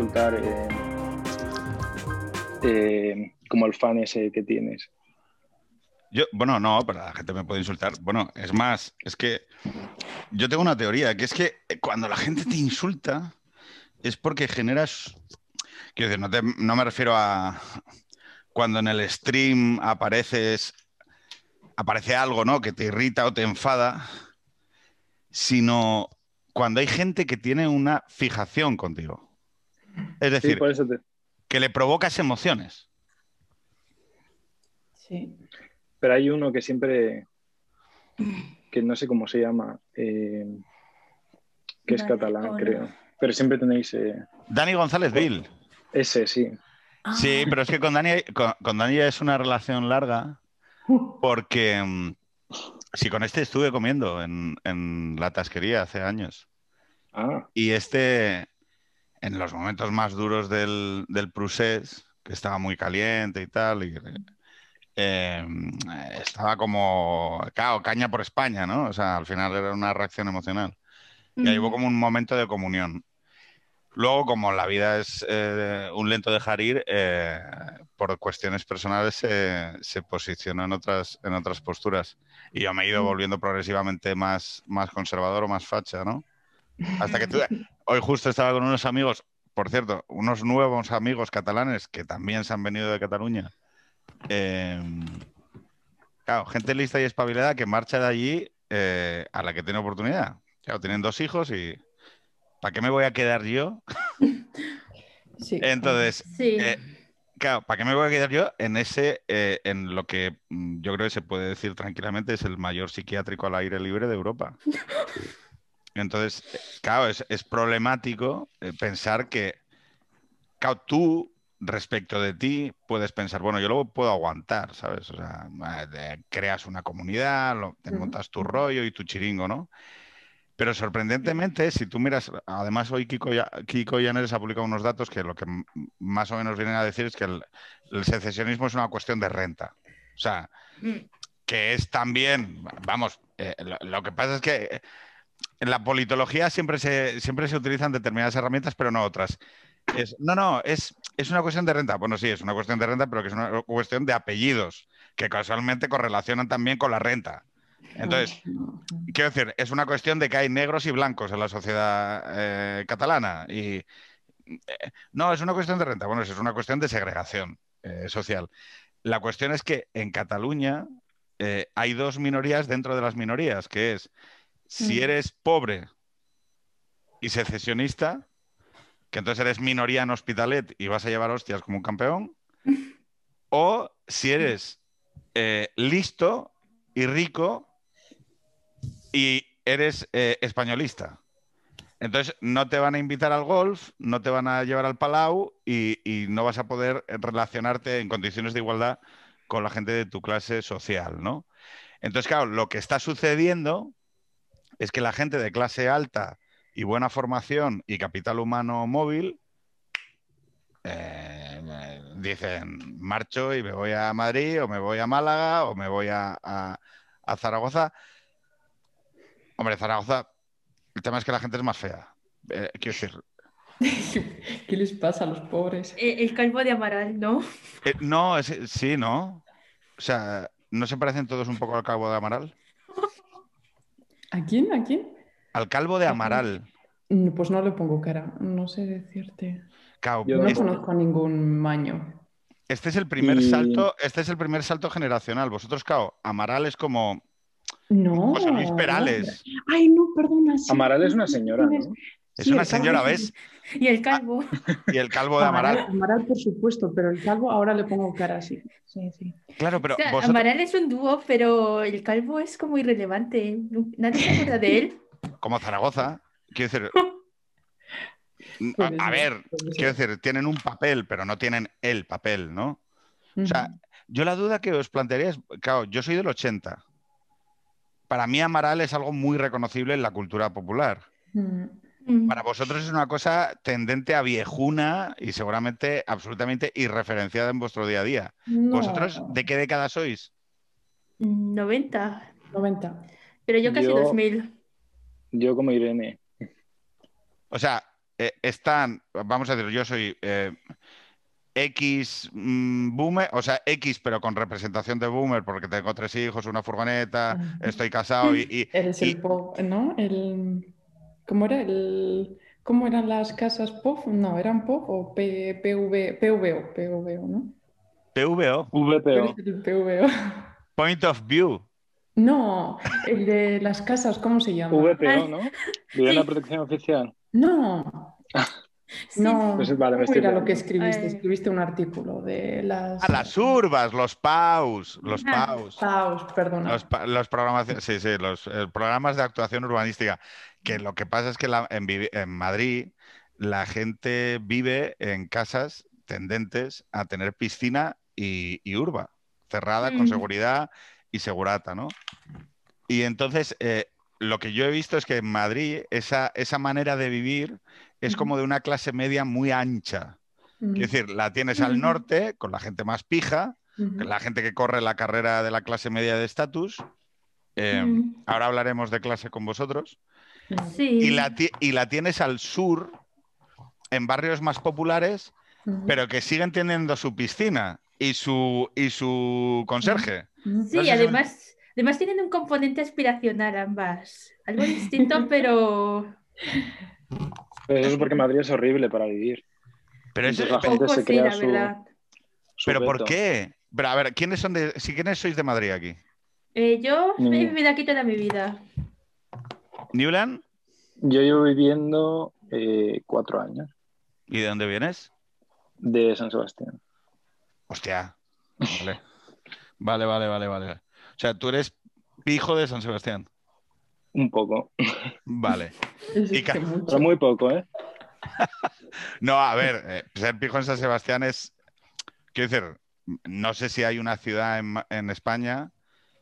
eh, eh, como el fan ese que tienes. Yo, bueno, no, pero la gente me puede insultar. Bueno, es más, es que yo tengo una teoría, que es que cuando la gente te insulta es porque generas, quiero decir, no, no me refiero a cuando en el stream apareces, aparece algo, ¿no? Que te irrita o te enfada, sino cuando hay gente que tiene una fijación contigo. Es Sí, decir, por eso te- que le provocas emociones. Sí. Pero hay uno que siempre, que no sé cómo se llama, eh, que es catalán, hola. creo. Pero siempre tenéis eh, Dani González Bill. ese, sí. Sí, pero es que con Dani, con, con Dani ya es una relación larga porque mm, sí, con este estuve comiendo en, en la tasquería hace años. Ah, Y este, en los momentos más duros del, del procés, que estaba muy caliente y tal, y, eh, estaba como, claro, caña por España, ¿no? O sea, al final era una reacción emocional. Y ahí hubo como un momento de comunión. Luego, como la vida es eh, un lento dejar ir, eh, por cuestiones personales se, se posicionó en otras, en otras posturas. Y yo me he ido volviendo progresivamente más, más conservador o más facha, ¿no? Hasta que tú... Hoy justo estaba con unos amigos, por cierto, unos nuevos amigos catalanes que también se han venido de Cataluña. Eh, claro, gente lista y espabilada que marcha de allí eh, a la que tiene oportunidad. Claro, tienen dos hijos y ¿para qué me voy a quedar yo? Sí. Entonces, Sí. eh, claro, ¿para qué me voy a quedar yo en ese, eh, en lo que mm, yo creo que se puede decir tranquilamente es el mayor psiquiátrico al aire libre de Europa? Entonces, claro, es, es problemático eh, pensar que, claro, tú respecto de ti puedes pensar, bueno, yo lo puedo aguantar, ¿sabes? O sea, eh, creas una comunidad, lo- te montas tu rollo y tu chiringo, ¿no? Pero sorprendentemente, si tú miras, además hoy Kiko, Ya- Kiko Llaneres ha publicado unos datos que lo que más o menos vienen a decir es que el, el secesionismo es una cuestión de renta. O sea, Mm. que es también, vamos, eh, lo, lo que pasa es que en la politología siempre se, siempre se utilizan determinadas herramientas, pero no otras. Es, no, no, es, es una cuestión de renta. Bueno, sí, es una cuestión de renta, pero que es una cuestión de apellidos, que casualmente correlacionan también con la renta. Entonces, quiero decir, es una cuestión de que hay negros y blancos en la sociedad eh, catalana. Y eh, no, es una cuestión de renta. Bueno, es una cuestión de segregación eh, social. La cuestión es que en Cataluña hay dos minorías dentro de las minorías, que es si Mm. eres pobre y secesionista, que entonces eres minoría en Hospitalet y vas a llevar hostias como un campeón, o si eres eh, listo y rico y eres eh, españolista. Entonces no te van a invitar al golf, no te van a llevar al Palau y, y no vas a poder relacionarte en condiciones de igualdad con la gente de tu clase social, ¿no? Entonces, claro, lo que está sucediendo es que la gente de clase alta y buena formación y capital humano móvil eh, dicen marcho y me voy a Madrid o me voy a Málaga o me voy a, a- a Zaragoza. Hombre, Zaragoza, el tema es que la gente es más fea. Eh, quiero decir, ¿Qué les pasa a los pobres? Eh, El calvo de Amaral, ¿no? eh, no, es- sí, ¿no? O sea, ¿no se parecen todos un poco al calvo de Amaral? ¿A quién? ¿A quién? Al calvo de Amaral. Mm, Pues no le pongo cara, no sé decirte. Claro, Yo No es- conozco a ningún maño. Este es el primer Y- salto, este es el primer salto generacional. Vosotros, claro, Amaral es como No. José Luis Perales. Ay, no, perdona. sí. Amaral es una señora, ¿no? Es Sí, una señora, es- ¿ves? Y el calvo. Y el calvo de Amaral. Amaral, por supuesto, pero el calvo ahora le pongo cara, sí. Sí, sí. Claro, pero O sea, vosotros, Amaral es un dúo, pero el calvo es como irrelevante. Nadie se acuerda de él. como Zaragoza, quiero decir, Puede a, a ver, puede quiero decir, tienen un papel, pero no tienen el papel, ¿no? O sea, yo la duda que os plantearía es, claro, yo soy del 80. Para mí Amaral es algo muy reconocible en la cultura popular. Mm. Para vosotros es una cosa tendente a viejuna y seguramente absolutamente irreferenciada en vuestro día a día. No, ¿Vosotros de qué década sois? 90. 90. Pero yo casi Yo- 2000. Yo como Irene. O sea, eh, están, vamos a decir, yo soy eh, X mm, boomer, o sea, X pero con representación de boomer porque tengo tres hijos, una furgoneta, Ah. estoy casado y, y- Eres y- el POV, ¿no? El, ¿cómo era? El, ¿cómo eran las casas POV? No, ¿eran POV o P- PV, PVO? PVO, ¿no? PVO, VPO. PVO. Point of View. No, el de las casas, ¿cómo se llama? VPO, ¿no? Vivienda de Sí. protección oficial. No, Sí, no. Pues vale, me ¿Cómo estoy era lo que escribiste? Escribiste un artículo de las... A las urbas, los PAUs, los Ah. PAUs. Paus, perdona. Los, los programación- sí, sí, los eh, programas de actuación urbanística. Que lo que pasa es que la- en, en Madrid la gente vive en casas tendentes a tener piscina y, y urba, cerrada con Mm. seguridad y segurata, ¿no? Y entonces eh, lo que yo he visto es que en Madrid esa, esa manera de vivir es como de una clase media muy ancha. Es decir, la tienes al norte con la gente más pija, la gente que corre la carrera de la clase media de estatus. eh. Ahora hablaremos de clase con vosotros. Sí. Y la, y la tienes al sur, en barrios más populares, pero que siguen teniendo su piscina y su, y su conserje. Sí, además, además tienen un componente aspiracional ambas. Algo distinto, pero Pero eso es porque Madrid es horrible para vivir. Pero, eso- la gente poco se sí, crea la su- verdad. su pero ¿por qué? Pero a ver, ¿quiénes son de, si quiénes sois de Madrid aquí? Eh, yo Mm. he vivido aquí toda mi vida. ¿Newland? Yo llevo viviendo eh, cuatro años ¿Y de dónde vienes? de San Sebastián. Hostia. Vale. Vale, vale, vale, vale. O sea, tú eres hijo de San Sebastián. Un poco. Vale. Es Y ca- que mucho. Pero muy poco, ¿eh? No, a ver, eh, ser pijo en San Sebastián es. Quiero decir, no sé si hay una ciudad en, en España,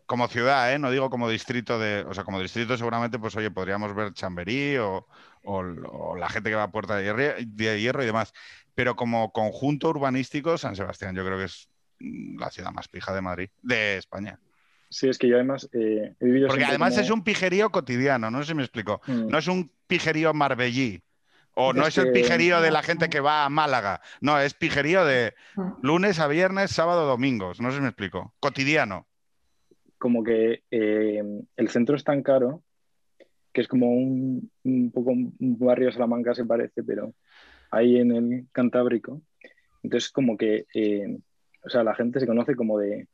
como ciudad, ¿eh? No digo como distrito de. O sea, como distrito, seguramente, pues oye, podríamos ver Chamberí o, o- o la gente que va a Puerta de Hierro, de Hierro y demás. Pero como conjunto urbanístico, San Sebastián, yo creo que es mm, la ciudad más pija de Madrid, de España. Sí, es que yo además eh, he vivido Porque además como- es un pijerío cotidiano, no sé si me explico. Mm. No es un pijerío marbellí. O no Es es el que- pijerío de la gente que va a Málaga. No, es pijerío de Ah, lunes a viernes, sábado, domingos. No sé si me explico. Cotidiano. como que eh, el centro es tan caro que es como un, un poco un barrio de Salamanca se parece, pero ahí en el Cantábrico. Entonces como que, eh, o sea, la gente se conoce como de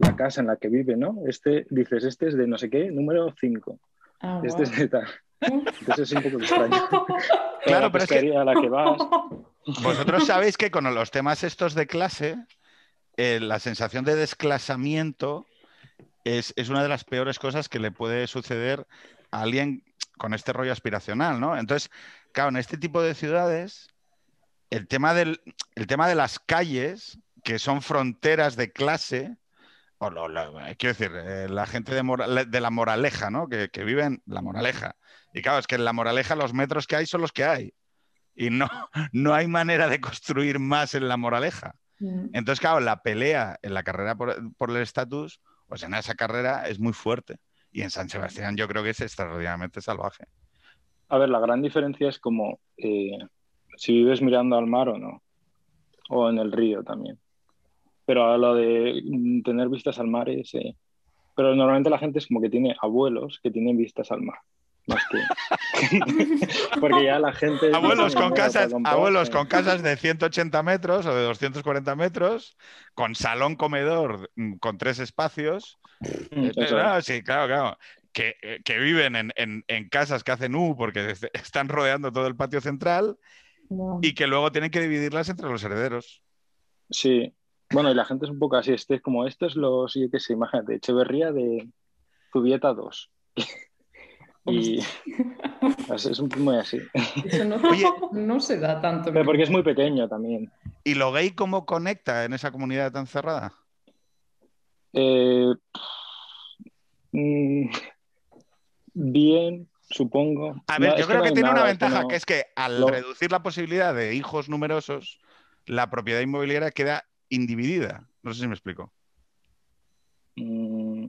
la casa en la que vive, ¿no? Este, dices, este es de no sé qué, número 5. ah, Este es de tal. Entonces es un poco extraño. Claro, la pero es que- a la que vas. Vosotros sabéis que con los temas estos de clase, eh, la sensación de desclasamiento es, es una de las peores cosas que le puede suceder a alguien con este rollo aspiracional, ¿no? Entonces, claro, en este tipo de ciudades, el tema, del, el tema de las calles, que son fronteras de clase, o lo- lo- quiero decir, eh, la gente de, Mora- de la moraleja, ¿no? Que, que vive en la moraleja. Y claro, es que en la moraleja los metros que hay son los que hay. Y no, no hay manera de construir más en la moraleja. Mm. Entonces, claro, la pelea en la carrera por, por el estatus, pues en esa carrera es muy fuerte. Y en San Sebastián yo creo que es extraordinariamente salvaje. A ver, la gran diferencia es como eh, si vives mirando al mar o no, o en el río también. Pero a lo de mm, tener vistas al mar es... eh, Pero normalmente la gente es como que tiene abuelos que tienen vistas al mar. Más que... Porque ya la gente... Abuelos con casas, abuelos con casas de 180 metros o de 240 metros, con salón comedor mm, con tres espacios. Mm, Eh, eso no, es. sí, claro, claro. Que, eh, que viven en, en- en casas que hacen U porque est- están rodeando todo el patio central No. y que luego tienen que dividirlas entre los herederos. Sí. Bueno, y la gente es un poco así. Este es como, esto es los, yo qué sé, imagínate, Echeverría de Zubieta 2. y es, un muy así. Eso no, Oye. no se da tanto. Pero porque es muy pequeño también. ¿Y lo gay cómo conecta en esa comunidad tan cerrada? Eh, mm, bien, supongo. A ver, No, yo creo no que tiene una que ventaja, no- que es que al lo- reducir la posibilidad de hijos numerosos, la propiedad inmobiliaria queda individida. No sé si me explico. mm,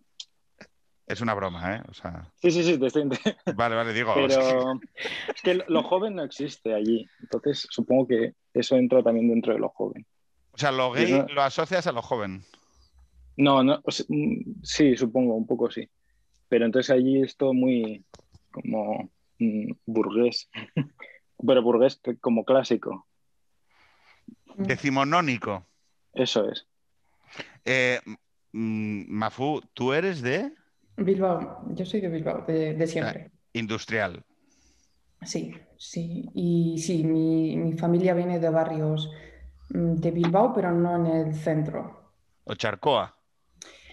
Es una broma, ¿eh? O sea, Sí, sí, sí, te estoy vale, vale, digo. o sea, Pero es que lo joven no existe allí. Entonces supongo que eso entra también dentro de lo joven. o sea, lo gay eso- lo asocias a lo joven. No, no, o sea, mm, sí, supongo, un poco sí. Pero entonces allí es todo muy como mm, burgués. Pero burgués como clásico. Decimonónico. Eso es. Eh, mm, Mafu, ¿tú eres de Bilbao, yo soy de Bilbao, de, de siempre. industrial? Sí, sí. Y sí, mi, mi familia viene de barrios mm, de Bilbao, pero no en el centro. ¿O Charcoa?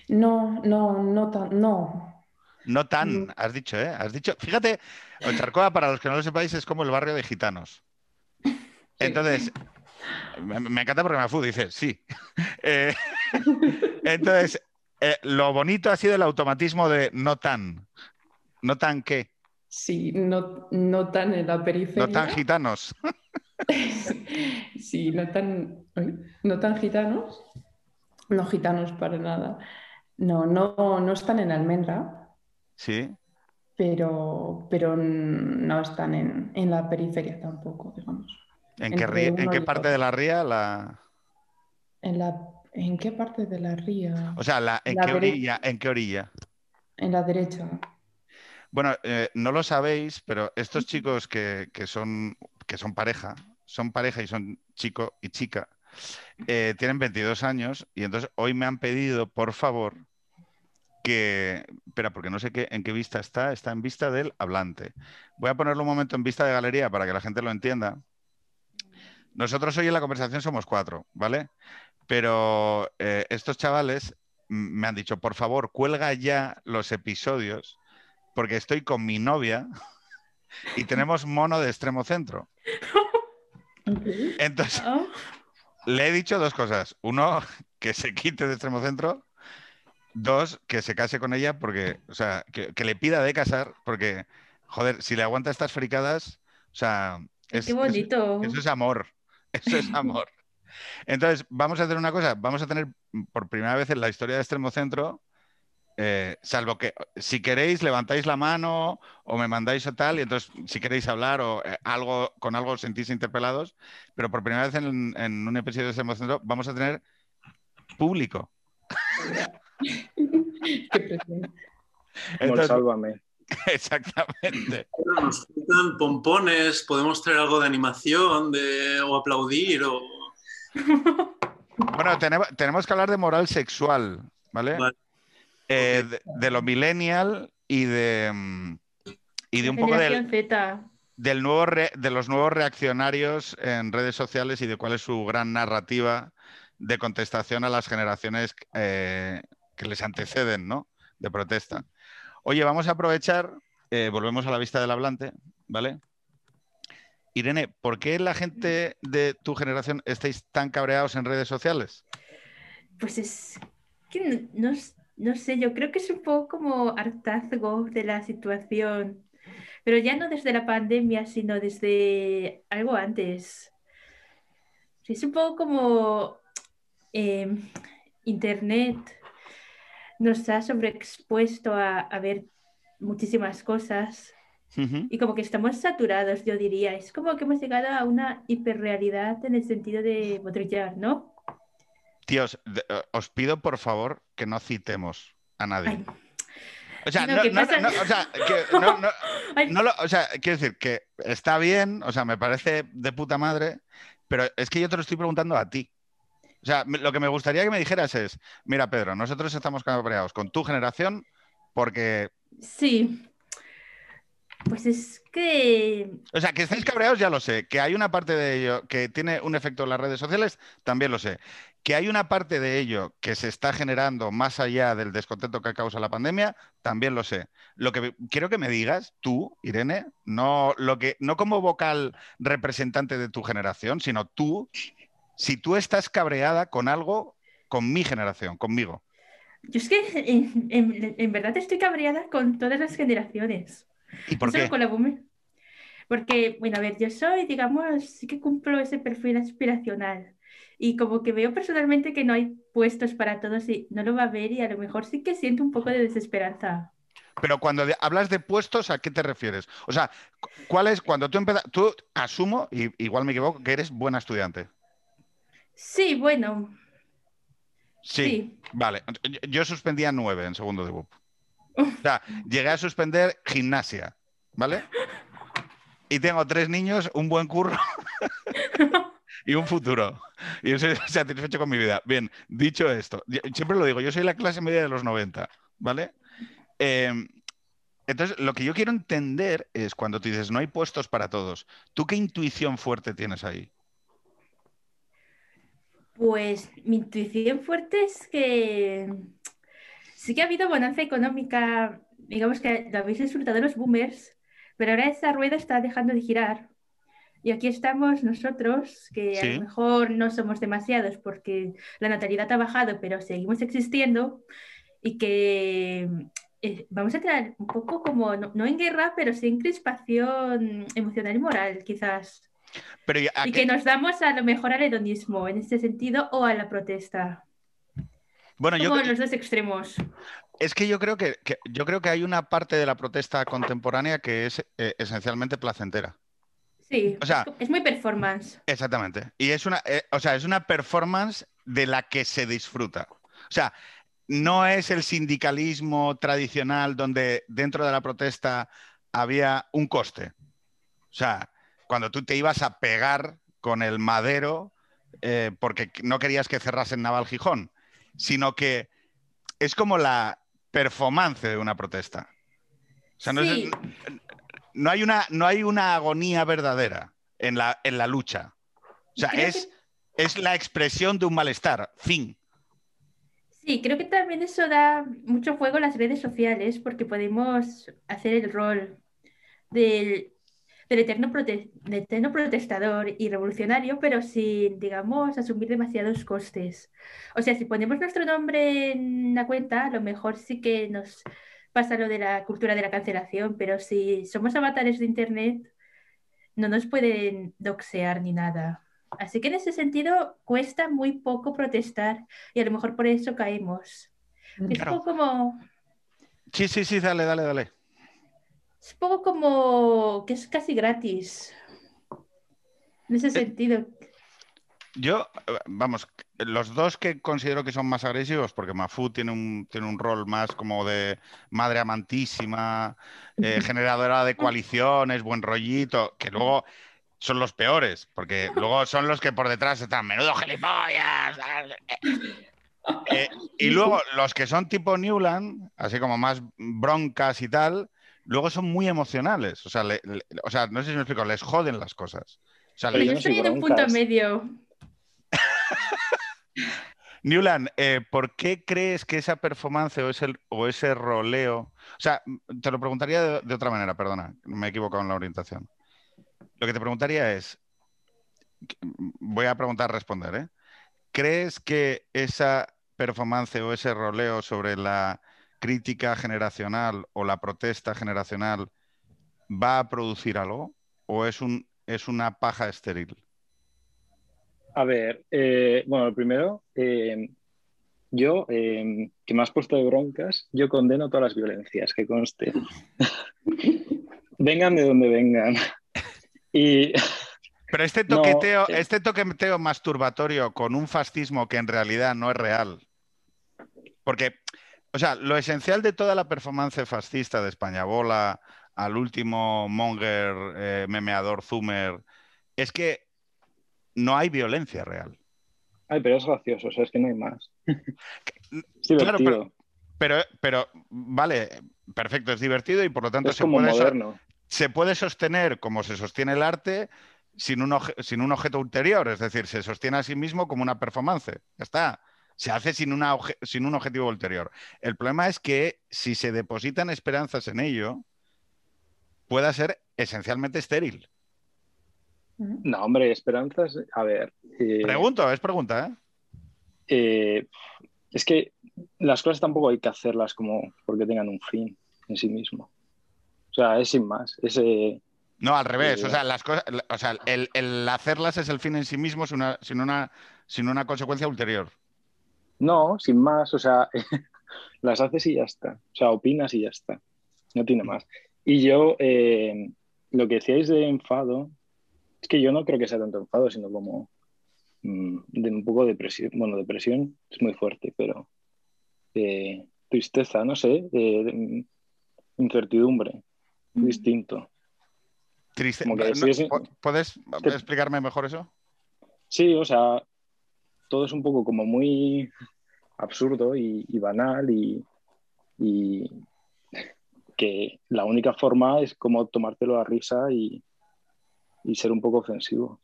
No, no, no tan, no. No tan, Mm. has dicho, ¿eh? Has dicho. Fíjate, Ocharcoa, para los que no lo sepáis, es como el barrio de gitanos. Entonces, me, me encanta porque Mafu dice, sí. Eh, entonces, eh, lo bonito ha sido el automatismo de no tan. No tan qué, Sí, no, no tan en la periferia. no tan gitanos. Sí, no tan, no tan gitanos. No gitanos para nada. No, no, no están en Almendra, Sí. pero, pero no están en, en la periferia tampoco, digamos. ¿En qué, ría- en qué parte otro. de la ría? La... En la, ¿en qué parte de la ría? O sea, la- ¿en La qué orilla? ¿En qué orilla? En la derecha. Bueno, eh, no lo sabéis, pero estos chicos que, que son, que son pareja, son pareja y son chico y chica, eh, tienen 22 años y entonces hoy me han pedido, por favor, que... Espera, porque no sé qué, en qué vista está. Está en vista del hablante. Voy a ponerlo un momento en vista de galería para que la gente lo entienda. Nosotros hoy en la conversación somos cuatro, ¿vale? Pero eh, estos chavales me han dicho, por favor, cuelga ya los episodios porque estoy con mi novia y tenemos mono de extremo centro. Entonces, Oh, le he dicho dos cosas. Uno, que se quite de extremo centro. Dos, que se case con ella porque, o sea, que, que le pida de casar porque, joder, si le aguanta estas fricadas, o sea, es- qué es- bonito. eso es amor. Eso es amor. Entonces, vamos a hacer una cosa. Vamos a tener por primera vez en la historia de Extremo Centro, eh, salvo que si queréis levantáis la mano o me mandáis o tal, y entonces si queréis hablar o eh, algo con algo os sentís interpelados, pero por primera vez en, en un episodio de Extremo Centro vamos a tener público. Qué presión. Como el Entonces, sálvame. exactamente. Nos faltan pompones, podemos traer algo de animación de, o aplaudir. O... Bueno, tenemos, tenemos que hablar de moral sexual, ¿vale? Vale. Eh, de, de lo millennial y de, mm, y de un poco del, del nuevo re- de los nuevos reaccionarios en redes sociales y de cuál es su gran narrativa de contestación a las generaciones eh, que les anteceden, ¿no? De protesta. Oye, vamos a aprovechar, eh, volvemos a la vista del hablante, ¿vale? Irene, ¿por qué la gente de tu generación estáis tan cabreados en redes sociales? Pues es que no, sé, yo creo que es un poco como hartazgo de la situación, pero ya no desde la pandemia, sino desde algo antes. Es un poco como eh, Internet nos ha sobreexpuesto a, a ver muchísimas cosas Ujú. y como que estamos saturados, yo diría. Es como que hemos llegado a una hiperrealidad en el sentido de botrillar, ¿no? Tíos, eh, os pido por favor que no citemos a nadie. Ay, O sea, No, no, ¿qué no, pasa? no, o sea, que no- no- ay, no lo- o sea, quiero decir que está bien, o sea, me parece de puta madre, pero es que yo te lo estoy preguntando a ti. O sea, lo que me gustaría que me dijeras es, mira, Pedro, nosotros estamos cabreados con tu generación porque, Sí. Pues es que o sea, que estáis cabreados ya lo sé, que hay una parte de ello que tiene un efecto en las redes sociales, también lo sé. Que hay una parte de ello que se está generando más allá del descontento que causa la pandemia, también lo sé. Lo que quiero que me digas, tú, Irene, no, lo que, no como vocal representante de tu generación, sino tú, si tú estás cabreada con algo con mi generación, conmigo. yo es que en, en- en verdad estoy cabreada con todas las generaciones. ¿Y por no qué? con la boomer. Porque, bueno, a ver, yo soy, digamos, sí que cumplo ese perfil aspiracional. Y como que veo personalmente que no hay puestos para todos y no lo va a haber y a lo mejor sí que siento un poco de desesperanza. Pero cuando de- hablas de puestos, ¿a qué te refieres? O sea, cu- ¿cuál es cuando tú empiezas? Tú asumo, y igual me equivoco, que eres buena estudiante. Sí, bueno, Sí, sí. vale. Yo- suspendía nueve en segundo de BUP. O sea, llegué a suspender gimnasia, ¿vale? Y tengo tres niños, un buen curro y un futuro. Y yo soy satisfecho con mi vida. Bien, dicho esto, siempre lo digo, yo soy la clase media de los 90, ¿vale? Eh, entonces, lo que yo quiero entender es cuando tú dices, no hay puestos para todos, ¿tú qué intuición fuerte tienes ahí? Pues mi intuición fuerte es que sí que ha habido bonanza económica, digamos que lo habéis disfrutado los boomers, pero ahora esta rueda está dejando de girar. Y aquí estamos nosotros, que a Sí. lo mejor no somos demasiados porque la natalidad ha bajado, pero seguimos existiendo y que eh, vamos a entrar un poco como, no, no en guerra, pero sí en crispación emocional y moral, quizás. Pero ¿a Y que nos damos a lo mejor al hedonismo en este sentido o a la protesta. Bueno, yo, Como los dos extremos. Es que yo creo que, que- yo creo que hay una parte de la protesta contemporánea que es eh, esencialmente placentera. Sí, O sea- es, es muy performance. Exactamente. Y es una, eh, o sea, es una performance de la que se disfruta. O sea, no es el sindicalismo tradicional donde dentro de la protesta había un coste. O sea, cuando tú te ibas a pegar con el madero eh, porque no querías que cerrasen Naval Gijón, sino que es como la performance de una protesta. O sea, no, es- Sí. no hay, una, no hay una agonía verdadera en la, en la lucha. O sea, es, es la expresión de un malestar. Fin. Sí, creo que también eso da mucho juego a las redes sociales porque podemos hacer el rol del, del eterno, prote- del eterno protestador y revolucionario, pero sin, digamos, asumir demasiados costes. O sea, si ponemos nuestro nombre en la cuenta, a lo mejor sí que nos pasa lo de la cultura de la cancelación, pero si somos avatares de Internet, no nos pueden doxear ni nada. Así que en ese sentido cuesta muy poco protestar y a lo mejor por eso caemos. Es Claro. un poco como, Sí, sí, sí, dale, dale, dale. Es un poco como que es casi gratis. En ese sentido. Yo, eh, vamos, los dos que considero que son más agresivos, porque Mafu tiene un, tiene un rol más como de madre amantísima, eh, generadora de coaliciones, buen rollito, que luego son los peores, porque luego son los que por detrás están, menudo gilipollas. Eh, y luego los que son tipo Newland, así como más broncas y tal, luego son muy emocionales. O sea, le- le- o sea no sé si me explico, les joden las cosas. O sea, Pero yo estoy en un punto medio. Newland, eh, ¿por qué crees que esa performance o ese, o ese roleo... O sea, m- te lo preguntaría de, de otra manera, perdona, me he equivocado en la orientación. Lo que te preguntaría es, que- m- voy a preguntar, responder, ¿eh? ¿Crees que esa performance o ese roleo sobre la crítica generacional o la protesta generacional va a producir algo? ¿O es, un, es una paja estéril? A ver, eh, bueno, lo primero, eh, yo, eh, que me has puesto de broncas, yo condeno todas las violencias, que conste. vengan de donde vengan. Y Pero este toqueteo, eh. este toqueteo masturbatorio con un fascismo que en realidad no es real. Porque, o sea, lo esencial de toda la performance fascista de España Bola al último monger, eh, memeador, zoomer, es que no hay violencia real. Ay, pero es gracioso, o sea, es que no hay más. Es Claro. Pero, pero, vale, perfecto, es divertido y por lo tanto es se como puede, moderno. se puede sostener como se sostiene el arte sin un, sin un objeto ulterior, es decir, se sostiene a sí mismo como una performance. Ya está. Se hace sin, una sin un objetivo ulterior. El problema es que si se depositan esperanzas en ello, pueda ser esencialmente estéril. No, hombre, esperanzas. A ver. eh, Pregunto, es pregunta, ¿eh? eh, es que las cosas tampoco hay que hacerlas como porque tengan un fin en sí mismo. O sea, es sin más. Es, eh, No, al revés. O sea, las cosas, o sea el, el hacerlas es el fin en sí mismo sin una, sin una, sin una consecuencia ulterior. No, sin más. O sea, las haces y ya está. O sea, opinas y ya está. no tiene más. Y yo, eh, lo que decíais de enfado, es que yo no creo que sea tanto enfado, sino como mm, de un poco depresión. Bueno, depresión es muy fuerte, pero eh, tristeza, no sé, de- de- incertidumbre, Mm. distinto. Triste. Como que No, sí, sí. ¿pu- ¿Puedes Que- explicarme mejor eso? Sí, o sea, todo es un poco como muy absurdo y, y banal y, y que la única forma es como tomártelo a risa y, y ser un poco ofensivo.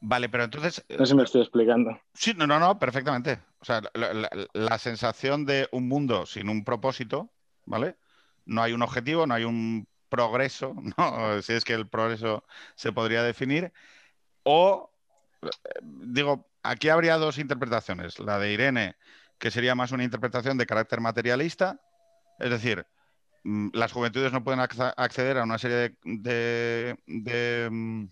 Vale, pero entonces, No sé si me estoy explicando. sí, no, no, no, perfectamente. O sea, la, la- la sensación de un mundo sin un propósito, ¿vale? No hay un objetivo, no hay un progreso, ¿no? Si es que el progreso se podría definir. O, eh, digo, aquí habría dos interpretaciones. La de Irene, que sería más una interpretación de carácter materialista, es decir, mm, las juventudes no pueden acce- acceder a una serie de, mm,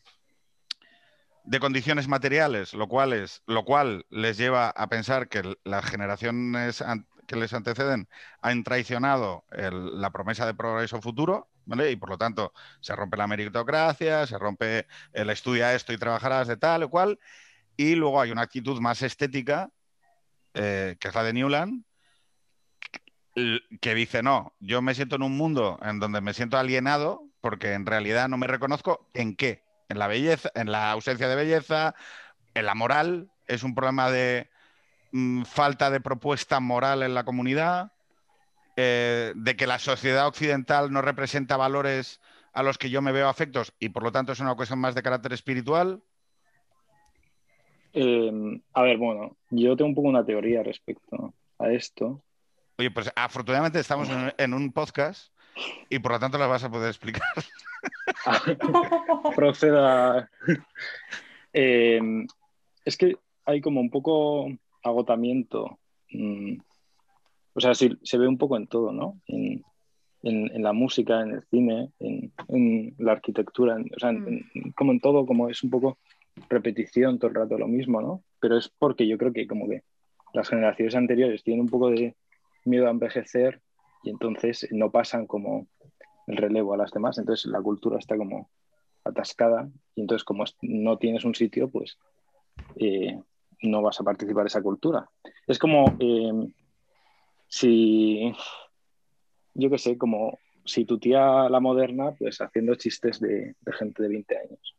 de condiciones materiales, lo cual, es, lo cual les lleva a pensar que las generaciones que les anteceden han traicionado la promesa de progreso futuro, ¿vale? Y por lo tanto se rompe la meritocracia, se rompe el estudia esto y trabajarás de tal o cual, y luego hay una actitud más estética, eh, que es la de Newland, que dice, no, yo me siento en un mundo en donde me siento alienado porque en realidad no me reconozco en qué, en la belleza, en la ausencia de belleza, en la moral, es un problema de mm, falta de propuesta moral en la comunidad, eh, de que la sociedad occidental no representa valores a los que yo me veo afectos y por lo tanto es una cuestión más de carácter espiritual. Eh, a ver, bueno, yo tengo un poco una teoría respecto a esto. Oye, pues afortunadamente estamos en, en un podcast y por lo tanto las vas a poder explicar. Proceda. Eh, es que hay como un poco agotamiento. mm, o sea, sí, se ve un poco en todo, ¿no? En, en- en la música, en el cine, en, en la arquitectura, en- o sea, en- en- como en todo, como es un poco repetición todo el rato lo mismo, ¿no? Pero es porque yo creo que como que las generaciones anteriores tienen un poco de miedo a envejecer y entonces no pasan como el relevo a las demás, entonces la cultura está como atascada y entonces como no tienes un sitio, pues eh, no vas a participar de esa cultura. Es como eh, si, yo qué sé, como si tu tía la moderna, pues haciendo chistes de, de gente de 20 años.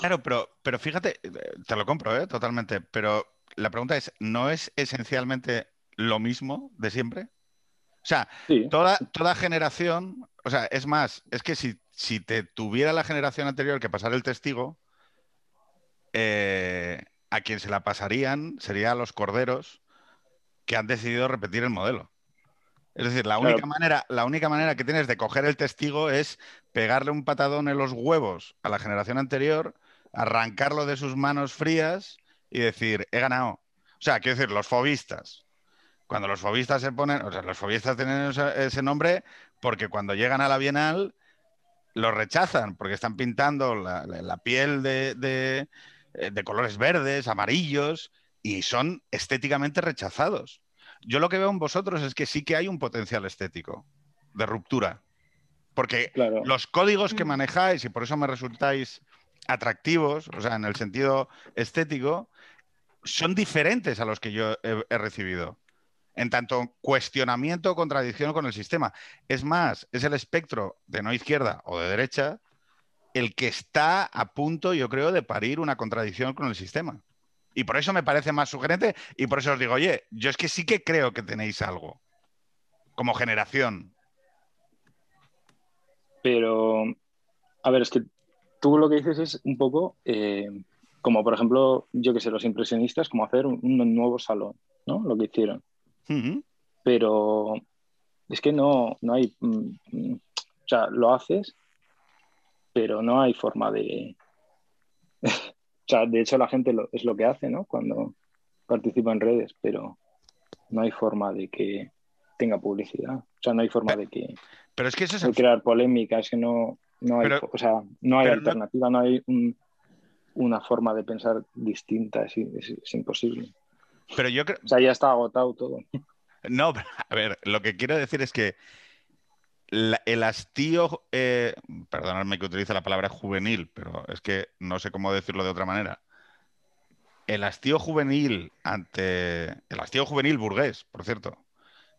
Claro, pero, pero fíjate, eh, te lo compro, ¿eh? Totalmente. Pero la pregunta es, ¿no es esencialmente lo mismo de siempre? O sea, Sí, toda, toda generación, o sea, es más, es que si, si te tuviera la generación anterior que pasar el testigo, eh, a quien se la pasarían sería a los corderos que han decidido repetir el modelo. Es decir, la Claro. única manera, la única manera que tienes de coger el testigo es pegarle un patadón en los huevos a la generación anterior, arrancarlo de sus manos frías y decir, he ganado. O sea, quiero decir, los fobistas. Cuando los fobistas se ponen, o sea, los fobistas tienen ese, nombre porque cuando llegan a la Bienal los rechazan, porque están pintando la, la- la piel de, de- eh, de colores verdes, amarillos, y son estéticamente rechazados. Yo lo que veo en vosotros es que sí que hay un potencial estético de ruptura. Porque claro. los códigos que Mm. manejáis, y por eso me resultáis atractivos, o sea, en el sentido estético, son diferentes a los que yo he, he recibido. En tanto cuestionamiento o contradicción con el sistema. Es más, es el espectro de no izquierda o de derecha el que está a punto, yo creo, de parir una contradicción con el sistema. Y por eso me parece más sugerente y por eso os digo, oye, yo es que sí que creo que tenéis algo como generación. Pero, a ver, es que tú lo que dices es un poco eh, como, por ejemplo, yo que sé, los impresionistas, como hacer un, un nuevo salón, ¿no? Lo que hicieron. Pero es que no, no hay, mm, mm, o sea, lo haces, pero no hay forma de... o sea, de hecho la gente lo- es lo que hace, ¿no? Cuando participa en redes, pero no hay forma de que tenga publicidad. O sea, no hay forma de que Pero es que eso es de crear polémica, es que no, no hay, Pero- o sea, no hay no- alternativa, no, hay un- una forma de pensar distinta, es, es- es imposible. Pero yo creo. O sea, ya está agotado todo. No, pero, a ver, lo que quiero decir es que la- el hastío, eh, perdonadme que utilice la palabra juvenil, pero es que no sé cómo decirlo de otra manera. El hastío juvenil ante. El hastío juvenil burgués, por cierto,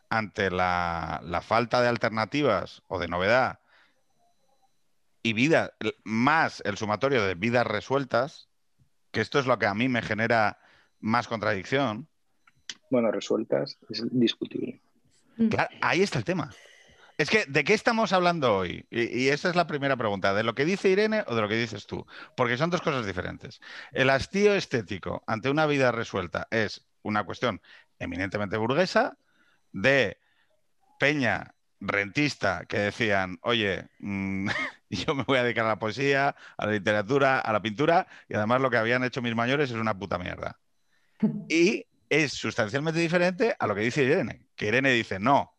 ante la, la falta de alternativas o de novedad y vida, más el sumatorio de vidas resueltas, que esto es lo que a mí me genera más contradicción. Bueno, resueltas, es discutible. Claro, ahí está el tema. Es que, ¿de qué estamos hablando hoy? Y, y esa es la primera pregunta, ¿de lo que dice Irene o de lo que dices tú? Porque son dos cosas diferentes. El hastío estético ante una vida resuelta es una cuestión eminentemente burguesa de Peña rentista que decían, oye, mm, yo me voy a dedicar a la poesía, a la literatura, a la pintura, y además lo que habían hecho mis mayores es una puta mierda. Y es sustancialmente diferente a lo que dice Irene, que Irene dice, no,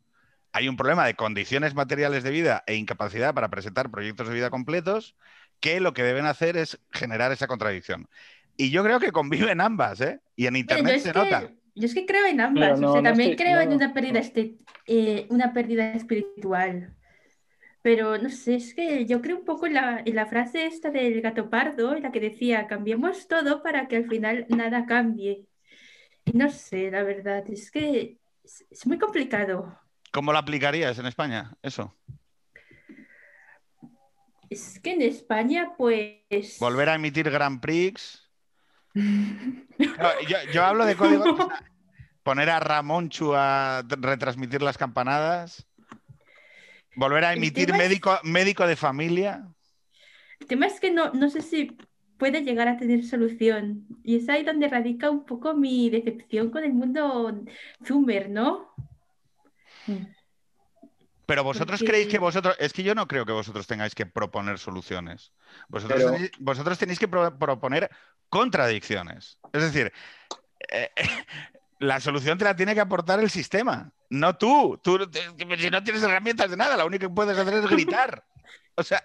hay un problema de condiciones materiales de vida e incapacidad para presentar proyectos de vida completos, que lo que deben hacer es generar esa contradicción. Y yo creo que conviven ambas, ¿eh? Y en Internet se que, nota. yo es que creo en ambas. O sea, no también estoy- creo no, en una pérdida, no. este- eh, una pérdida espiritual. Pero no sé, es que yo creo un poco en la, en la frase esta del gato pardo, en la que decía, cambiemos todo para que al final nada cambie. Y no sé, la verdad, es que es, es muy complicado. ¿Cómo lo aplicarías en España? Eso. Es que en España, pues... Volver a emitir Grand Prix. No, yo, yo hablo de código. Poner a Ramonchu a retransmitir las campanadas. Volver a emitir es- médico, médico de familia. El tema es que no, no sé si puede llegar a tener solución. Y es ahí donde radica un poco mi decepción con el mundo Zoomer, ¿no? Pero vosotros Porque- creéis que vosotros. Es que yo no creo que vosotros tengáis que proponer soluciones. Vosotros, Pero- tenéis, vosotros tenéis que pro- proponer contradicciones. Es decir, eh, la solución te la tiene que aportar el sistema, no tú. Tú te- si no tienes herramientas de nada, lo único que puedes hacer es gritar. O sea,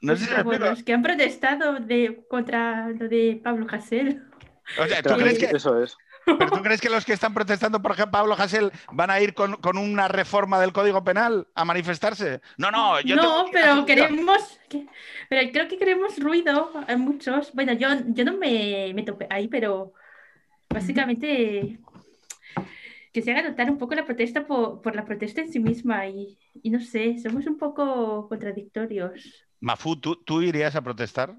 no sé si Como los que han protestado de, contra lo de Pablo Hasél. O sea, ¿tú crees que, Eso es. ¿Pero tú crees que los que están protestando por ejemplo Pablo Hasél van a ir con, con una reforma del Código Penal a manifestarse? No, no, yo no, pero solución. queremos, que- pero creo que queremos ruido a muchos. Bueno, yo, yo no me, me topé ahí, pero básicamente que se haga notar un poco la protesta por, por la protesta en sí misma y, y no sé, somos un poco contradictorios. Mafu, ¿tú, tú irías a protestar?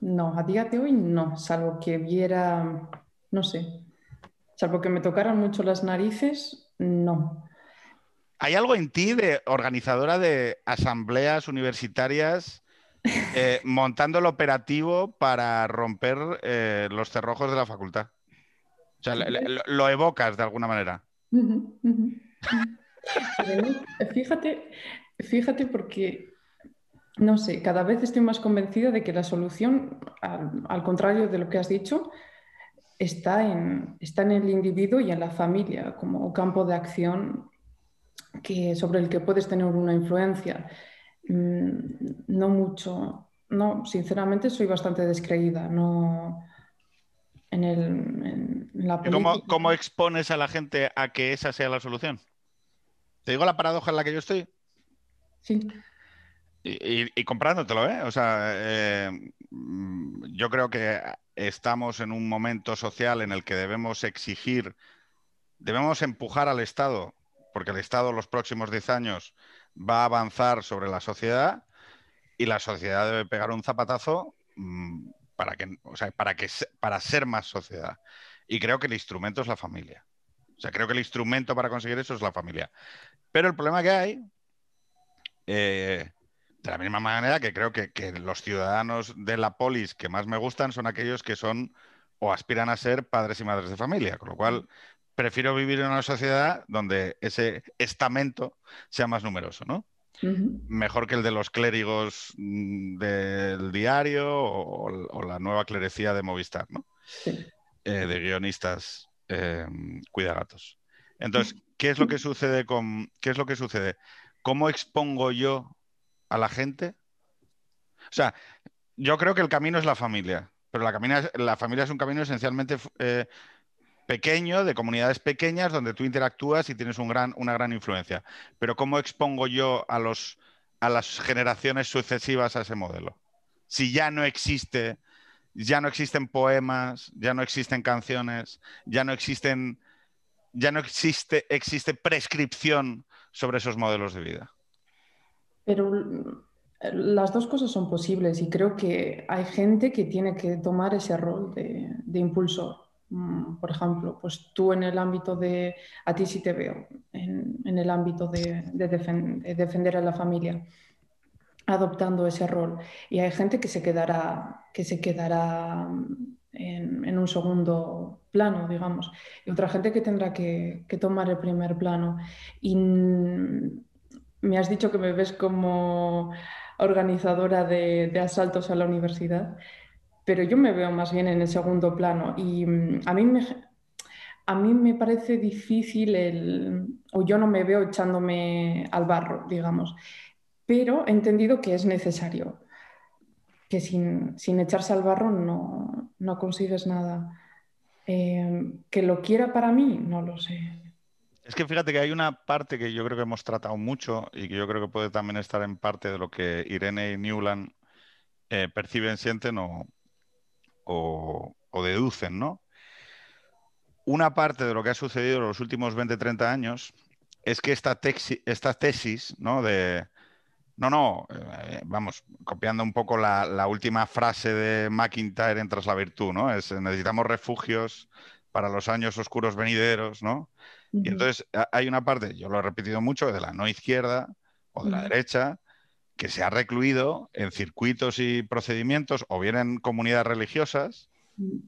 No, a día de hoy no, salvo que viera, no sé, salvo que me tocaran mucho las narices, no. ¿Hay algo en ti de organizadora de asambleas universitarias eh, montando el operativo para romper eh, los cerrojos de la facultad? O sea, lo, lo evocas de alguna manera. Fíjate, fíjate porque, no sé, cada vez estoy más convencida de que la solución, al, al contrario de lo que has dicho, está en, está en el individuo y en la familia como campo de acción que, sobre el que puedes tener una influencia. Mm, No mucho, no, sinceramente soy bastante descreída, no en, el, en la ¿Y ¿Cómo, cómo expones a la gente a que esa sea la solución? ¿Te digo la paradoja en la que yo estoy? Sí. Y, comprándotelo, ¿eh? O sea, eh, mm, yo creo que estamos en un momento social en el que debemos exigir, debemos empujar al Estado, porque el Estado los próximos 10 años va a avanzar sobre la sociedad y la sociedad debe pegar un zapatazo mm, para que, o sea, para que para ser más sociedad. Y creo que el instrumento es la familia. O sea, creo que el instrumento para conseguir eso es la familia. Pero el problema que hay eh, de la misma manera que creo que, que los ciudadanos de la polis que más me gustan son aquellos que son o aspiran a ser padres y madres de familia, con lo cual prefiero vivir en una sociedad donde ese estamento sea más numeroso, ¿no? Mejor que el de los clérigos mm, del diario o, o la nueva clerecía de Movistar, ¿no? Sí. eh, de guionistas eh, cuidagatos. Entonces, ¿qué es lo que sucede con qué es lo que sucede? ¿Cómo expongo yo a la gente? O sea, yo creo que el camino es la familia, pero la, familia es un camino esencialmente eh, pequeño, de comunidades pequeñas, donde tú interactúas y tienes un gran, una gran influencia. Pero ¿cómo expongo yo a, los, a las generaciones sucesivas a ese modelo? Si ya no existe, ya no existen poemas, ya no existen canciones, ya no existen, ya no existe, existe prescripción sobre esos modelos de vida. Pero las dos cosas son posibles y creo que hay gente que tiene que tomar ese rol de, de impulsor. Mm, por ejemplo, pues tú en el ámbito de, a ti sí te veo, en, el ámbito de, defender a la familia, adoptando ese rol. Y hay gente que se quedará, que se quedará en, un segundo plano, digamos, y otra gente que tendrá que, tomar el primer plano. Y me has dicho que me ves como organizadora de, asaltos a la universidad pero yo me veo más bien en el segundo plano y mm, a mí me, a mí me parece difícil el, o yo no me veo echándome al barro, digamos, pero he entendido que es necesario, que sin, echarse al barro no, no consigues nada. Em, que lo quiera para mí, no lo sé. Es que fíjate que hay una parte que yo creo que hemos tratado mucho y que yo creo que puede también estar en parte de lo que Irene y Newland eh, perciben, sienten o, deducen, ¿no? Una parte de lo que ha sucedido en los últimos 20, 30 años es que esta, tesis, ¿no? De, no, no, eh, vamos, copiando un poco la, última frase de McIntyre en Tras la Virtud, ¿no? Es necesitamos refugios para los años oscuros venideros, ¿no? Y entonces hay una parte, yo lo he repetido mucho, de la no izquierda o de la derecha, que se ha recluido en circuitos y procedimientos, o bien en comunidades religiosas,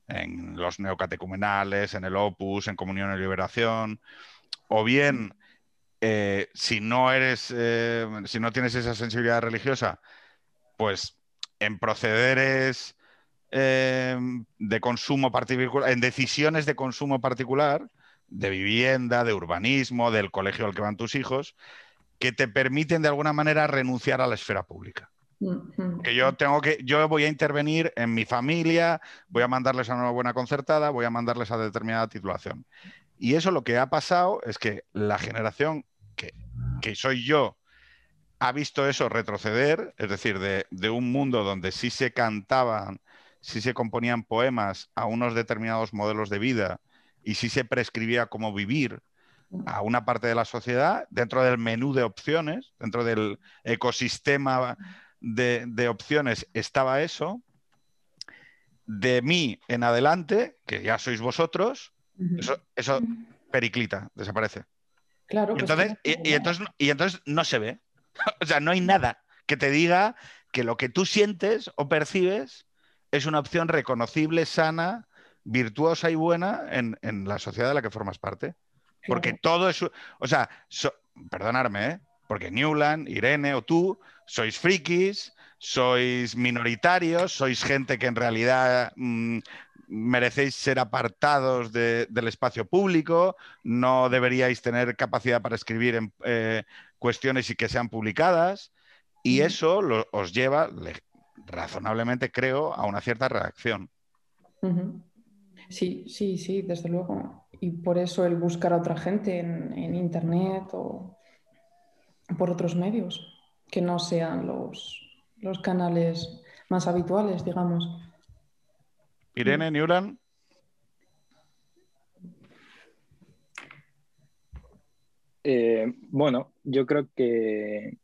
en los neocatecumenales, en el Opus, en Comunión y Liberación, o bien eh, si no eres, eh, si no tienes esa sensibilidad religiosa, pues en procederes eh, de consumo particular, en decisiones de consumo particular, de vivienda, de urbanismo, del colegio al que van tus hijos, que te permiten de alguna manera renunciar a la esfera pública. Que yo tengo que, yo voy a intervenir en mi familia, voy a mandarles a una buena concertada, voy a mandarles a determinada titulación. Y eso lo que ha pasado es que la generación que, soy yo ha visto eso retroceder, es decir, de, de, un mundo donde sí se cantaban, sí se componían poemas a unos determinados modelos de vida y sí se prescribía cómo vivir, a una parte de la sociedad dentro del menú de opciones, dentro del ecosistema de, opciones estaba eso. De mí en adelante, que ya sois vosotros, eso, periclita, desaparece. Claro. Y entonces, y, entonces, y entonces no se ve. o sea, no hay nada que te diga que lo que tú sientes o percibes es una opción reconocible, sana, virtuosa y buena en, en la sociedad de la que formas parte. Porque todo es. O sea, perdonarme, ¿eh? Porque Newland, Irene o tú sois frikis, sois minoritarios, sois gente que en realidad mm, merecéis ser apartados del espacio público, no deberíais tener capacidad para escribir en, eh, cuestiones y que sean publicadas. Y eso os lleva, razonablemente creo, a una cierta reacción. Sí, sí, sí, desde luego y por eso el buscar a otra gente en, Internet o por otros medios que no sean los, los canales más habituales, digamos. Irene Newland. Eh, bueno, yo creo que,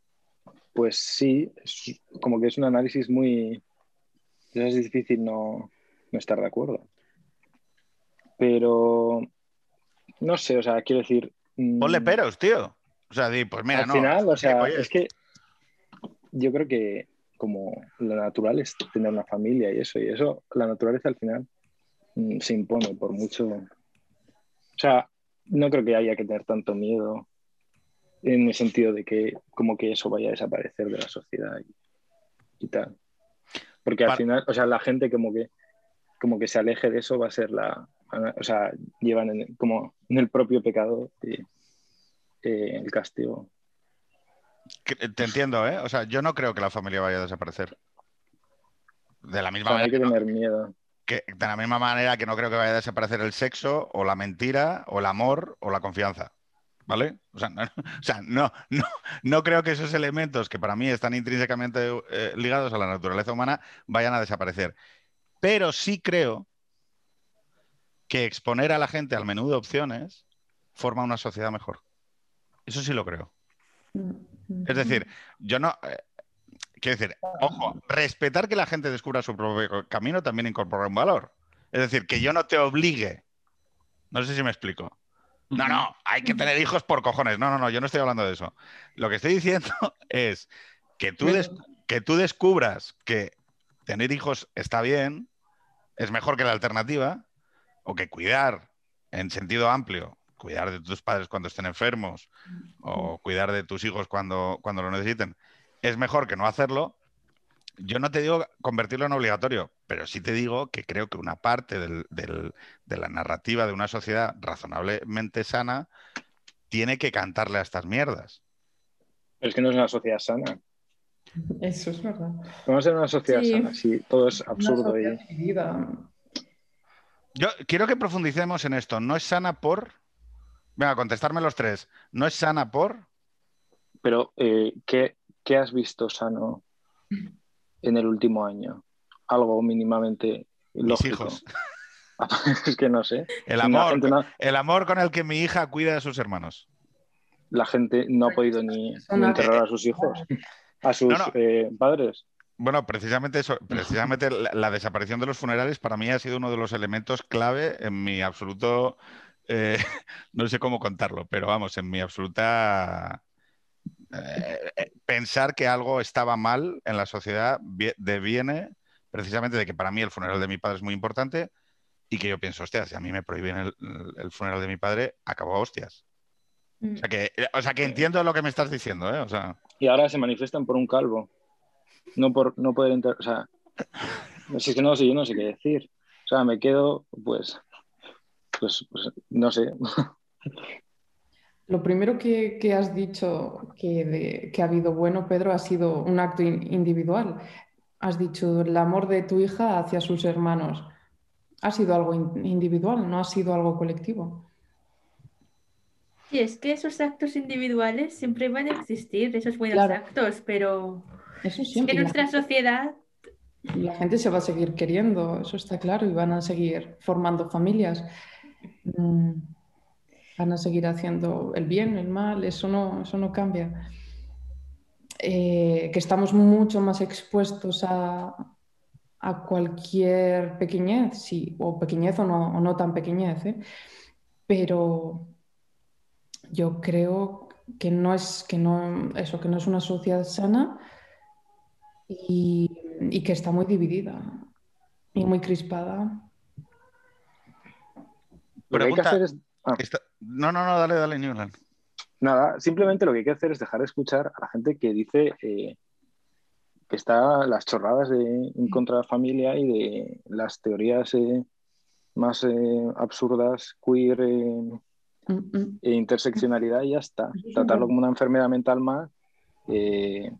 pues sí, como que es un análisis muy... Es difícil no, no estar de acuerdo. Pero no sé, o sea, quiero decir. Mm, Ponle peros, tío. O sea, di, pues mira, al final, o sea, es que yo creo que como lo natural es tener una familia y eso, y eso, la naturaleza al final mm, se impone por mucho. O sea, no creo que haya que tener tanto miedo en el sentido de que como que eso vaya a desaparecer de la sociedad y, tal. Porque al final, o sea, la gente como que como que se aleje de eso va a ser la, o sea, llevan como en el propio pecado eh, el castigo. Te entiendo, ¿eh? O sea, yo no creo que la familia vaya a desaparecer. De la misma manera. Hay que tener miedo. que de la misma manera que no creo que vaya a desaparecer el sexo o la mentira o el amor o la confianza. ¿Vale? O sea, no, o sea, no, no, no creo que esos elementos que para mí están intrínsecamente eh, ligados a la naturaleza humana vayan a desaparecer. Pero sí creo que exponer a la gente al menú de opciones forma una sociedad mejor. Eso sí lo creo. Es decir, yo no. eh, quiero decir, ojo, respetar que la gente descubra su propio camino también incorpora un valor. Es decir, que yo no te obligue. No sé si me explico. No, no, hay que tener hijos por cojones. No, no, no, yo no estoy hablando de eso. Lo que estoy diciendo es que tú, des- que tú descubras que tener hijos está bien, es mejor que la alternativa, o que cuidar en sentido amplio, cuidar de tus padres cuando estén enfermos, o cuidar de tus hijos cuando, cuando lo necesiten, es mejor que no hacerlo. Yo no te digo convertirlo en obligatorio, pero sí te digo que creo que una parte del- del- de la narrativa de una sociedad razonablemente sana tiene que cantarle a estas mierdas. Pero es que no es una sociedad sana. Eso es verdad. Vamos a ser una sociedad Sí. sana si todo es Una absurdo sociedad y. Yo quiero que profundicemos en esto. ¿No es sana por? Venga, contestarme los tres. ¿No es sana por? Pero, eh, ¿qué, qué has visto sano en el último año? Algo mínimamente Mis lógico. hijos. es que no sé. El amor, no, el amor con el que mi hija cuida a sus hermanos. la gente no ha podido ni, enterrar a sus hijos, a sus No, no. eh, padres. Bueno, precisamente eso, precisamente la, la desaparición de los funerales para mí ha sido uno de los elementos clave en mi absoluto, eh, no sé cómo contarlo, pero vamos, en mi absoluta eh, eh, pensar que algo estaba mal en la sociedad vie- deviene precisamente de que para mí el funeral de mi padre es muy importante y que yo pienso, hostia, si a mí me prohíben el, el funeral de mi padre, acabó a hostias. Mm. O sea que, o sea que entiendo lo que me estás diciendo, ¿eh? O sea, Y ahora se manifiestan por un calvo. No por no poder entrar. O sea, no sé, es que no sé, yo no sé qué decir. O sea, me quedo, pues, pues, pues no sé. Lo primero que, que has dicho que, de- que ha habido bueno, Pedro, ha sido un acto in- individual. Has dicho el amor de tu hija hacia sus hermanos. Ha sido algo in- individual, no ha sido algo colectivo. Sí, es que esos actos individuales siempre van a existir, esos buenos Claro. actos, pero Eso es que nuestra sociedad, la gente se va a seguir queriendo, eso está claro, y van a seguir formando familias. Mm, Van a seguir haciendo el bien, el mal, eso no, eso no cambia. Eh, que estamos mucho más expuestos a, a cualquier pequeñez, sí, o pequeñez o no, o no tan pequeñez, ¿eh? Pero yo creo que no es, que no, eso, que no es una sociedad sana y, y que está muy dividida y muy crispada. Lo que hay que hacer es. ah, está- no, no, no, dale, dale, Newland. nada, simplemente lo que hay que hacer es dejar de escuchar a la gente que dice eh, que está las chorradas de, en contra de la familia y de las teorías eh, más eh, absurdas, queer eh, Mm, mm. e interseccionalidad y ya está. Tratarlo como una enfermedad mental más eh,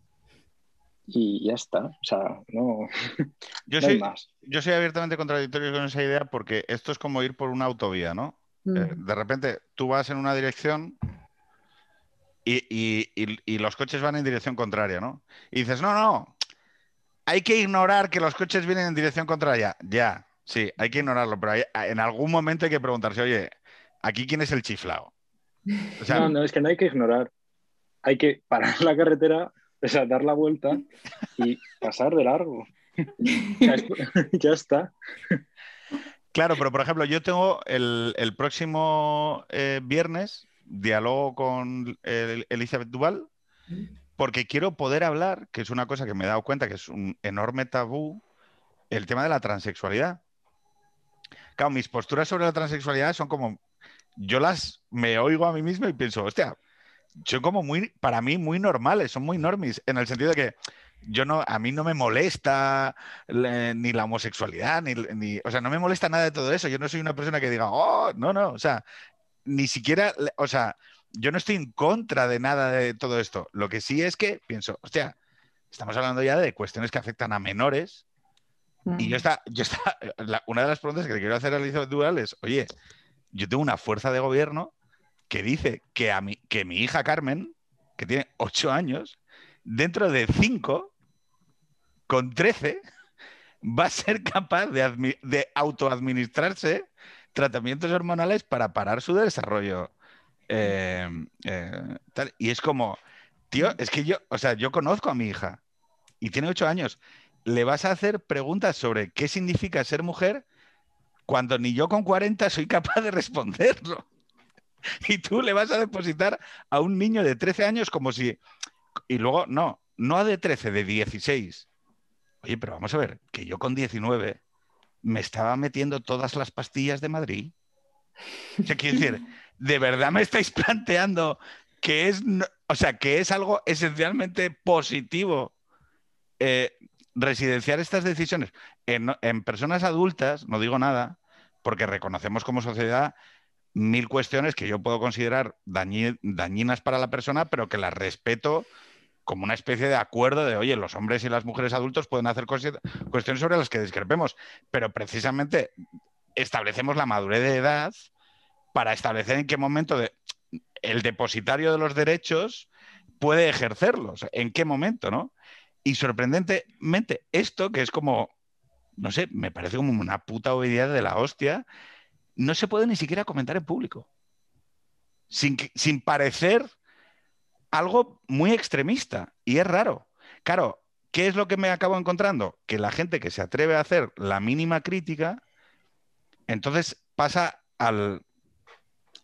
y ya está. O sea, no, Yo no hay soy, más. yo soy abiertamente contradictorio con esa idea porque esto es como ir por una autovía, ¿no? Mm. Eh, de repente tú vas en una dirección y, y- y- y los coches van en dirección contraria, ¿no? Y dices, no, no, hay que ignorar que los coches vienen en dirección contraria. Ya, sí, hay que ignorarlo, pero hay- en algún momento hay que preguntarse, oye, ¿aquí quién es el chiflao? O sea, No, no, es que no hay que ignorar. Hay que parar la carretera, o sea, dar la vuelta y pasar de largo. Ya, es- ya está. Claro, pero por ejemplo, yo tengo el, el próximo eh, viernes diálogo con el- Elizabeth Duval porque quiero poder hablar, que es una cosa que me he dado cuenta que es un enorme tabú, el tema de la transexualidad. Claro, mis posturas sobre la transexualidad son como, yo las me oigo a mí mismo y pienso, hostia, son como muy, para mí, muy normales, son muy normis, en el sentido de que yo no, a mí no me molesta le- ni la homosexualidad, ni, ni- o sea, no me molesta nada de todo eso. Yo no soy una persona que diga, oh, no, no, o sea, ni siquiera, o sea, yo no estoy en contra de nada de todo esto. Lo que sí es que pienso, hostia, estamos hablando ya de cuestiones que afectan a menores Y yo está, yo está, la- una de las preguntas que le quiero hacer a Elizabeth Dual es, oye, yo tengo una fuerza de gobierno que dice que, a mi, que mi hija Carmen, que tiene 8 años, dentro de 5, con 13, va a ser capaz de, de autoadministrarse tratamientos hormonales para parar su desarrollo. eh, eh, tal. Y es como, tío, es que yo, o sea, yo conozco a mi hija y tiene 8 años. Le vas a hacer preguntas sobre qué significa ser mujer cuando ni yo con 40 soy capaz de responderlo. Y tú le vas a depositar a un niño de 13 años como si... Y luego, no, no de 13, de 16. Oye, pero vamos a ver, que yo con 19 me estaba metiendo todas las pastillas de Madrid. O sea, quiero decir, ¿de verdad me estáis planteando que es, o sea, que es algo esencialmente positivo eh, residenciar estas decisiones en personas adultas? No digo nada, porque reconocemos como sociedad mil cuestiones que yo puedo considerar dañi- dañinas para la persona, pero que las respeto como una especie de acuerdo de, oye, los hombres y las mujeres adultos pueden hacer cuestiones sobre las que discrepemos, pero precisamente establecemos la madurez de edad para establecer en qué momento de- el depositario de los derechos puede ejercerlos, en qué momento, ¿no? Y sorprendentemente, esto que es como, no sé, me parece como una puta obediencia de la hostia, no se puede ni siquiera comentar en público. Sin, parecer algo muy extremista. Y es raro. Claro, ¿qué es lo que me acabo encontrando? Que la gente que se atreve a hacer la mínima crítica, entonces pasa al.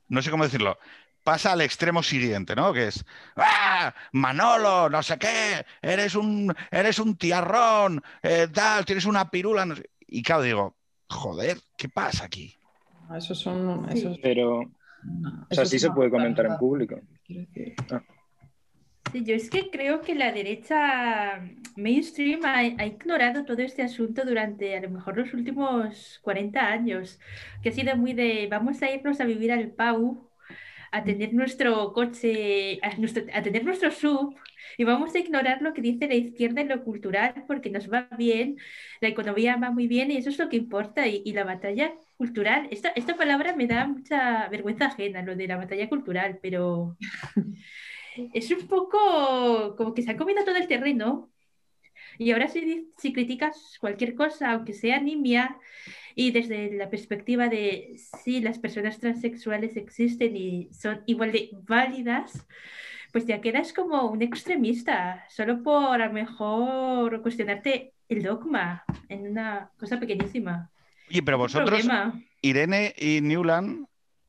No sé cómo decirlo. Pasa al extremo siguiente, ¿no? Que es, ¡ah! Manolo, no sé qué, eres un, eres un tiarrón, eh, tal, tienes una pirula. no sé". Y claro, digo, joder, ¿qué pasa aquí? Ah, Esos son. Sí. Pero, no, o sea, sí se puede comentar en público. decir. Sí, yo es que creo que la derecha mainstream ha, ha ignorado todo este asunto durante a lo mejor los últimos 40 años, que ha sido muy de vamos a irnos a vivir al Pau, a tener nuestro coche, a, nuestro- a tener nuestro sub y vamos a ignorar lo que dice la izquierda en lo cultural porque nos va bien, la economía va muy bien y eso es lo que importa. Y, y la batalla cultural, esta, esta palabra me da mucha vergüenza ajena, lo de la batalla cultural, pero es un poco como que se ha comido todo el terreno. Y ahora si, si criticas cualquier cosa, aunque sea nimia, y desde la perspectiva de si las personas transexuales existen y son igual de válidas, pues ya quedas como un extremista, solo por a lo mejor cuestionarte el dogma en una cosa pequeñísima. Oye, pero vosotros, problema. Irene y Newland,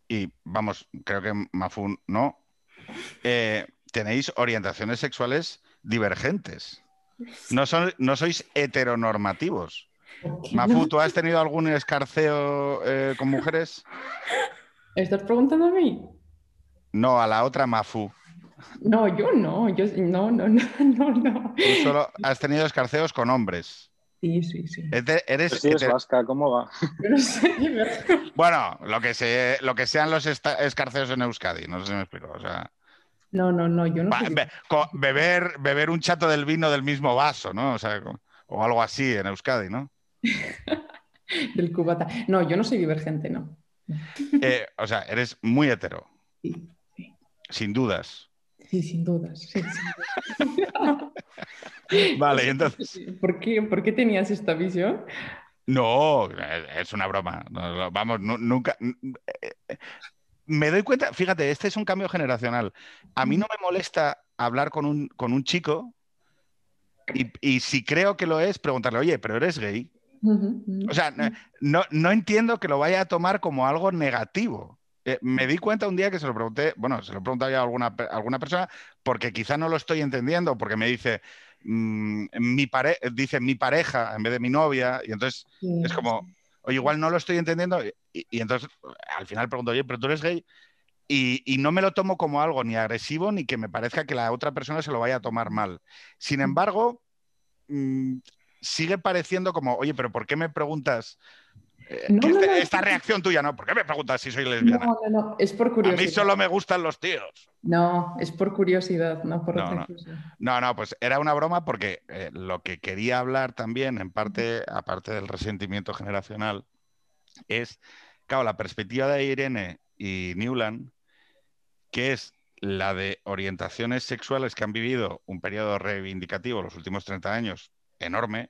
y vamos, creo que Mafu no, eh, tenéis orientaciones sexuales divergentes. No, son, no sois heteronormativos. ¿Por qué Mafu? ¿tú has tenido algún escarceo eh, con mujeres? ¿Estás preguntando a mí? No, a la otra Mafu. No, yo no, yo no, no, no, no, no. Tú solo has tenido escarceos con hombres. Sí, sí, sí. Eres vasca, ¿cómo va? No sé. Bueno, lo que, se, lo que sean los escarceos en Euskadi, no sé si me explico. O sea, No, no, no, yo no ba- be- beber, beber un chato del vino del mismo vaso, ¿no? O sea, co- o algo así en Euskadi, ¿no? del cubata. No, yo no soy divergente, no. Eh, o sea, eres muy hetero, Sí, sí, sin dudas. Sí, sin dudas. sí, sin dudas. Vale, entonces. ¿Por qué, ¿Por qué tenías esta visión? No, eh, es una broma. Vamos, nu- nunca. eh, Me doy cuenta, fíjate, este es un cambio generacional. A mí no me molesta hablar con un, con un chico y, y si creo que lo es, preguntarle, oye, pero eres gay. O sea, no, no entiendo que lo vaya a tomar como algo negativo. Eh, me di cuenta un día que se lo pregunté, bueno, se lo he preguntado ya a alguna, pe- alguna persona, porque quizá no lo estoy entendiendo, porque me dice, mm, mi pare dice mi pareja en vez de mi novia, y entonces Sí, es como, oye, igual no lo estoy entendiendo, y, y entonces al final pregunto, oye, pero tú eres gay, y, y no me lo tomo como algo ni agresivo ni que me parezca que la otra persona se lo vaya a tomar mal. Sin embargo, mm, sigue pareciendo como, oye, pero ¿por qué me preguntas No, este- no, esta reacción tuya, ¿no? ¿Por qué me preguntas si soy lesbiana? No, no, no, es por A curiosidad. mí solo me gustan los tíos. No, es por curiosidad, no por No, otra no. cosa. No, no, pues era una broma porque eh, lo que quería hablar también, en parte, aparte del resentimiento generacional, es, claro, la perspectiva de Irene y Newland, que es la de orientaciones sexuales que han vivido un periodo reivindicativo los últimos 30 años enorme.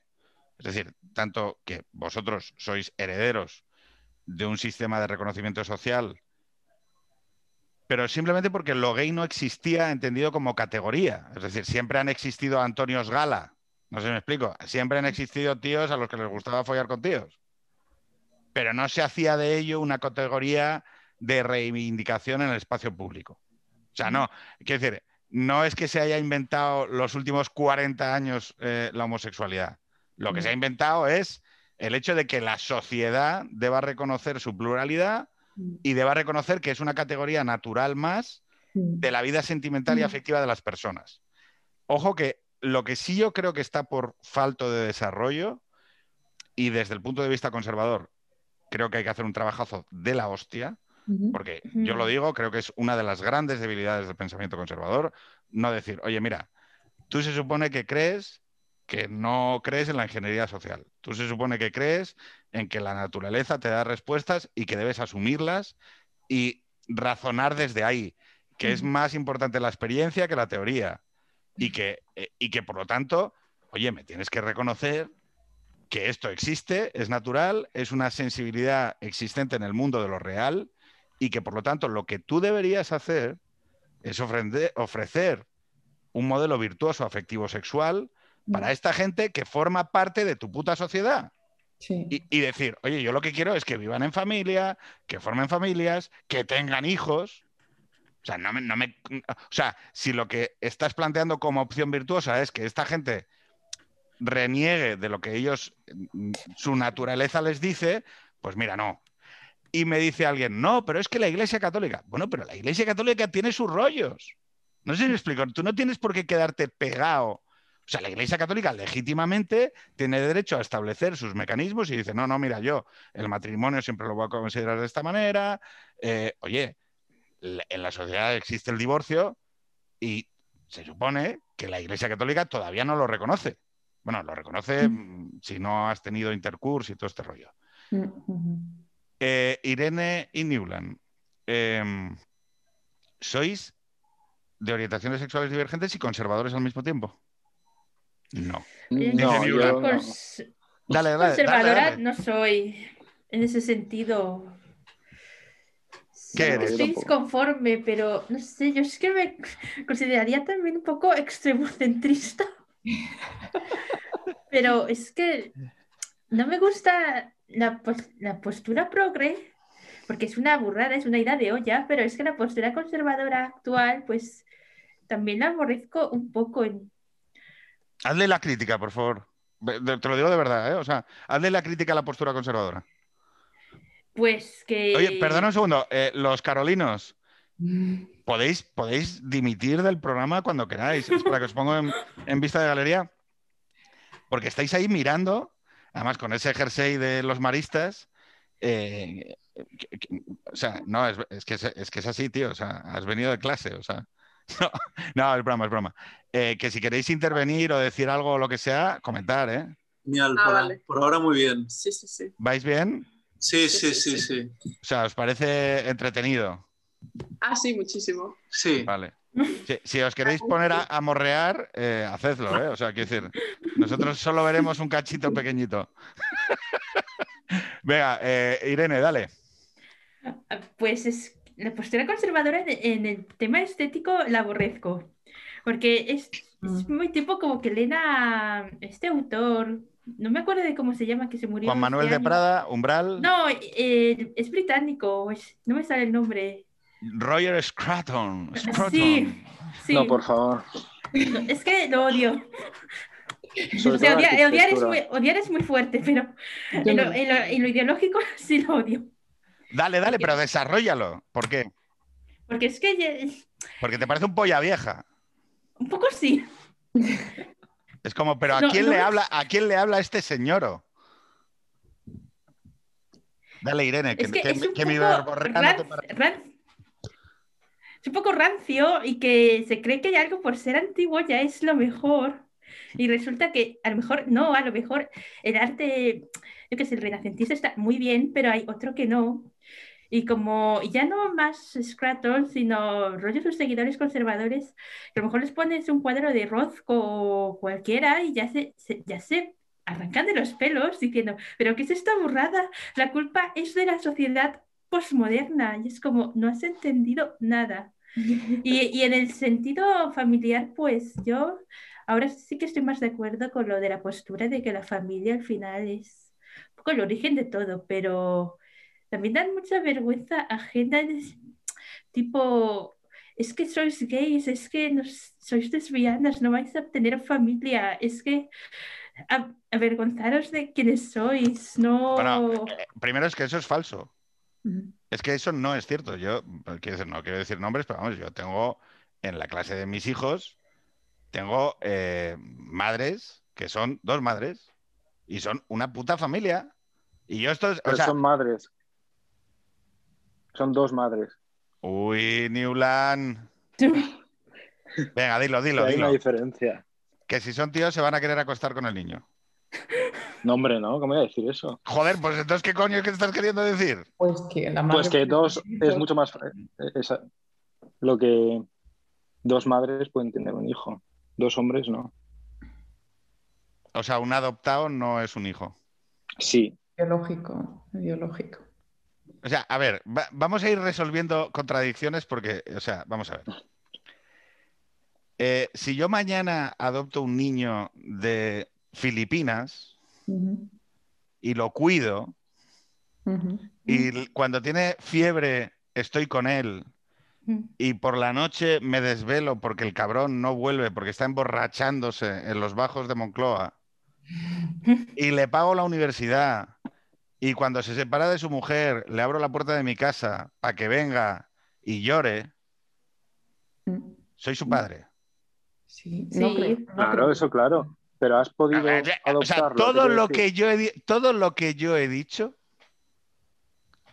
Es decir, tanto que vosotros sois herederos de un sistema de reconocimiento social pero simplemente porque lo gay no existía entendido como categoría. Es decir, siempre han existido Antonios Gala. No sé si me explico. Siempre han existido tíos a los que les gustaba follar con tíos. Pero no se hacía de ello una categoría de reivindicación en el espacio público. O sea, no. Quiero decir, no es que se haya inventado los últimos 40 años eh, la homosexualidad. Lo que se ha inventado es el hecho de que la sociedad deba reconocer su pluralidad y deba reconocer que es una categoría natural más de la vida sentimental y Mm. afectiva de las personas. Ojo que lo que sí yo creo que está por falto de desarrollo y desde el punto de vista conservador, creo que hay que hacer un trabajazo de la hostia, porque yo lo digo, creo que es una de las grandes debilidades del pensamiento conservador, no decir, oye, mira, tú se supone que crees que no crees en la ingeniería social, tú se supone que crees en que la naturaleza te da respuestas y que debes asumirlas y razonar desde ahí, que es más importante la experiencia que la teoría. Y que, eh, y que por lo tanto, oye, me tienes que reconocer que esto existe, es natural, es una sensibilidad existente en el mundo de lo real y que por lo tanto lo que tú deberías hacer es ofrecer un modelo virtuoso afectivo sexual para esta gente que forma parte de tu puta sociedad. Sí. Y, y decir, oye, yo lo que quiero es que vivan en familia, que formen familias, que tengan hijos. O sea, no me, no me- o sea, si lo que estás planteando como opción virtuosa es que esta gente reniegue de lo que ellos, mm, su naturaleza les dice, pues mira, no. Y me dice alguien, no, pero es que la Iglesia Católica. Bueno, pero la Iglesia Católica tiene sus rollos. No sé si me explico. Tú no tienes por qué quedarte pegado. O sea, la Iglesia Católica legítimamente tiene derecho a establecer sus mecanismos y dice, no, no, mira, yo el matrimonio siempre lo voy a considerar de esta manera. Eh, oye, en la sociedad existe el divorcio y se supone que la Iglesia Católica todavía no lo reconoce. Bueno, lo reconoce mm, si no has tenido intercurso y todo este rollo. Mm. Eh, Irene y Newland, em, ¿sois de orientaciones sexuales divergentes y conservadores al mismo tiempo? No. No, yo no. Cons- Dale, dale, conservadora dale. no soy en ese sentido. Sí, ¿Qué eres? Estoy disconforme, pero no sé, yo es que me consideraría también un poco extremocentrista. Pero es que no me gusta la, pos- la postura progre, porque es una burrada, es una idea de olla, pero es que la postura conservadora actual, pues también la aborrezco un poco. en- Hazle la crítica, por favor. Te lo digo de verdad, ¿eh? O sea, hazle la crítica a la postura conservadora. Pues que... Oye, perdona un segundo. eh, los carolinos. ¿podéis, podéis dimitir del programa cuando queráis. Es para que os pongo en, en vista de galería. Porque estáis ahí mirando, además con ese jersey de los maristas. eh, que- que- o sea, no, es, es que es, es que es así, tío. O sea, has venido de clase. O sea, no, no, es broma, es broma. Eh, que si queréis intervenir o decir algo o lo que sea, comentar, ¿eh? Genial, Ah, por, vale. por ahora muy bien. Sí, sí, sí. ¿Vais bien? Sí, Sí, sí, sí, sí, sí. O sea, ¿os parece entretenido? Ah, sí, muchísimo. Sí. Vale. Si, si os queréis poner a, a morrear, eh, hacedlo, ¿eh? O sea, quiero decir, nosotros solo veremos un cachito pequeñito. Venga, eh, Irene, dale. Pues es la postura conservadora en, en el tema estético la aborrezco. Porque es, es muy tipo como que leen a este autor, no me acuerdo de cómo se llama, que se murió. Juan Manuel este de año. Prada, Umbral, No, eh, es británico, es- no me sale el nombre. Roger Scruton. Scruton. Sí, sí. No, por favor. No, es que lo odio. O sea, odiar, odiar es muy, odiar es muy fuerte, pero en lo, en lo- en lo ideológico sí lo odio. Dale, dale, pero desarrollalo. ¿Por qué? Porque es que Porque te parece un polla vieja. un poco sí. Es como, pero ¿a No, quién no le habla, a quién le habla este señor? Dale, Irene, que, Es que que es que mi no es un poco rancio y que se cree que algo por ser antiguo ya es lo mejor. Y resulta que a lo mejor no, a lo mejor el arte, yo qué sé, el renacentista está muy bien, pero hay otro que no. Y como ya no más Scraton, sino rollos sus seguidores conservadores, que a lo mejor les pones un cuadro de Rothko o cualquiera y ya se, se- ya se arrancan de los pelos diciendo, pero ¿qué es esta burrada? La culpa es de la sociedad posmoderna y es como, no has entendido nada. Y, y en el sentido familiar, pues yo ahora sí que estoy más de acuerdo con lo de la postura de que la familia al final es un poco el origen de todo, pero también dan mucha vergüenza ajena, tipo, es que sois gays, es que no, sois lesbianas, no vais a tener familia, es que a- avergonzaros de quiénes sois, no... Bueno, eh, primero es que eso es falso. Es que eso no es cierto. Yo quiero decir, no quiero decir nombres, pero vamos, yo tengo en la clase de mis hijos, tengo eh, madres que son dos madres y son una puta familia. Y yo esto es, o Pero sea, son madres. Son dos madres. uy, Newland. Venga, dilo, dilo, hay una dilo. diferencia. Que si son tíos se van a querer acostar con el niño. No, hombre, no, ¿cómo voy a decir eso? Joder, pues entonces, ¿qué coño es que estás queriendo decir? Pues que la madre Pues que dos es mucho más. eh, esa- lo que dos madres pueden tener un hijo. Dos hombres no. O sea, un adoptado no es un hijo. Sí. Biológico, biológico. O sea, a ver, va- vamos a ir resolviendo contradicciones porque, o sea, vamos a ver. Eh, si yo mañana adopto un niño de Filipinas y lo cuido y cuando tiene fiebre estoy con él y por la noche me desvelo porque el cabrón no vuelve porque está emborrachándose en los bajos de Moncloa y le pago la universidad y cuando se separa de su mujer le abro la puerta de mi casa para que venga y llore, Mm, soy su padre. Sí, Sí. no creo, no Claro, creo. eso claro. Pero has podido A ver, o sea, adoptarlo. todo lo decir. que yo he todo lo que yo he dicho,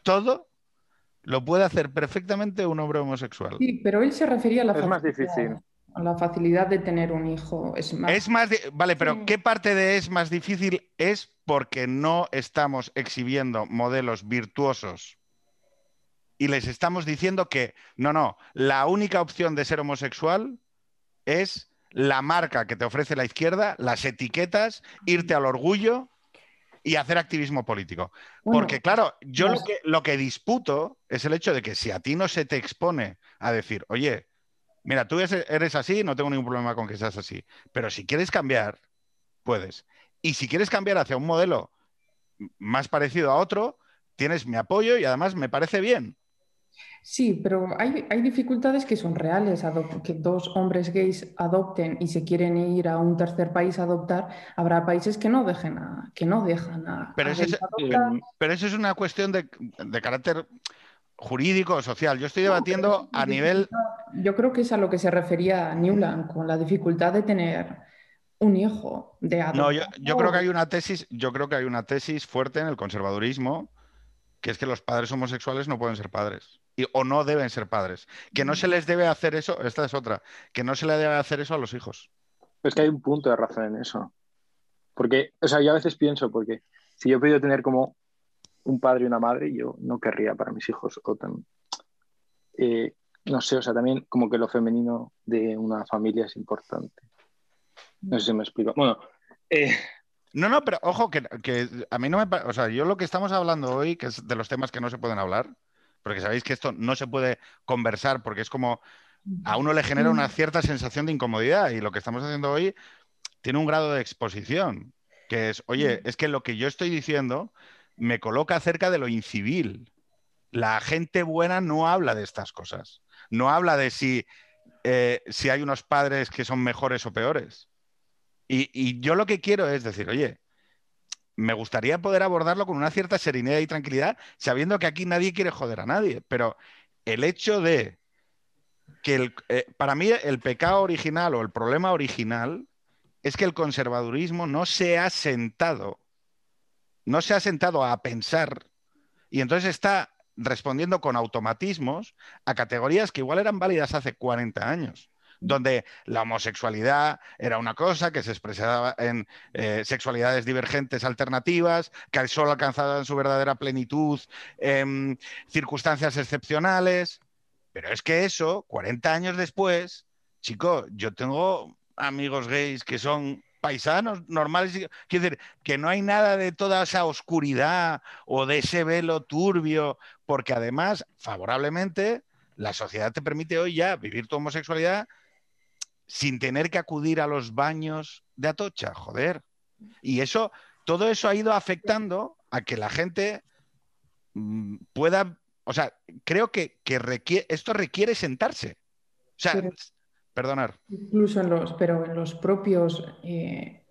todo lo puede hacer perfectamente un hombre homosexual. Sí, pero él se refería a la Es más difícil. La facilidad de tener un hijo. Es más, Es más, vale, pero. ¿qué parte de es más difícil? Es porque no estamos exhibiendo modelos virtuosos y les estamos diciendo que no, no, la única opción de ser homosexual es la marca que te ofrece la izquierda, las etiquetas, irte al orgullo y hacer activismo político. bueno, Porque claro, yo lo las- que, lo que disputo es el hecho de que si a ti no se te expone a decir, oye, mira, tú eres- así, no tengo ningún problema con que seas así, pero si quieres cambiar, puedes. Y si quieres cambiar hacia un modelo más parecido a otro, tienes mi apoyo y además me parece bien. Sí, pero hay, hay dificultades que son reales. que dos hombres gays adopten y se quieren ir a un tercer país a adoptar, habrá países que no dejen a, que no dejan a, Pero a es-. Eh, Pero eso es una cuestión de, de carácter jurídico o social. Yo estoy No, debatiendo pero a nivel... Yo creo que es a lo que se refería Newland, con la dificultad de tener un hijo, de No, yo, adoptar. yo creo que hay una tesis, yo creo que hay una tesis fuerte en el conservadurismo, que es que los padres homosexuales no pueden ser padres. Y- o no deben ser padres. Que no se les debe hacer eso, esta es otra, que no se le debe hacer eso a los hijos. Es que hay un punto de razón en eso. Porque, o sea, yo a veces pienso, porque si yo he podido tener como un padre y una madre, yo no querría para mis hijos. O eh, no sé, o sea, también como que lo femenino de una familia es importante. No sé si me explico. Bueno, eh, No, no, pero ojo, que, que a mí no me o sea, yo lo que estamos hablando hoy, que es de los temas que no se pueden hablar, porque sabéis que esto no se puede conversar porque es como a uno le genera una cierta sensación de incomodidad y lo que estamos haciendo hoy tiene un grado de exposición, que es, oye, es que lo que yo estoy diciendo me coloca cerca de lo incivil. La gente buena no habla de estas cosas, no habla de si, eh, si hay unos padres que son mejores o peores. Y, yo lo que quiero es decir, oye, me gustaría poder abordarlo con una cierta serenidad y tranquilidad, sabiendo que aquí nadie quiere joder a nadie, pero el hecho de que eh, para mí el pecado original o el problema original es que el conservadurismo no se ha sentado, no se ha sentado a pensar y entonces está respondiendo con automatismos a categorías que igual eran válidas hace 40 años donde la homosexualidad era una cosa que se expresaba en eh, sexualidades divergentes alternativas, que solo alcanzaban su verdadera plenitud en circunstancias excepcionales. Pero es que eso, 40 años después, chico, yo tengo amigos gays que son paisanos normales. Quiero decir, que no hay nada de toda esa oscuridad o de ese velo turbio, porque además, favorablemente, la sociedad te permite hoy ya vivir tu homosexualidad sin tener que acudir a los baños de Atocha, joder. Y eso, todo eso ha ido afectando a que la gente mm, pueda, o sea, creo que, esto requiere sentarse. O sea, perdonar. Incluso en los, pero en los propios, eh,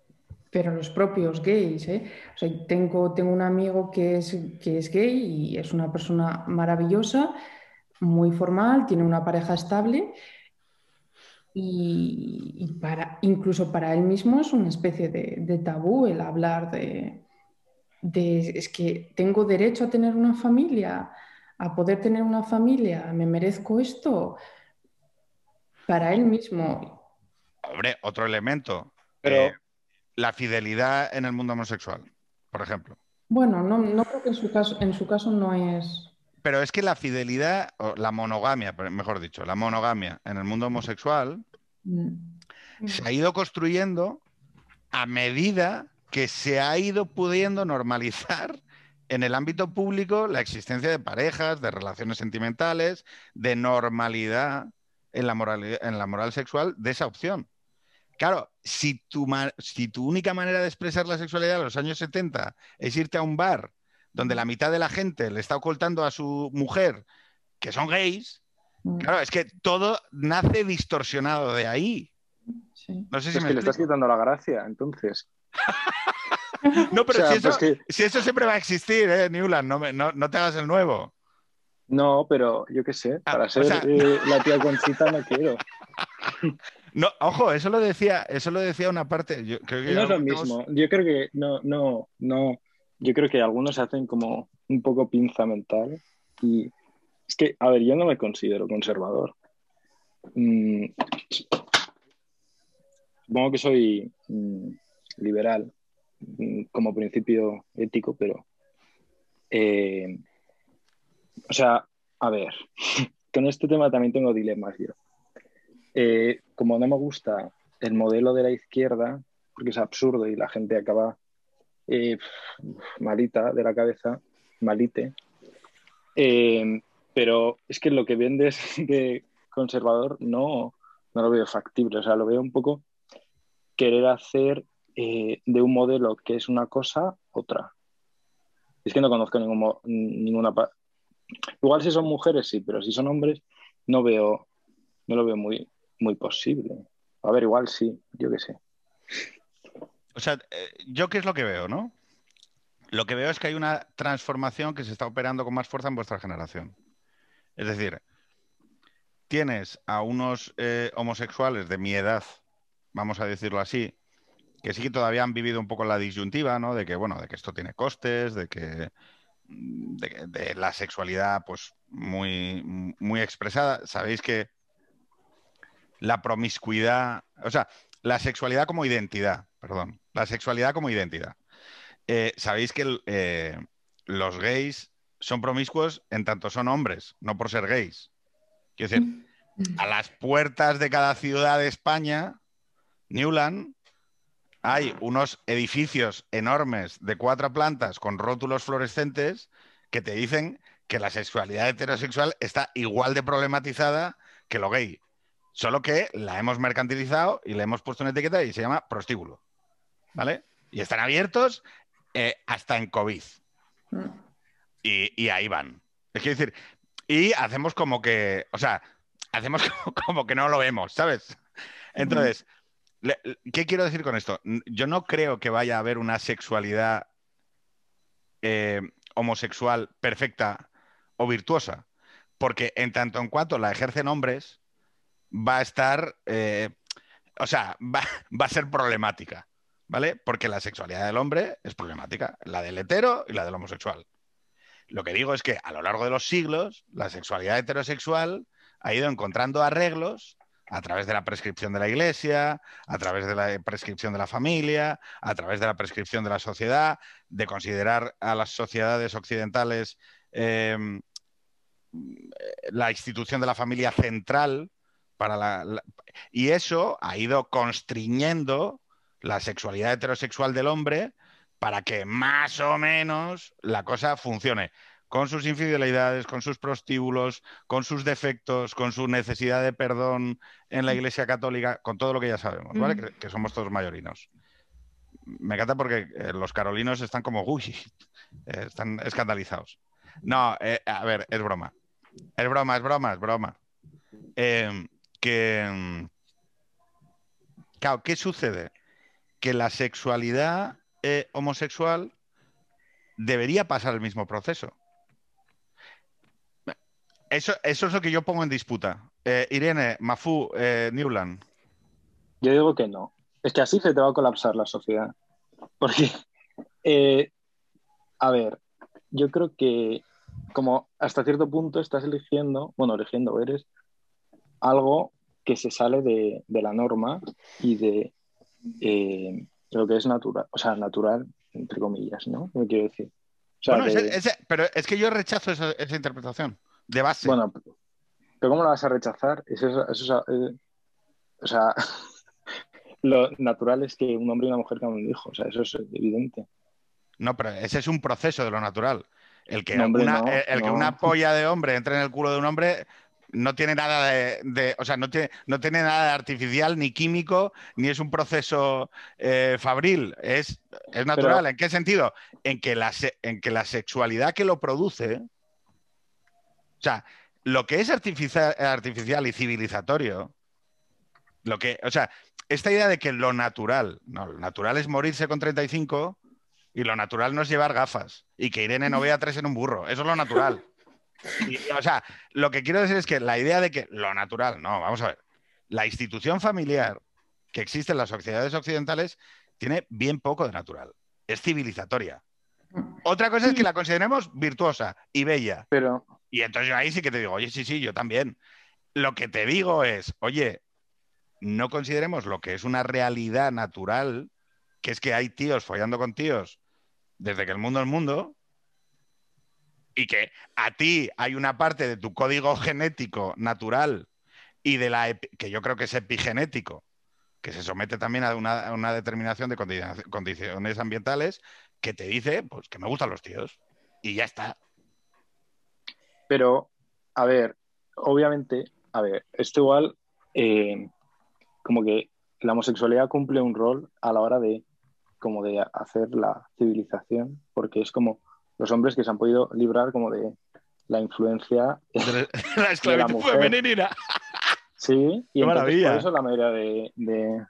pero en los propios gays, ¿eh? O sea, tengo, tengo un amigo que es, que es gay y es una persona maravillosa, muy formal, tiene una pareja estable y, para, incluso para él mismo es una especie de, tabú el hablar de, es que tengo derecho a tener una familia, a poder tener una familia, me merezco esto. Para él mismo. Hombre, otro elemento. Pero... Eh, la fidelidad en el mundo homosexual, por ejemplo. Bueno, no, no creo que en su caso, en su caso no es pero es que la fidelidad, o la monogamia, mejor dicho, la monogamia en el mundo homosexual mm. se ha ido construyendo a medida que se ha ido pudiendo normalizar en el ámbito público la existencia de parejas, de relaciones sentimentales, de normalidad en la, moral, en la moral sexual de esa opción. Claro, si tu, si tu única manera de expresar la sexualidad en los años 70 es irte a un bar donde la mitad de la gente le está ocultando a su mujer que son gays, mm. claro, es que todo nace distorsionado de ahí. No sé si es que le estás quitando la gracia, entonces. no, pero si, eso, siempre va a existir, ¿eh, Newland? No, no, te hagas el nuevo. No, pero yo qué sé, ah, para ser eh, la tía Conchita no quiero. No, ojo, eso lo decía, eso lo decía una parte. Yo creo que no es lo mismo. Yo creo que no, no, no yo creo que algunos hacen como un poco pinza mental y es que, a ver, yo no me considero conservador. Mm, supongo que soy mm, liberal mm, como principio ético, pero... Eh, o sea, a ver, con este tema también tengo dilemas yo. Eh, como no me gusta el modelo de la izquierda, porque es absurdo y la gente acaba eh, malita de la cabeza, malite. Eh, pero es que lo que vendes de conservador no, no lo veo factible, o sea, lo veo un poco querer hacer de un modelo que es una cosa, otra. Es que no conozco ningún, ninguna... Igual si son mujeres, sí, pero si son hombres, no veo, no lo veo muy, muy posible. A ver, igual sí, yo qué sé. O sea, eh, ¿yo qué es lo que veo, no? Lo que veo es que hay una transformación que se está operando con más fuerza en vuestra generación. Es decir, tienes a unos eh, homosexuales de mi edad, vamos a decirlo así, que sí que todavía han vivido un poco la disyuntiva, ¿no? De que, bueno, de que esto tiene costes, de que de, de la sexualidad, pues, muy, muy expresada. Sabéis que la promiscuidad, o sea, la sexualidad como identidad, perdón, la sexualidad como identidad. Eh, Sabéis que eh, los gays son promiscuos en tanto son hombres, no por ser gays. Quiero decir, mm. a las puertas de cada ciudad de España, Newland, hay unos edificios enormes de cuatro plantas con rótulos fluorescentes que te dicen que la sexualidad heterosexual está igual de problematizada que lo gay. Solo que la hemos mercantilizado y le hemos puesto una etiqueta y se llama prostíbulo. ¿Vale? Y están abiertos eh, hasta en COVID. Y, ahí van. Es decir, y hacemos como que, o sea, hacemos como, que no lo vemos, ¿sabes? Entonces, ¿qué quiero decir con esto? Yo no creo que vaya a haber una sexualidad eh, homosexual perfecta o virtuosa, porque en tanto en cuanto la ejercen hombres, va a estar, eh, o sea, va, a ser problemática, ¿vale? Porque la sexualidad del hombre es problemática, la del hetero y la del homosexual. Lo que digo es que a lo largo de los siglos, la sexualidad heterosexual ha ido encontrando arreglos a través de la prescripción de la iglesia, a través de la prescripción de la familia, a través de la prescripción de la sociedad, de considerar a las sociedades occidentales eh, la institución de la familia central para la, la- y eso ha ido constriñendo la sexualidad heterosexual del hombre para que más o menos la cosa funcione con sus infidelidades, con sus prostíbulos, con sus defectos, con su necesidad de perdón en la Iglesia Católica, con todo lo que ya sabemos, ¿vale? Ujú. Que, que somos todos mayorinos. Me encanta porque eh, los carolinos están como, uy, eh, están escandalizados. No, eh, a ver, es broma. Es broma, es broma, es broma. Eh, que, mm, claro, ¿qué sucede? Que la sexualidad homosexual debería pasar el mismo proceso. Eso, eso es lo que yo pongo en disputa. Eh, Irene, Mafu, eh, Newland. Yo digo que no. Es que así se te va a colapsar la sociedad. Porque, eh, a ver, yo creo que como hasta cierto punto estás eligiendo, bueno, eligiendo, eres algo que se sale de, de la norma y de, eh, de lo que es natural, o sea, natural, entre comillas, ¿no? ¿Qué quiero decir? O sea, Bueno, de- ese- ese- pero es que yo rechazo esa, esa interpretación de base. Bueno, pero ¿cómo lo vas a rechazar? Eso es- eso es, eh, o sea, lo natural es que un hombre y una mujer tengan un hijo, o sea, eso es evidente. No, pero ese es un proceso de lo natural. El que, No, hombre, una, no, el, el que no. una polla de hombre entre en el culo de un hombre no tiene nada de, de- o sea, no tiene, no tiene nada de artificial ni químico, ni es un proceso eh, fabril. Es, es natural. ¿En qué sentido? En que, la, en que la sexualidad que lo produce, o sea, lo que es artificial, y civilizatorio, lo que, o sea, esta idea de que lo natural, no, lo natural es morirse con 35 y lo natural no es llevar gafas y que Irene no vea tres en un burro, eso es lo natural. O sea, lo que quiero decir es que la idea de que lo natural, no, vamos a ver, la institución familiar que existe en las sociedades occidentales tiene bien poco de natural, es civilizatoria. Otra cosa es que la consideremos virtuosa y bella. Pero, Y entonces yo ahí sí que te digo, oye, sí, sí, yo también. Lo que te digo es, oye, no consideremos lo que es una realidad natural, que es que hay tíos follando con tíos desde que el mundo es mundo, y que a ti hay una parte de tu código genético natural y de la que yo creo que es epigenético, que se somete también a una, una determinación de condi- condiciones ambientales, que te dice pues que me gustan los tíos. Y ya está. Pero, a ver, obviamente, a ver, esto igual, eh, como que la homosexualidad cumple un rol a la hora de, como de hacer la civilización, porque es como los hombres que se han podido librar como de la influencia la esclavitud mujer. femenina. Sí, y entonces por eso la mayoría de, de-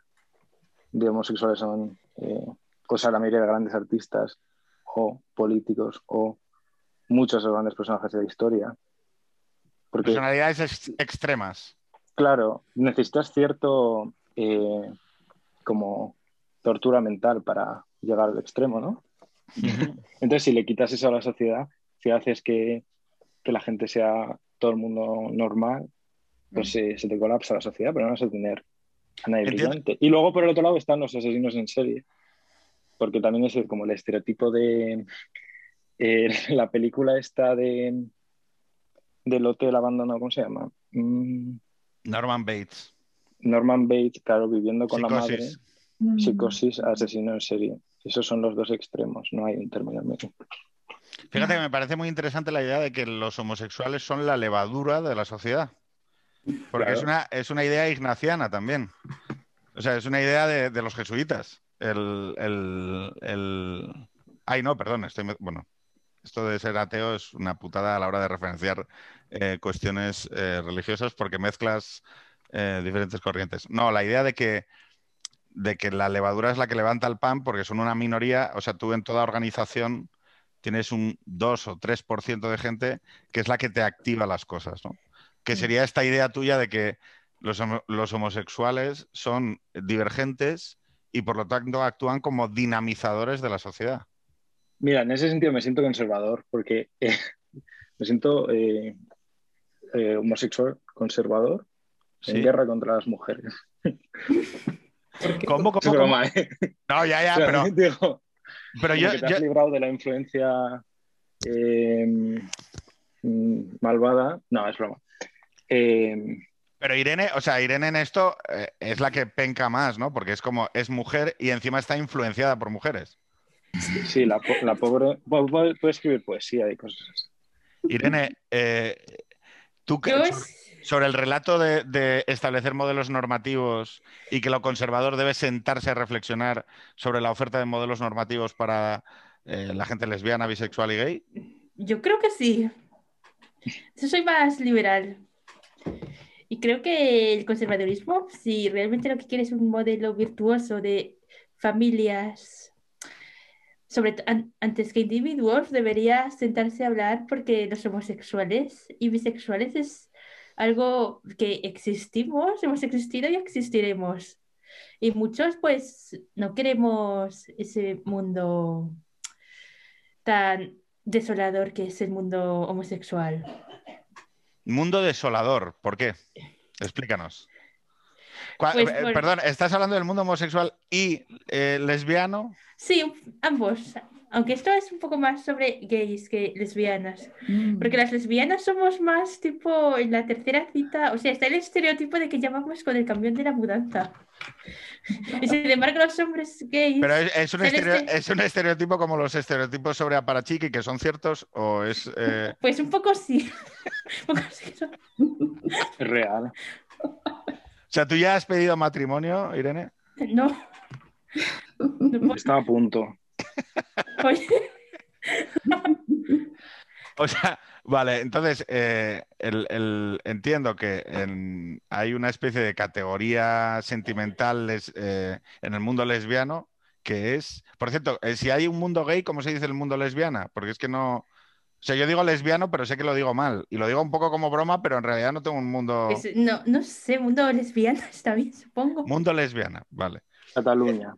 de homosexuales son, eh, o sea, la mayoría de grandes artistas o políticos o muchos grandes personajes de la historia. Porque, Personalidades ex- extremas. claro, necesitas cierto eh, como tortura mental para llegar al extremo, ¿no? Entonces, si le quitas eso a la sociedad, si haces que, que la gente sea todo el mundo normal, pues se, se te colapsa la sociedad, pero no vas a tener a nadie Entiendo. brillante. Y luego, por el otro lado, están los asesinos en serie, porque también es el- como el estereotipo de eh, la película esta de del hotel abandonado, ¿cómo se llama? Mm, Norman Bates. Norman Bates, claro, viviendo con la madre. Psicosis. Mm. Psicosis, asesino en serie. Esos son los dos extremos, no hay un término medio. Fíjate que me parece muy interesante la idea de que los homosexuales son la levadura de la sociedad. Porque Claro. es, una, es una idea ignaciana también. O sea, es una idea de, de los jesuitas. El, el- el- Ay, no, perdón, estoy... Bueno, esto de ser ateo es una putada a la hora de referenciar eh, cuestiones eh, religiosas porque mezclas eh, diferentes corrientes. No, la idea de que, de que la levadura es la que levanta el pan porque son una minoría, o sea, tú en toda organización tienes un 2 o 3% de gente que es la que te activa las cosas, ¿no? Que sería esta idea tuya de que los, homo- los homosexuales son divergentes y por lo tanto actúan como dinamizadores de la sociedad. Mira, en ese sentido me siento conservador porque eh, me siento eh, eh, homosexual conservador Sí. en guerra contra las mujeres. ¿Cómo, Es cómo, broma, ¿eh? No, ya, ya, O sea, pero, digo, pero yo, que te yo- has librado de la influencia eh, mm, malvada. No, es broma. Eh, Pero Irene, o sea, Irene en esto es la que penca más, ¿no? Porque es como, es mujer y encima está influenciada por mujeres. Sí, la, po- la pobre. Puede, escribir poesía y cosas así. Irene, eh, tú Yo sobre, el relato de, de establecer modelos normativos y que lo conservador debe sentarse a reflexionar sobre la oferta de modelos normativos para eh, la gente lesbiana, bisexual y gay. Yo creo que sí. Yo soy más liberal. Y creo que el conservadurismo, si realmente lo que quiere es un modelo virtuoso de familias, sobre an- antes que individuos, debería sentarse a hablar porque los homosexuales y bisexuales es algo que existimos, hemos existido y existiremos. Y muchos, pues, no queremos ese mundo tan desolador que es el mundo homosexual. Mundo desolador, ¿por qué? Explícanos. Pues eh, por- Perdón, ¿estás hablando del mundo homosexual y eh, lesbiano? Sí, ambos. Aunque esto es un poco más sobre gays que lesbianas. Mm. Porque las lesbianas somos más tipo en la tercera cita. O sea, está el estereotipo de que llamamos con el camión de la mudanza. Y sin embargo, los hombres gays. Pero es, es un estereo- este- es un estereotipo como los estereotipos sobre Aparachiqui que son ciertos o es... eh, Pues un poco sí. Un poco sí. Es real. O sea, ¿tú ya has pedido matrimonio, Irene? No. Estaba a punto. Oye, O sea, vale, entonces eh, el- el- entiendo que en- hay una especie de categoría sentimental les- eh, en el mundo lesbiano que es, por cierto, eh, si hay un mundo gay, ¿cómo se dice el mundo lesbiana? Porque es que no, o sea, yo digo lesbiano, pero sé que lo digo mal y lo digo un poco como broma, pero en realidad no tengo un mundo pues, no, no sé, mundo lesbiano está bien, supongo. mundo lesbiana, vale. Cataluña.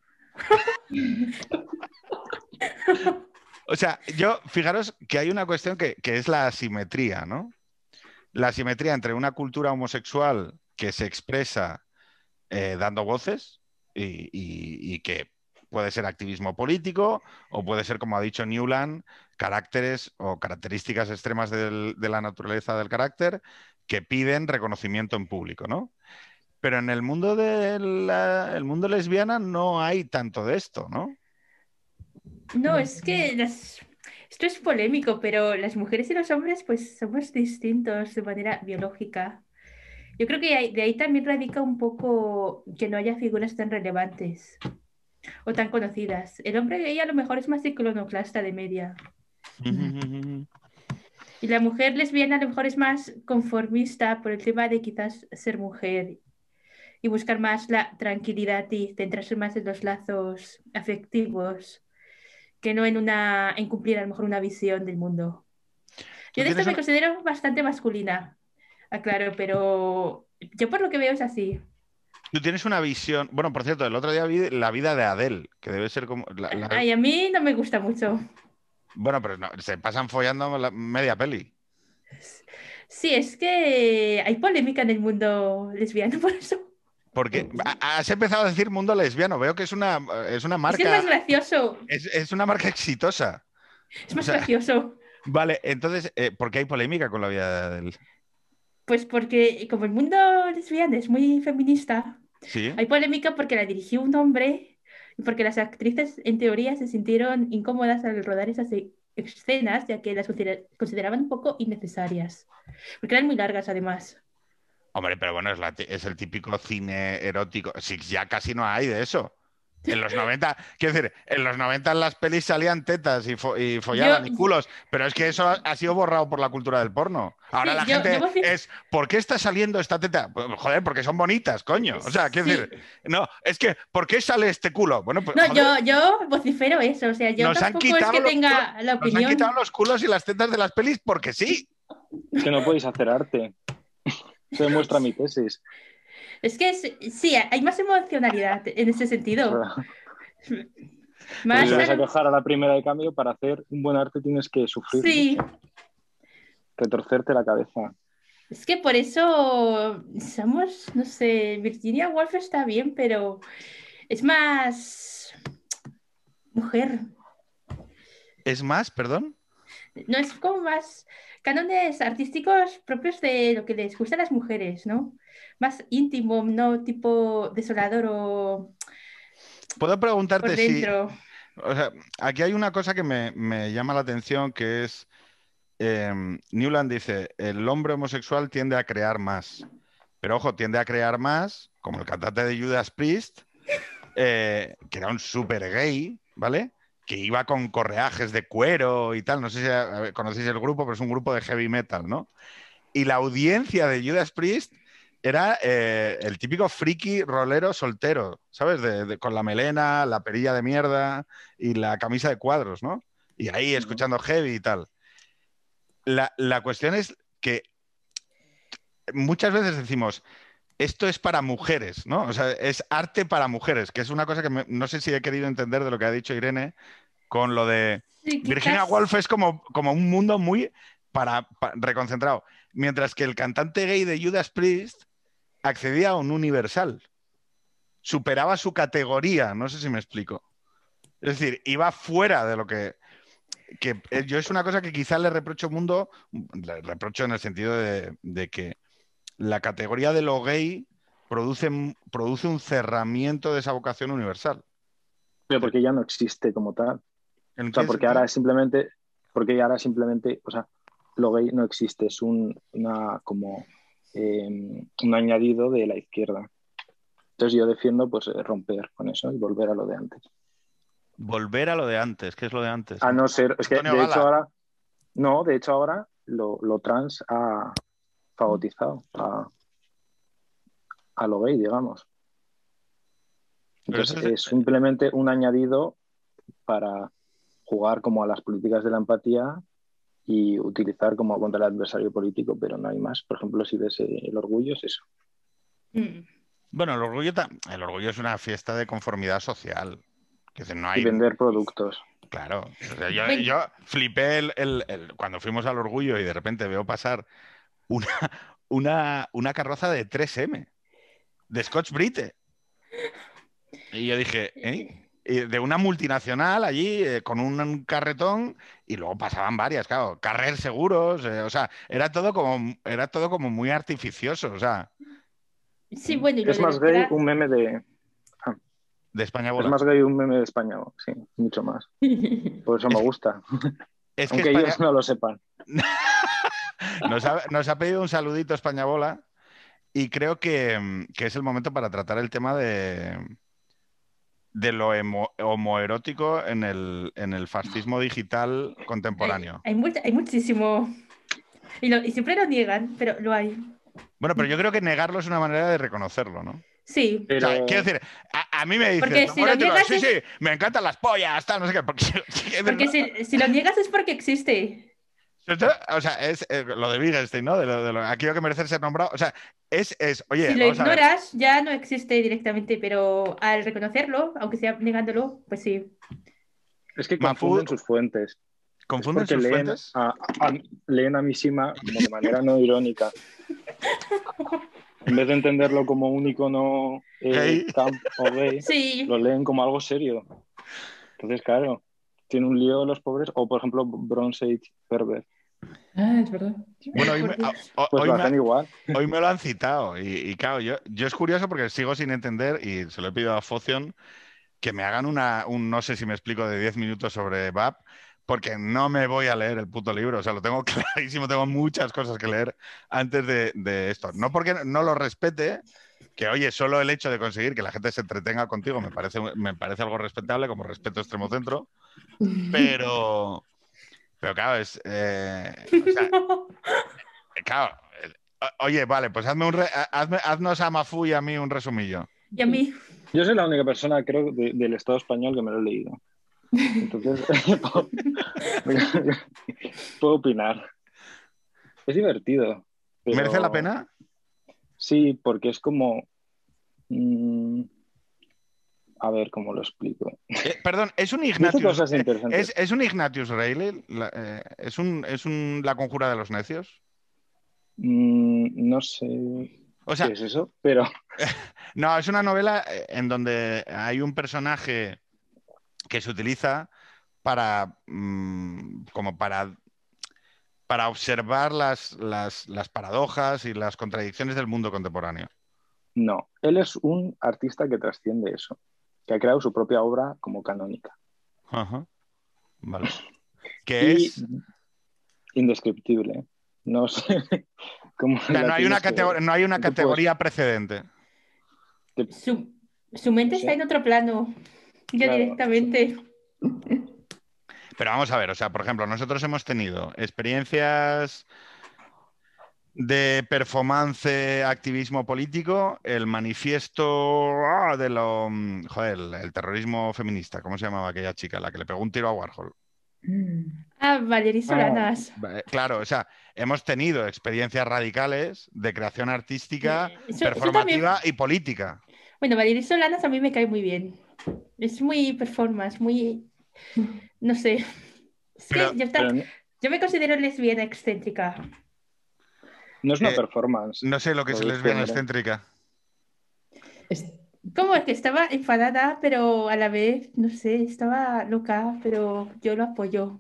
O sea, yo, fijaros que hay una cuestión que, que es la asimetría, ¿no? La asimetría entre una cultura homosexual que se expresa eh, dando voces y, y- y que puede ser activismo político o puede ser, como ha dicho Newland, caracteres o características extremas de la naturaleza del carácter que piden reconocimiento en público, ¿no? Pero en el mundo de mundo lesbiana no hay tanto de esto, ¿no? No, es que esto es polémico, pero las mujeres y los hombres pues somos distintos de manera biológica. Yo creo que de ahí también radica un poco que no haya figuras tan relevantes o tan conocidas. El hombre gay a lo mejor es más iconoclasta de media y la mujer lesbiana a lo mejor es más conformista por el tema de quizás ser mujer y buscar más la tranquilidad y centrarse más en los lazos afectivos que no en una en cumplir a lo mejor una visión del mundo. Yo de esto me un- considero bastante masculina, aclaro, pero yo por lo que veo es así. Tú tienes una visión. Bueno, por cierto, el otro día vi la vida de Adele, que debe ser como. la- la- Ay, a mí no me gusta mucho. Bueno, pero no, se pasan follando la media peli. Sí, es que hay polémica en el mundo lesbiano por eso. Porque ha- has empezado a decir mundo lesbiano. Veo que es una, es una Es que es más marca. gracioso, Es, es una marca exitosa. es más O sea, gracioso. Vale, entonces, eh, ¿por qué hay polémica con la vida de Adele? Pues porque como el mundo lesbiano es muy feminista, Sí. hay polémica porque la dirigió un hombre porque las actrices en teoría se sintieron incómodas al rodar esas e- escenas, ya que las considera- consideraban un poco innecesarias, porque eran muy largas además. Hombre, pero bueno, es, la es el típico cine erótico. Sí, ya casi no hay de eso. En los 90, quiero decir, en los 90 en las pelis salían tetas y, fo- y follaban Yo- y culos, pero es que eso ha, ha sido borrado por la cultura del porno. Ahora Sí, la yo- gente yo es, ¿por qué está saliendo esta teta? Pues, joder, porque son bonitas, coño. O sea, quiero Sí. decir, no, es que, ¿por qué sale este culo? Bueno, pues No, joder, yo, yo vocifero eso, o sea, yo Nos han tampoco es quitado que los tenga culos- la nos han opinión. quitado los culos y las tetas de las pelis porque sí. Es que no podéis hacer arte. Eso demuestra mi tesis. Es que es- sí, hay más emocionalidad en ese sentido. Más Si vas a cojar a la primera de cambio, para hacer un buen arte tienes que sufrir, Sí, retorcerte la cabeza. es que por eso somos, no sé, Virginia Woolf está bien, pero es más mujer. Es más, perdón. No es como más cánones artísticos propios de lo que les gusta a las mujeres, ¿no? Más íntimo, no tipo desolador o Puedo por preguntarte si. dentro. O sea, aquí hay una cosa que me, me llama la atención, que es, eh, Newland dice, el hombre homosexual tiende a crear más. Pero ojo, tiende a crear más, como el cantante de Judas Priest, eh, que era un súper gay, ¿vale? Que iba con correajes de cuero y tal. No sé si ver, conocéis el grupo, pero es un grupo de heavy metal, ¿no? Y la audiencia de Judas Priest era eh, el típico friki rolero soltero, ¿sabes? De- de- con la melena, la perilla de mierda y la camisa de cuadros, ¿no? Y ahí escuchando heavy y tal. La, la cuestión es que muchas veces decimos, esto es para mujeres, ¿no? O sea, es arte para mujeres, que es una cosa que me- no sé si he querido entender de lo que ha dicho Irene con lo de Sí, Virginia Woolf es como, como un mundo muy para, pa- reconcentrado, mientras que el cantante gay de Judas Priest accedía a un universal, superaba su categoría, no sé si me explico. Es decir, iba fuera de lo que, que eh, yo es una cosa que quizás le reprocho al mundo, le reprocho en el sentido de, de que la categoría de lo gay produce, produce un cerramiento de esa vocación universal. Pero porque ya no existe como tal. ¿En O sea, porque ahora es simplemente, porque ahora simplemente, o sea, lo gay no existe, es un, una, como, eh, un añadido de la izquierda. Entonces yo defiendo pues eh, romper con eso y volver a lo de antes. Volver a lo de antes, ¿qué es lo de antes? A no ser, es que Antonio de hecho ahora, no, de hecho ahora lo, lo trans ha fagotizado a, a lo gay, digamos. Entonces es simplemente un añadido para jugar como a las políticas de la empatía y utilizar como contra el adversario político, pero no hay más. Por ejemplo, si ves el orgullo es eso. Mm. Bueno, el orgullo, el orgullo es una fiesta de conformidad social. Que no hay, Y vender productos. Claro. O sea, yo, yo flipé el, el- el- cuando fuimos al orgullo y de repente veo pasar una, una, una carroza de 3M, de Scotch Brite. Y yo dije, ¿eh? De una multinacional allí eh, con un carretón y luego pasaban varias, claro, carrer seguros, eh, o sea, era todo como era todo como muy artificioso, o sea, Sí, bueno, y lo Es más gay un meme de... de España Es bola. más gay un meme de España, sí, mucho más. Por eso me gusta. Es que Aunque España- ellos no lo sepan. Nos ha, nos ha pedido un saludito España Bola y creo que, que es el momento para tratar el tema de, de lo emo- homoerótico en el, en el fascismo digital contemporáneo. Hay, mu- hay muchísimo. Y, lo- y siempre lo niegan, pero lo hay. Bueno, pero yo creo que negarlo es una manera de reconocerlo, ¿no? Sí. O Pero... sea, quiero decir, a, a mí me dicen, Porque "No, si lo ponértelo". niegas sí, es- sí, me encantan las pollas, tal, no sé qué. Porque, Porque si, si lo niegas es porque existe. O sea, es eh, lo de Wittgenstein, ¿no? De lo, de lo- aquello que merece ser nombrado. O sea, es, es oye, si lo vamos a ver. ignoras, ya no existe directamente, pero al reconocerlo, aunque sea negándolo, pues sí. Es que confunden sus fuentes. ¿Confunden sus leen fuentes? a, a- leen a Mishima como de manera no irónica. En vez de entenderlo como un icono eh, Gay. camp o gay, Sí. lo leen como algo serio. Entonces, claro, tiene un lío los pobres. O, por ejemplo, Bronze Age Pervert. Ah, es verdad. Bueno, hoy me, Pues hoy lo me- hacen igual. Hoy me lo han citado y, y claro, yo, yo es curioso porque sigo sin entender y se lo he pedido a Focion que me hagan una, un no sé si me explico de 10 minutos sobre VAP porque no me voy a leer el puto libro, o sea, lo tengo clarísimo, tengo muchas cosas que leer antes de, de esto. No porque no lo respete, que oye, solo el hecho de conseguir que la gente se entretenga contigo me parece, me parece algo respetable, como respeto extremo centro, pero, pero claro, es... eh, o sea, eh, Claro. eh, Oye, vale, pues hazme un re- hazme- haznos a Mafu y a mí un resumillo. Y a mí. Yo soy la única persona, creo, de- del Estado español que me lo he leído. Entonces, puedo, puedo opinar. Es divertido. pero- ¿Merece la pena? Sí, porque es como. mm, a ver cómo lo explico. Eh, perdón, ¿es un Ignatius, eh. ¿es, es un Ignatius Reilly? La- eh, ¿Es, un, ¿Es un la conjura de los necios? Mm, no sé O sea, qué es eso, pero no, es una novela en donde hay un personaje que se utiliza para mm, como para, para observar las, las, las paradojas y las contradicciones del mundo contemporáneo. no. Él es un artista que trasciende eso, que ha creado su propia obra como canónica. Ajá. Vale. Que Y es. indescriptible. No sé cómo. o sea, la no hay una, tienes que- categor- no hay una no te puedes- categoría precedente. Su, su mente Sí. está en otro plano, ya Claro. directamente. Pero vamos a ver, o sea, por ejemplo, nosotros hemos tenido experiencias de performance, activismo político, el manifiesto ah, de lo, mm, joder, el, el terrorismo feminista, ¿cómo se llamaba aquella chica, la que le pegó un tiro a Warhol? Mm. Ah, Valerie Solanas. Eh, Claro, o sea, hemos tenido experiencias radicales de creación artística, eso performativa y política. Bueno, Valerie Solanas a mí me cae muy bien. Es muy performance, muy... No sé. Es que yo, Pero yo me considero lesbiana excéntrica. No es una Eh, performance. No sé lo que es Lo de lesbiana excéntrica. Es- Como es que estaba enfadada, pero a la vez, no sé, estaba loca, pero yo lo apoyo.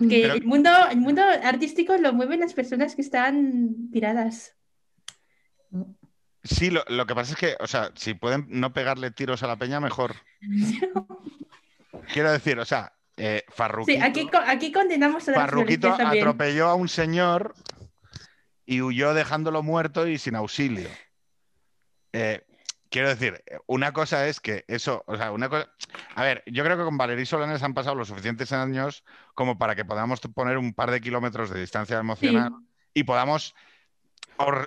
Que Pero- el mundo, el mundo artístico lo mueven las personas que están tiradas. Sí, lo, lo que pasa es que, o sea, si pueden no pegarle tiros a la peña, mejor. Quiero decir, o sea, eh, Sí, Farruquito, aquí, co- aquí condenamos a las Farruquito atropelló a un señor y huyó dejándolo muerto y sin auxilio. Eh, quiero decir, una cosa es que eso, o sea, una cosa. A ver, yo creo que con Valerí Solanes han pasado los suficientes años como para que podamos poner un par de kilómetros de distancia emocional y podamos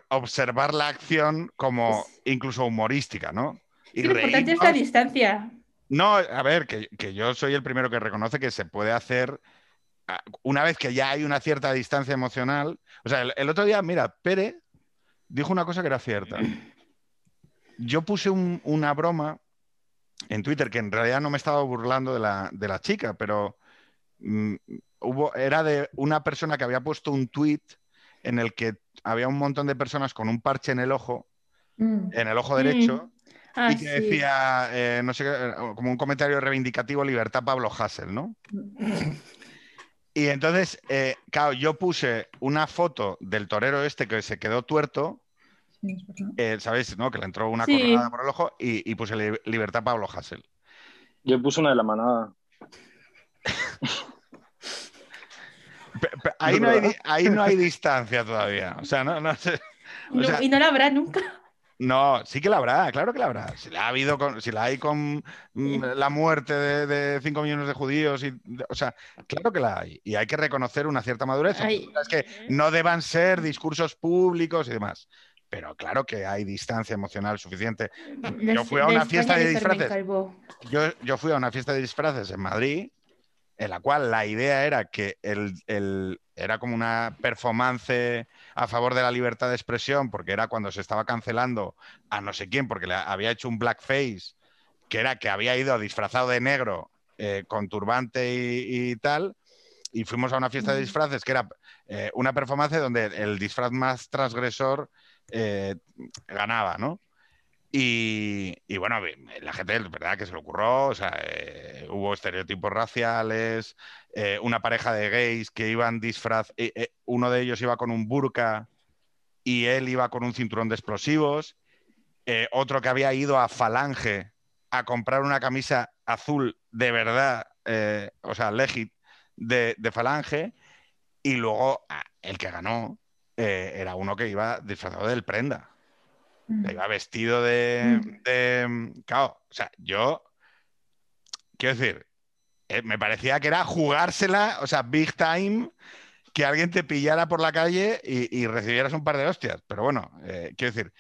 observar la acción como incluso humorística, ¿no? Y Sí, lo importante es la distancia. No, a ver, que, que yo soy el primero que reconoce que se puede hacer una vez que ya hay una cierta distancia emocional. O sea, el, el otro día, mira, Pere dijo una cosa que era cierta. Yo puse un- una broma en Twitter que en realidad no me estaba burlando de la, de la chica, pero mm, hubo, era de una persona que había puesto un tweet en el que había un montón de personas con un parche en el ojo, Mm. en el ojo derecho, Ah, y que sí. decía, eh, no sé, qué, como un comentario reivindicativo, libertad Pablo Hassel, ¿no? Y entonces, eh, claro, yo puse una foto del torero este que se quedó tuerto, eh, ¿sabéis? ¿no? Que le entró una Sí. cornada por el ojo y, y puse li- libertad Pablo Hassel. Yo puse una de la manada. Ahí, no hay, ahí no hay distancia todavía. O sea, no, no sé. o No, sea, y no la habrá nunca. No, sí que la habrá, claro que la habrá. Si la ha habido con, si la hay con mm, la muerte de, 5 millones de judíos, y, de- o sea, claro que la hay. Y hay que reconocer una cierta madurez. Ay. Es que no deban ser discursos públicos y demás. Pero claro que hay distancia emocional suficiente. Yo Las- fui a una fiesta de disfraces. Yo, yo fui a una fiesta de disfraces en Madrid, en la cual la idea era que el, el- era como una performance a favor de la libertad de expresión, porque era cuando se estaba cancelando a no sé quién, porque le había hecho un blackface, que era que había ido disfrazado de negro, eh, con turbante y, y tal, y fuimos a una fiesta de disfraces que era eh, una performance donde el disfraz más transgresor eh, ganaba, ¿no? Y, bueno, la gente, verdad que se le ocurrió, o sea, eh, hubo estereotipos raciales, eh, una pareja de gays que iban disfraz, eh, uno de ellos iba con un burka y él iba con un cinturón de explosivos, otro que había ido a Falange a comprar una camisa azul de verdad, o sea, legit de, de Falange, y luego ah, el que ganó era uno que iba disfrazado del prenda. Mm. Iba vestido de, de- Claro, o sea, yo. Quiero decir, eh, me parecía que era jugársela, o sea, big time, que alguien te pillara por la calle y, y recibieras un par de hostias. Pero bueno, eh, quiero decir,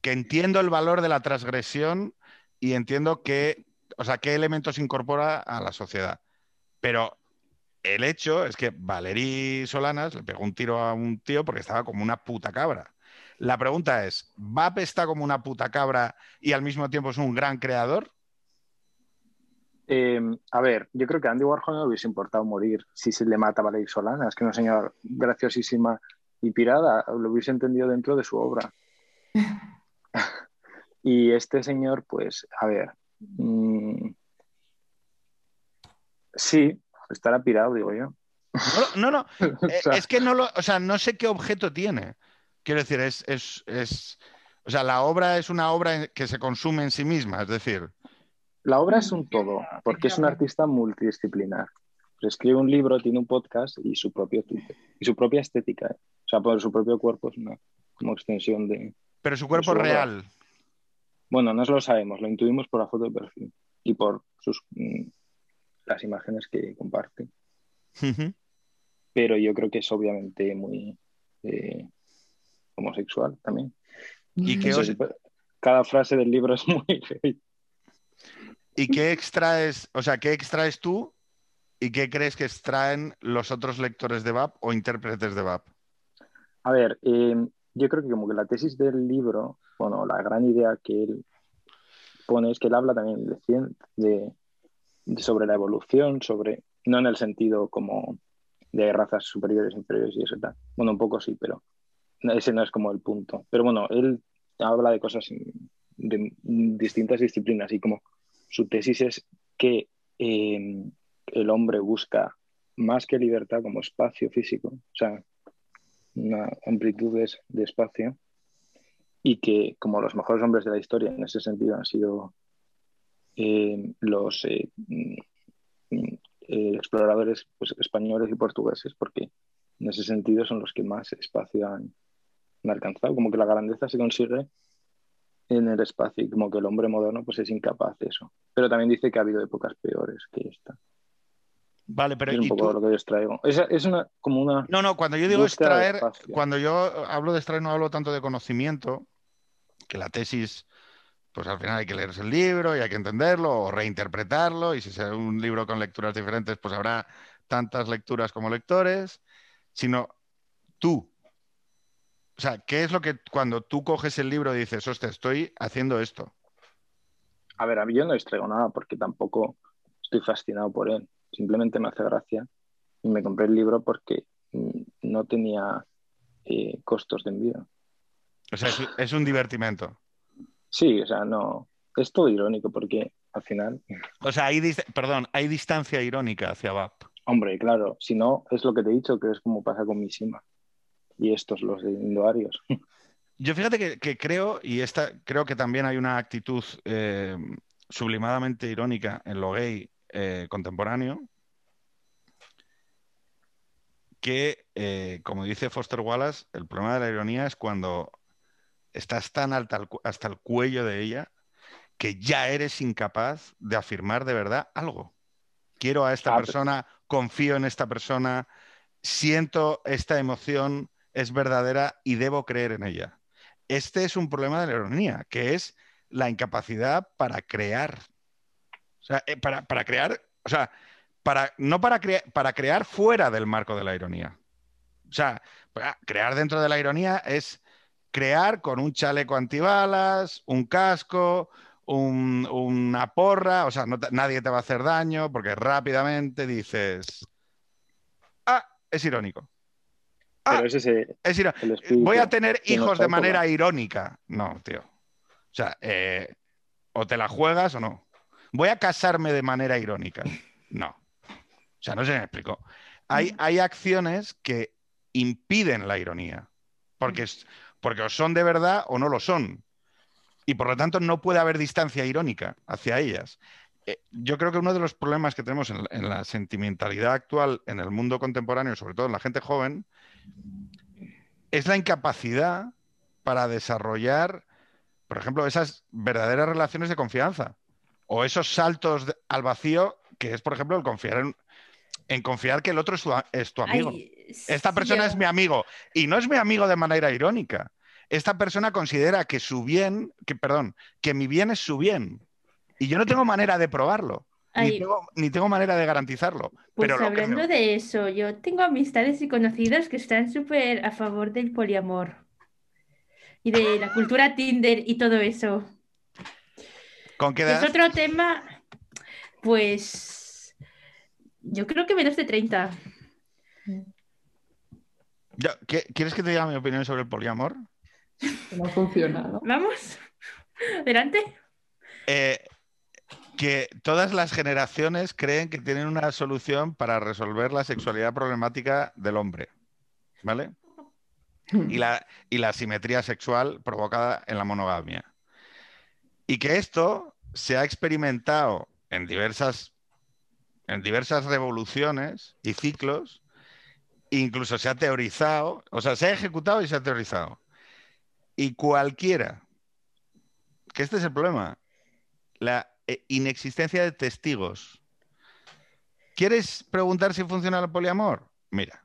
que entiendo el valor de la transgresión y entiendo que. O sea, qué elementos incorpora a la sociedad. Pero el hecho es que Valerí Solanas le pegó un tiro a un tío porque estaba como una puta cabra. La pregunta es, ¿Vap está como una puta cabra y al mismo tiempo es un gran creador? Eh, a ver, yo creo que a Andy Warhol no le hubiese importado morir si se le mata Valerie Solana. Es que una señora graciosísima y pirada lo hubiese entendido dentro de su obra. y este señor, pues, a ver. mm, sí, estará pirado, digo yo. No, no, no, eh, sea- es que no lo, o sea, no sé qué objeto tiene. Quiero decir, es, es, es, o sea, la obra es una obra que se consume en sí misma, es decir, La obra es un todo, porque es un artista multidisciplinar. Pues escribe un libro, tiene un podcast y su propio Twitter. Y su propia estética. ¿eh? O sea, por su propio cuerpo es una como extensión de... pero su cuerpo su obra. real. Bueno, no lo sabemos, lo intuimos por la foto de perfil y por sus mm, las imágenes que comparte. Pero yo creo que es obviamente muy eh, homosexual también. ¿Y qué, os- cada frase del libro es muy. ¿Y qué extraes, o sea, qué extraes tú y qué crees que extraen los otros lectores de VAP o intérpretes de VAP? A ver, eh, yo creo que como que la tesis del libro, bueno, la gran idea que él pone es que él habla también de, de- de- sobre la evolución, sobre, no en el sentido como de razas superiores, inferiores y eso tal. Bueno, un poco sí, pero ese no es como el punto. Pero bueno, él habla de cosas de distintas disciplinas y como su tesis es que eh, el hombre busca más que libertad como espacio físico, o sea, una amplitud de, espacio y que como los mejores hombres de la historia en ese sentido han sido eh, los eh, mm, eh, exploradores pues, españoles y portugueses porque en ese sentido son los que más espacio han alcanzado como que la grandeza se consigue en el espacio y como que el hombre moderno pues es incapaz de eso pero también dice que ha habido épocas peores que esta Vale, pero es un ¿y poco tú? lo que yo os traigo es, es una como una No, no, cuando yo digo extraer, cuando yo hablo de extraer no hablo tanto de conocimiento, que la tesis, pues al final hay que leerse el libro y hay que entenderlo o reinterpretarlo, y si es un libro con lecturas diferentes, pues habrá tantas lecturas como lectores, sino tú. O sea, ¿qué es lo que cuando tú coges el libro y dices, hostia, estoy haciendo esto? A ver, a mí yo no extraigo nada porque tampoco estoy fascinado por él. Simplemente me hace gracia y me compré el libro porque mm, no tenía eh, costos de envío. O sea, es, es un divertimento. Sí, o sea, no. Es todo irónico porque al final, O sea, hay, perdón, hay distancia irónica hacia VAP. hombre, claro, si no, es lo que te he dicho, que es como pasa con Mishima y estos, los de Indoarios. Yo fíjate que, que creo, y esta, creo que también hay una actitud eh, sublimadamente irónica en lo gay eh, contemporáneo, que, eh, como dice Foster Wallace, el problema de la ironía es cuando estás tan alta hasta el cuello de ella que ya eres incapaz de afirmar de verdad algo. Quiero a esta Ah, persona, confío en esta persona, siento esta emoción, es verdadera y debo creer en ella. Este es un problema de la ironía, que es la incapacidad para crear. O sea, eh, para, para crear, o sea, para, no para, crea- para crear fuera del marco de la ironía. O sea, crear dentro de la ironía es crear con un chaleco antibalas, un casco, un- una porra, o sea, no nadie te va a hacer daño porque rápidamente dices, ah, es irónico. Ah, ese es el, es iro- el espíritu. Voy a tener hijos de manera irónica. No, tío. O sea, eh, o te la juegas o no. Voy a casarme de manera irónica. No. O sea, no se me explicó. Hay, hay acciones que impiden la ironía. Porque, porque o son de verdad o no lo son. Y por lo tanto no puede haber distancia irónica hacia ellas. Eh, yo creo que uno de los problemas que tenemos en, en la sentimentalidad actual en el mundo contemporáneo, sobre todo en la gente joven, es la incapacidad para desarrollar, por ejemplo, esas verdaderas relaciones de confianza o esos saltos de- al vacío que es, por ejemplo, el confiar en, en confiar que el otro es tu, a- es tu amigo. Ay, Esta persona yo- es mi amigo y no es mi amigo de manera irónica. Esta persona considera que su bien, que perdón, que mi bien es su bien y yo no tengo manera de probarlo. Ni tengo, ni tengo manera de garantizarlo. Pues pero hablando me- de eso, yo tengo amistades y conocidos que están súper a favor del poliamor y de la cultura Tinder y todo eso. ¿Con qué Es edad? otro tema. Pues yo creo que menos de 30. Yo- ¿qué- ¿Quieres que te diga mi opinión sobre el poliamor? No funciona, ¿no? Vamos, adelante. Eh, que todas las generaciones creen que tienen una solución para resolver la sexualidad problemática del hombre, ¿vale? Y la, y la asimetría sexual provocada en la monogamia. Y que esto se ha experimentado en diversas, en diversas revoluciones y ciclos, incluso se ha teorizado, o sea, se ha ejecutado y se ha teorizado. Y cualquiera, que este es el problema, la eh, inexistencia de testigos. ¿Quieres preguntar si funciona el poliamor? Mira,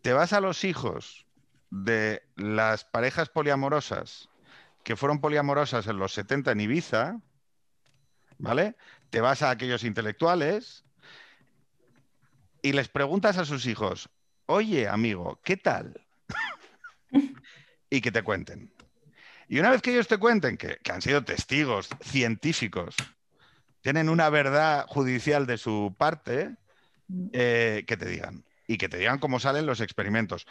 te vas a los hijos de las parejas poliamorosas que fueron poliamorosas en los 70 en Ibiza, ¿vale? Te vas a aquellos intelectuales y les preguntas a sus hijos, oye, amigo, ¿qué tal? y que te cuenten. Y una vez que ellos te cuenten que, han sido testigos científicos, tienen una verdad judicial de su parte, eh, que te digan. Y que te digan cómo salen los experimentos.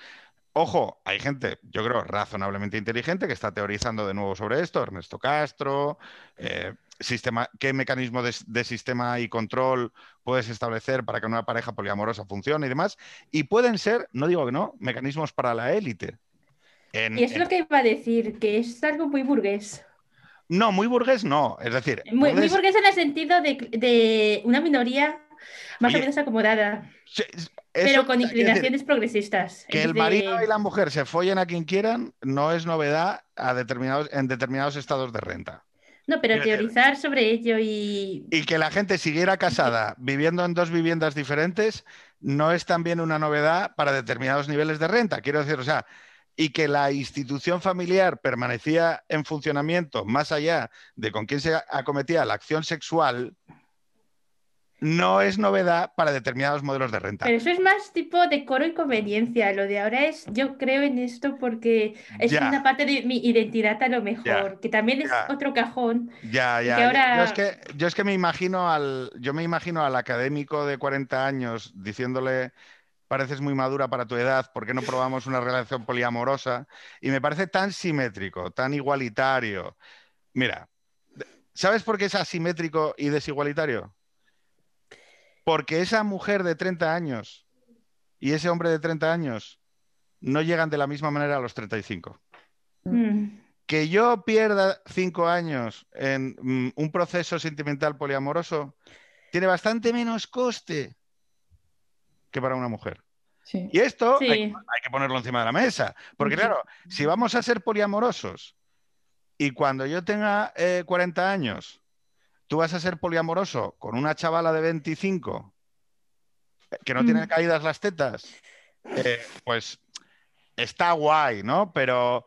Ojo, hay gente, yo creo, razonablemente inteligente que está teorizando de nuevo sobre esto, Ernesto Castro, eh, sistema, qué mecanismo de sistema y control puedes establecer para que una pareja poliamorosa funcione y demás. Y pueden ser, no digo que no, mecanismos para la élite. En- Y es en- lo que iba a decir, que es algo muy burgués. No, muy burgués no. Es decir, Muy, muy burgués en el sentido de, de una minoría más Oye, o menos acomodada, Sí, eso- pero con decir, inclinaciones progresistas. Que el de- marido y la mujer se follen a quien quieran no es novedad a determinados, en determinados estados de renta. No, pero Quiero decir- teorizar sobre ello y... Y que la gente siguiera casada viviendo en dos viviendas diferentes no es también una novedad para determinados niveles de renta. Quiero decir, o sea, y que la institución familiar permanecía en funcionamiento más allá de con quién se acometía la acción sexual, no es novedad para determinados modelos de renta. Pero eso es más tipo decoro y conveniencia. Lo de ahora es, yo creo en esto porque es Ya. una parte de mi identidad a lo mejor, que también es Ya. otro cajón. Ya, ya. que Yo- ahora- Yo, es que, yo es que me imagino al, yo me imagino al académico de 40 años diciéndole, pareces muy madura para tu edad, ¿por qué no probamos una relación poliamorosa? Y me parece tan simétrico, tan igualitario. Mira, ¿sabes por qué es asimétrico y desigualitario? Porque esa mujer de 30 años y ese hombre de 30 años no llegan de la misma manera a los 35 Mm. que yo pierda cinco años en mm, un proceso sentimental poliamoroso tiene bastante menos coste que para una mujer. Sí. Y esto Sí. hay, hay que ponerlo encima de la mesa. Porque Sí. claro, si vamos a ser poliamorosos y cuando yo tenga eh, 40 años, tú vas a ser poliamoroso con una chavala de 25 eh, que no tiene Mm. caídas las tetas, eh, pues está guay, ¿no? Pero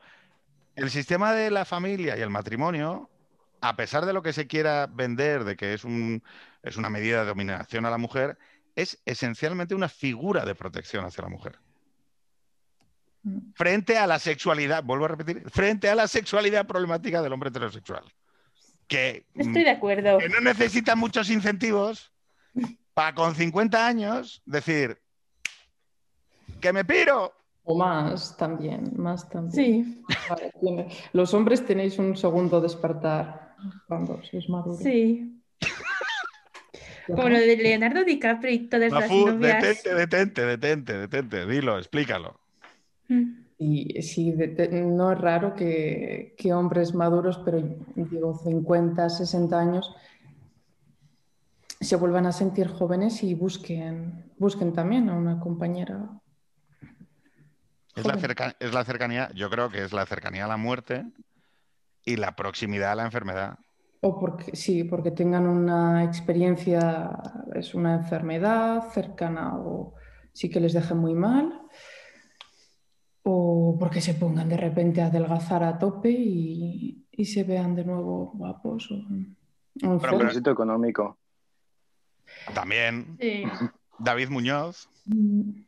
el sistema de la familia y el matrimonio, a pesar de lo que se quiera vender, de que es, un, es una medida de dominación a la mujer, es esencialmente una figura de protección hacia la mujer. Mm. Frente a la sexualidad, vuelvo a repetir, frente a la sexualidad problemática del hombre heterosexual. Que, mm, Estoy de acuerdo. que no necesita muchos incentivos para con 50 años decir que me piro. O más también, más también. Sí, Vale, tiene- Los hombres tenéis un segundo despertar cuando sois maduros. sí. Como lo de Leonardo DiCaprio y todas las novias. detente, detente, detente, detente, dilo, explícalo. Mm. Y sí, no es raro que, que hombres maduros, pero digo 50, 60 años, se vuelvan a sentir jóvenes y busquen, busquen también a una compañera. Es la, joven. cerca- es la cercanía, yo creo que es la cercanía a la muerte y la proximidad a la enfermedad. O porque sí, porque tengan una experiencia, es una enfermedad cercana o sí que les deje muy mal. O porque se pongan de repente a adelgazar a tope y, y se vean de nuevo guapos o, o. Propósito económico. También Sí. David Muñoz, Mm,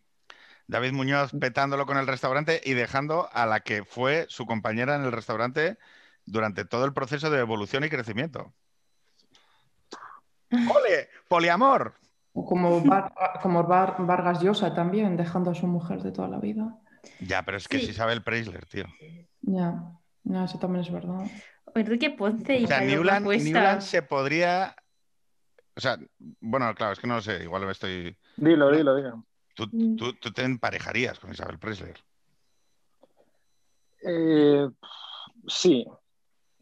David Muñoz petándolo con el restaurante y dejando a la que fue su compañera en el restaurante durante todo el proceso de evolución y crecimiento. ¡Ole! ¡Poliamor! Como, como Var- Vargas Llosa también, dejando a su mujer de toda la vida. Ya, pero es que Sí. es Isabel Preisler, tío. Ya, ya, eso también es verdad. Enrique Ponce y O sea, Newland. Newland se podría. O sea, bueno, claro, es que no lo sé, igual me estoy. Dilo, dilo, dilo. Tú, Mm. tú- tú te emparejarías con Isabel Preisler. Eh, sí,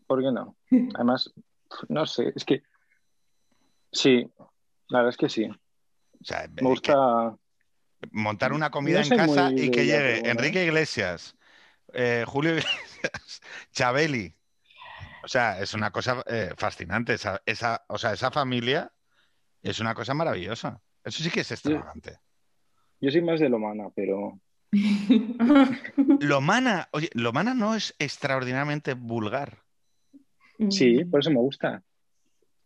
¿por qué no? Además, no sé, es que sí, la verdad es que sí. O sea, Me gusta. montar una comida No en casa y que llegue pero bueno. Enrique Iglesias, eh, Julio Iglesias, Chabeli. O sea, es una cosa eh, fascinante. Esa, esa- o sea, esa familia es una cosa maravillosa. Eso sí que es extravagante. Yo soy más de Lomana, pero Lomana, oye, Lomana no es extraordinariamente vulgar. Sí, por eso me gusta.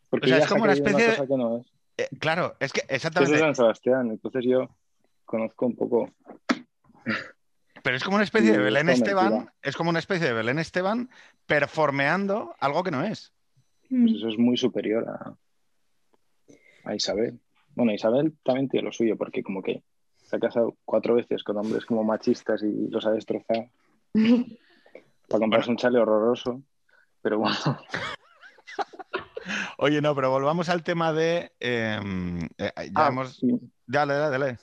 Porque O sea, ella es como una especie de- cosa que no es. Eh, claro, es que Que es de exactamente. San Sebastián, entonces yo conozco un poco. Pero es como una especie de Belén Esteban, mentira. es como una especie de Belén Esteban performeando algo que no es. Pues eso es muy superior a, a Isabel. Bueno, Isabel también tiene lo suyo, porque como que se ha casado cuatro veces con hombres como machistas y los ha destrozado para comprarse un chale horroroso. Pero bueno, Oye, no, pero volvamos al tema de. eh, eh, ya Ah, hemos. sí. Dale, dale, dale.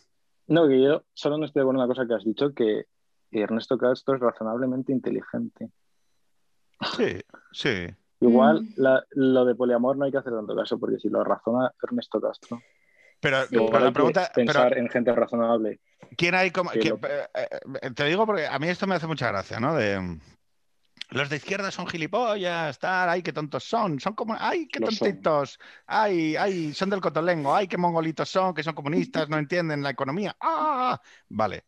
no, que yo solo no estoy de acuerdo en una cosa que has dicho, que Ernesto Castro es razonablemente inteligente. Sí, sí. Igual Mm. la- lo de poliamor no hay que hacer tanto caso, porque si lo razona Ernesto Castro, Pero, Sí. pero igual la pregunta. pero, pensar en gente razonable. ¿Quién hay como.? que quién- lo- eh, te digo porque a mí esto me hace mucha gracia, ¿no? De. Mm, Los de izquierda son gilipollas, tal, ay, qué tontos son, son como, ay, qué tontitos, ay, ay, son del cotolengo, ay, qué mongolitos son, que son comunistas, no entienden la economía, ah, vale.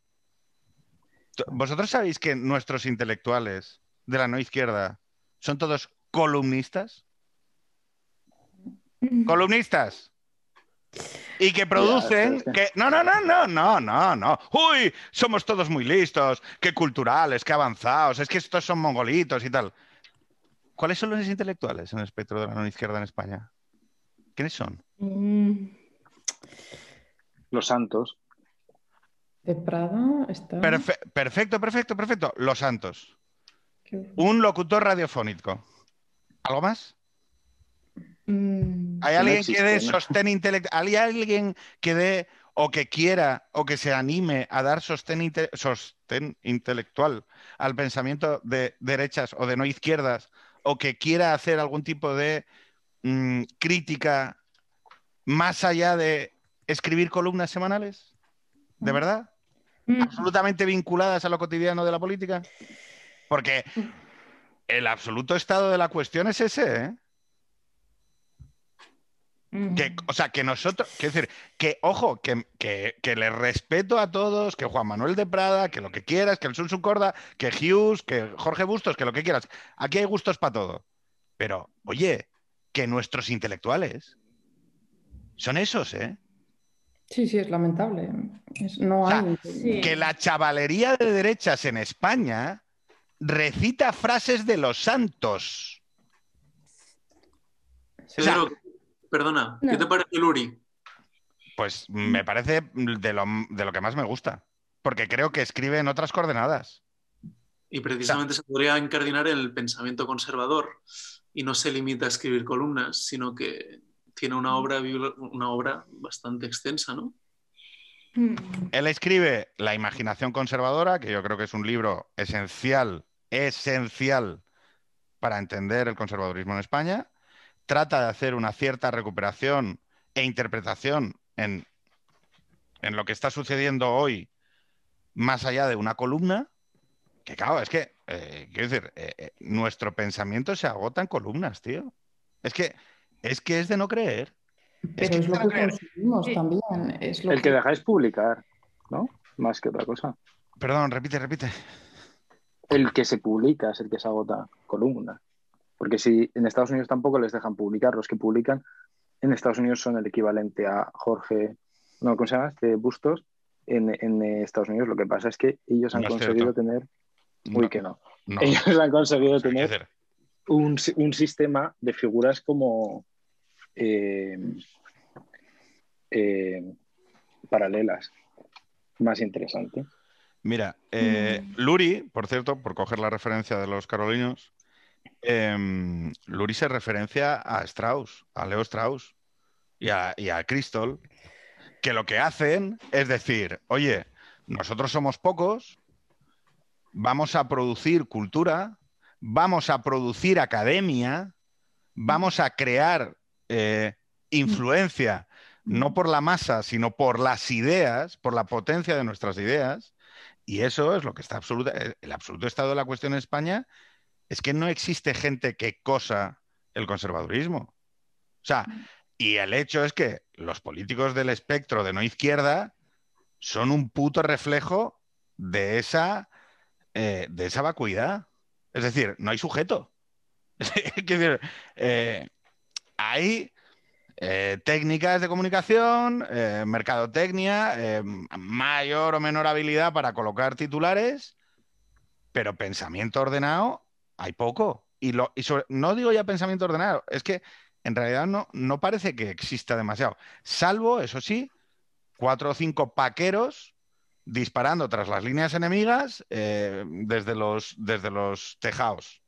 ¿Vosotros sabéis que nuestros intelectuales de la no izquierda son todos columnistas? columnistas. Y que producen que- que... No, no, no, no, no, no, no. Uy, somos todos muy listos, qué culturales, qué avanzados, es que estos son mongolitos y tal. ¿Cuáles son los intelectuales en el espectro de la no izquierda en España? ¿Quiénes son? Mm, Los santos. De Prada está. Perfe- perfecto, perfecto, perfecto. Los Santos. ¿Qué- Un locutor radiofónico. ¿Algo más? Mm, ¿Hay no alguien existe, que dé ¿no? sostén intelectual? ¿Hay alguien que dé o que quiera o que se anime a dar sostén, inte- sostén intelectual al pensamiento de derechas o de no izquierdas o que quiera hacer algún tipo de mm, crítica más allá de escribir columnas semanales? ¿De verdad? mm, absolutamente vinculadas a lo cotidiano de la política? Porque el absoluto estado de la cuestión es ese, ¿eh? Que, o sea, que nosotros, quiero decir, que, ojo, que, que, que le respeto a todos, que Juan Manuel de Prada, que lo que quieras, que el Sun Corda, que Hughes, que Jorge Bustos, que lo que quieras. Aquí hay gustos para todo. Pero, oye, que nuestros intelectuales son esos, ¿eh? Sí, sí, es lamentable. Es- no O sea, hay. sí. Que la chavalería de derechas en España recita frases de los santos. O sea, perdona, ¿qué te parece Luri? Pues me parece de lo, de lo que más me gusta, porque creo que escribe en otras coordenadas. Y precisamente se podría encardinar el pensamiento conservador y no se limita a escribir columnas, sino que tiene una obra, una obra bastante extensa, ¿no? Mm, Él escribe La imaginación conservadora, que yo creo que es un libro esencial, esencial para entender el conservadurismo en España. Trata de hacer una cierta recuperación e interpretación en, en lo que está sucediendo hoy, más allá de una columna. Que claro, es que, eh, quiero decir, eh, eh, nuestro pensamiento se agota en columnas, tío. Es que, es que es de no creer. Pero es, lo que consumimos Sí. también. Es lo El que dejáis publicar, ¿no? Más que otra cosa. Perdón, repite, repite. El que se publica es el que se agota columna. Porque si en Estados Unidos tampoco les dejan publicar, los que publican en Estados Unidos son el equivalente a Jorge, no, ¿cómo se llama? Este Bustos en, en Estados Unidos. Lo que pasa es que ellos han No conseguido tener, uy, No, que no, no. ellos han conseguido tener un, un sistema de figuras como, eh, eh, paralelas. Más interesante. Mira, eh, Luri, por cierto, por coger la referencia de los carolinos, em, Luri se referencia a Strauss, a Leo Strauss y a, y Crystal, que lo que hacen es decir, oye, nosotros somos pocos, vamos a producir cultura, vamos a producir academia, vamos a crear eh, influencia, no por la masa, sino por las ideas, por la potencia de nuestras ideas. Y eso es lo que está eh, El absoluto estado de la cuestión en España es que no existe gente que cosa el conservadurismo. O sea, y el hecho es que los políticos del espectro de no izquierda son un puto reflejo de esa, eh, de esa vacuidad. Es decir, no hay sujeto. Decir, eh, hay eh, técnicas de comunicación, mercadotecnia, mayor o menor habilidad para colocar titulares, pero pensamiento ordenado hay poco. Y, lo, y no digo ya pensamiento ordenado, es que en realidad no, no parece que exista demasiado. Salvo, eso sí, cuatro o cinco paqueros disparando tras las líneas enemigas eh, desde, los, desde los tejados.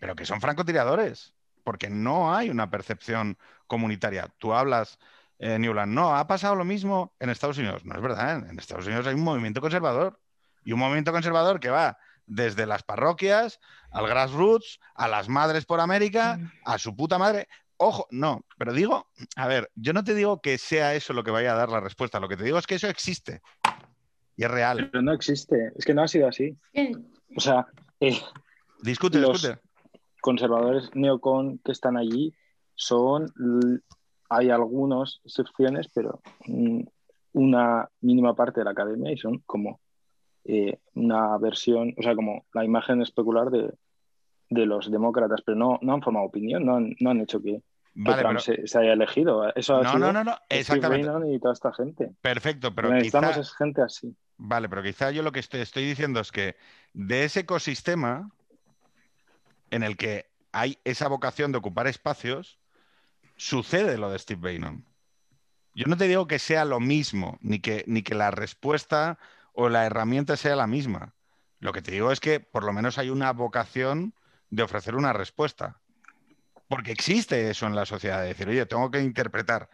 Pero que son francotiradores, porque no hay una percepción comunitaria. Tú hablas, eh, Newland, no, ha pasado lo mismo en Estados Unidos. No es verdad, en Estados Unidos hay un movimiento conservador y un movimiento conservador que va desde las parroquias al grassroots, a las madres por América, a su puta madre. Ojo, no, pero digo, a ver, yo no te digo que sea eso lo que vaya a dar la respuesta, lo que te digo es que eso existe y es real. Pero no existe, es que no ha sido así. O sea, eh, Discute, Los- discute. conservadores neocon que están allí son, hay algunas excepciones, pero mm, una mínima parte de la academia y son como eh, una versión, o sea, como la imagen especular de, de los demócratas, pero no, no han formado opinión, no han, no han hecho que, Trump pero... se, se haya elegido. Eso ha No, sido no, no, no, exactamente. Y toda esta gente. Perfecto, pero necesitamos quizá... es gente así. Vale, pero quizá yo lo que estoy, estoy diciendo es que de ese ecosistema en el que hay esa vocación de ocupar espacios, sucede lo de Steve Bannon. Yo no te digo que sea lo mismo, ni que, ni que la respuesta o la herramienta sea la misma. Lo que te digo es que por lo menos hay una vocación de ofrecer una respuesta. Porque existe eso en la sociedad, de decir, oye, tengo que interpretar.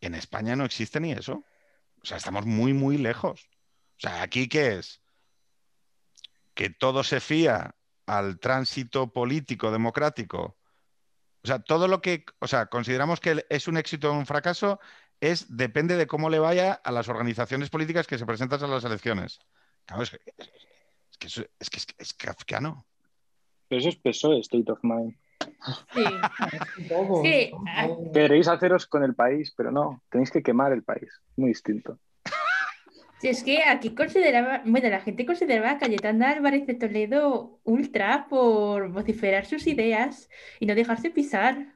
En España no existe ni eso. O sea, estamos muy, muy lejos. O sea, aquí qué es? Que todo se fía al tránsito político democrático. O sea, todo lo que, o sea, consideramos que es un éxito o un fracaso es depende de cómo le vaya a las organizaciones políticas que se presentan a las elecciones. Claro, es, que, es, que, es, que, es, que es kafkiano. Pero eso es PSOE, State of Mind. sí. Sí. Queréis haceros con el país, pero no, tenéis que quemar el país. Muy distinto. Sí, es que aquí consideraba, bueno, la gente consideraba a Cayetana Álvarez de Toledo ultra por vociferar sus ideas y no dejarse pisar.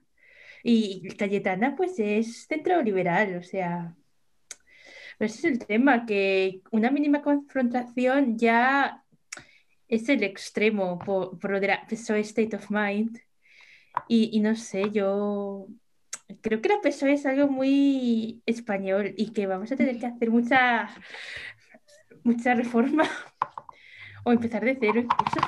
Y Cayetana, pues, es centro liberal, o sea. Pero ese es el tema, que una mínima confrontación ya es el extremo por, por lo de la PSOE State of Mind. Y, y no sé, yo creo que la PSOE es algo muy español y que vamos a tener que hacer mucha, mucha reforma o empezar de cero incluso.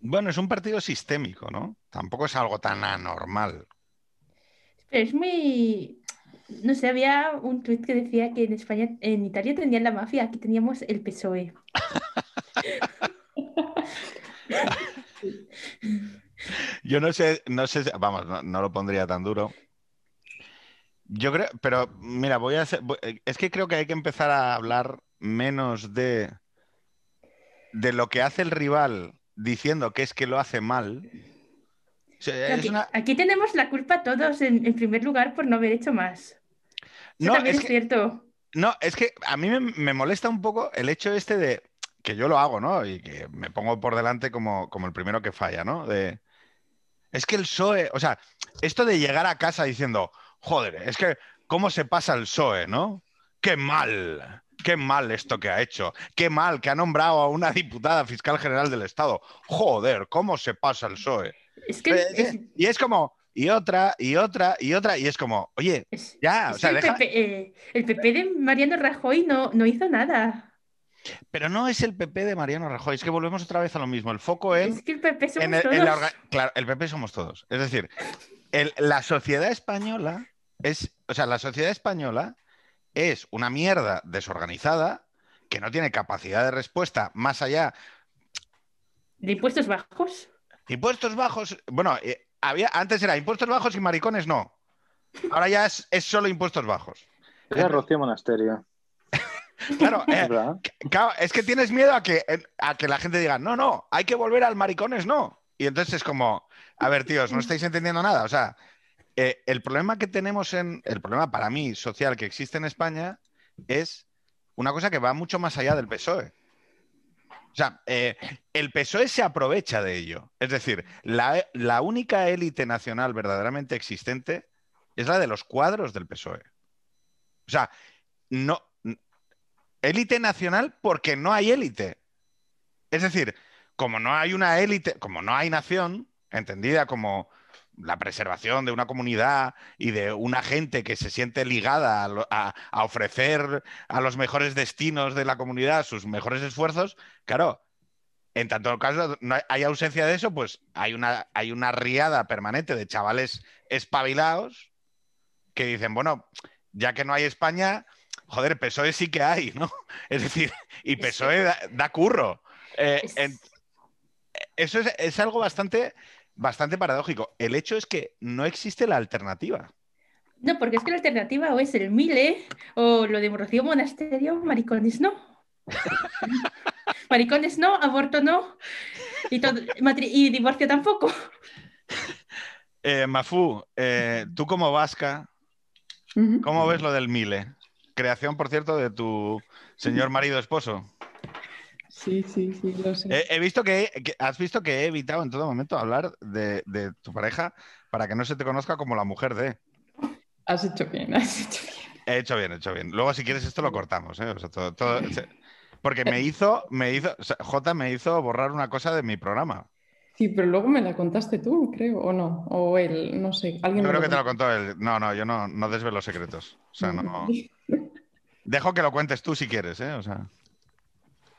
Bueno, es un partido sistémico, ¿no? Tampoco es algo tan anormal. Pero es muy... No sé, había un tuit que decía que en España, en Italia tenían la mafia, aquí teníamos el PSOE. Yo no sé, no sé, vamos, no, lo pondría tan duro. Yo creo, pero mira, voy a hacer, es que creo que hay que empezar a hablar menos de, de lo que hace el rival diciendo que es que lo hace mal. O sea, Aquí, una- aquí tenemos la culpa todos en, en primer lugar por no haber hecho más. Eso No, es es que- cierto. No, es que a mí me, me molesta un poco el hecho este de que yo lo hago, ¿no? Y que me pongo por delante como, como el primero que falla, ¿no? De, es que el PSOE, o sea, esto de llegar a casa diciendo, joder, es que cómo se pasa el PSOE, ¿no? Qué mal, qué mal esto que ha hecho, qué mal que ha nombrado a una diputada fiscal general del Estado. Joder, cómo se pasa el PSOE. Es que Eh, es- Y es como, y otra, y otra, y otra, y es como, oye, Es- ya, o sea, el, deja- PP, eh, el PP de Mariano Rajoy no, no hizo nada. pero no es el PP de Mariano Rajoy, es que volvemos otra vez a lo mismo, el foco en, Es que el PP somos en el- todos. en la orga- claro, el PP somos todos, es decir, el- la sociedad española es, o sea, la sociedad española es una mierda desorganizada que no tiene capacidad de respuesta más allá De impuestos bajos. Impuestos bajos, bueno, eh, había, antes era impuestos bajos y maricones no. Ahora ya es, es solo impuestos bajos. Era Rocío Monasterio, Claro, eh, claro, es que tienes miedo a que, a que la gente diga, no, no, hay que volver al maricones no. Y entonces es como, a ver, tíos, no estáis entendiendo nada. O sea, eh, el problema que tenemos en, el problema para mí social que existe en España es una cosa que va mucho más allá del PSOE. O sea, eh, el PSOE se aprovecha de ello. Es decir, la, la única élite nacional verdaderamente existente es la de los cuadros del PSOE. O sea, no, élite nacional porque no hay élite. Es decir, como no hay una élite, como no hay nación, entendida como la preservación de una comunidad y de una gente que se siente ligada a, lo- a- a ofrecer a los mejores destinos de la comunidad sus mejores esfuerzos, claro, en tanto caso no hay, ausencia de eso, pues hay una, hay una riada permanente de chavales espabilados que dicen, bueno, ya que no hay España, joder, PSOE sí que hay, ¿no? Es decir, y PSOE da, da curro. Eh, en- eso es, es algo bastante, bastante paradójico. El hecho es que no existe la alternativa. No, porque es que la alternativa o es el Mile o lo de Rocío Monasterio, maricones no. maricones no, aborto no. Y, todo- y divorcio tampoco. Eh, Mafú, eh, tú como vasca. ¿cómo ves lo del Mile? Creación, por cierto, de tu señor marido esposo. Sí, sí, sí, lo sé. He visto que, que- has visto que he evitado en todo momento hablar de, de tu pareja para que no se te conozca como la mujer de. Has hecho bien, has hecho bien. He hecho bien, he hecho bien. Luego, si quieres, esto lo cortamos, ¿eh? O sea, todo- porque me hizo, me hizo, o sea, J me hizo borrar una cosa de mi programa. Sí, pero luego me la contaste tú, creo, o no, o él, no sé. Alguien Yo creo que te lo contó. él. No, no, yo no, no desvelo secretos. O sea, no. Dejo que lo cuentes tú si quieres, ¿eh? O sea,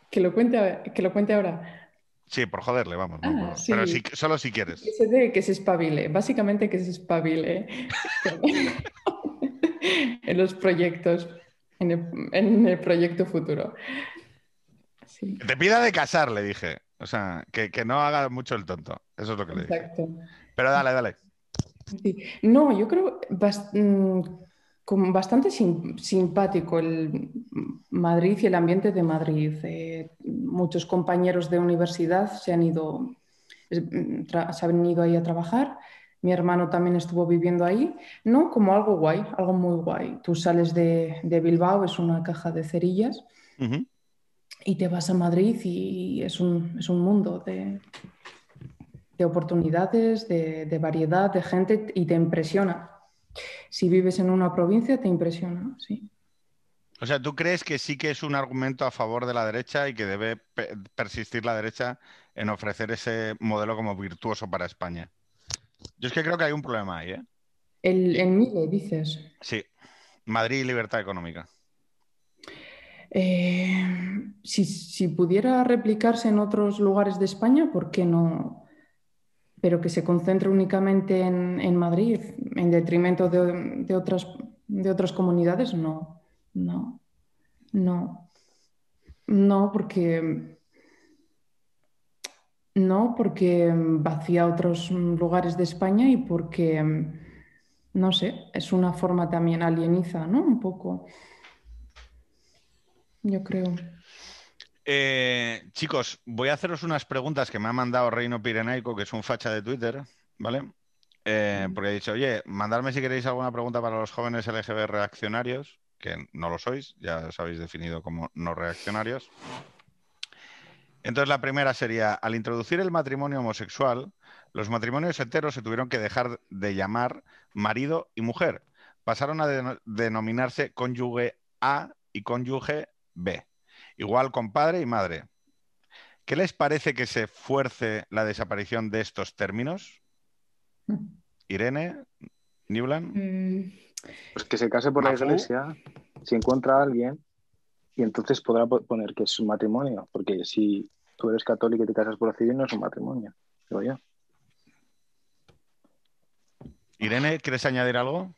Que lo cuente, que lo cuente ahora. sí, por joderle, vamos. Ah, sí. Pero si, solo si quieres. Que se dé, que se espabile, básicamente que se espabile en los proyectos, en el, en el proyecto futuro. Sí, te pida de casar, le dije. O sea, que, que no haga mucho el tonto. Eso es lo que le dije. exacto. Pero dale, dale. Sí. No, yo creo mm, como bastante sim- simpático el Madrid y el ambiente de Madrid. Eh, muchos compañeros de universidad se han ido, mm, se han ido ahí a trabajar. Mi hermano también estuvo viviendo ahí, ¿no? Como algo guay, algo muy guay. Tú sales de, de Bilbao, es una caja de cerillas, y te vas a Madrid y es un, es un mundo de, de oportunidades, de, de variedad, de gente y te impresiona. Si vives en una provincia, te impresiona, sí. O sea, ¿tú crees que sí que es un argumento a favor de la derecha y que debe pe- persistir la derecha en ofrecer ese modelo como virtuoso para España? Yo es que creo que hay un problema ahí, ¿eh? El, en Mile, dices. Sí. Madrid y libertad económica. Eh, si, si pudiera replicarse en otros lugares de España, ¿por qué no? Pero que se concentre únicamente en, en Madrid, en detrimento de, de otras, de otras comunidades, no, no, no, no, porque no, porque vacía otros lugares de España y porque, no sé, es una forma también alieniza, ¿no? Un poco. Yo creo. Eh, chicos, voy a haceros unas preguntas que me ha mandado Reino Pirenaico, que es un facha de Twitter, ¿vale? Eh, porque he dicho, oye, mandadme si queréis alguna pregunta para los jóvenes LGB reaccionarios, que no lo sois, ya os habéis definido como no reaccionarios. Entonces la primera sería, al introducir el matrimonio homosexual, los matrimonios heteros se tuvieron que dejar de llamar marido y mujer. Pasaron a deno- denominarse cónyuge A y cónyuge B. Igual con padre y madre. ¿Qué les parece que se fuerce la desaparición de estos términos? Irene, Newland. Mm, Pues que se case por la iglesia, si encuentra a alguien, y entonces podrá po- poner que es un matrimonio, porque si tú eres católico y te casas por la civil, no es un matrimonio, digo yo. Irene, ¿quieres añadir algo?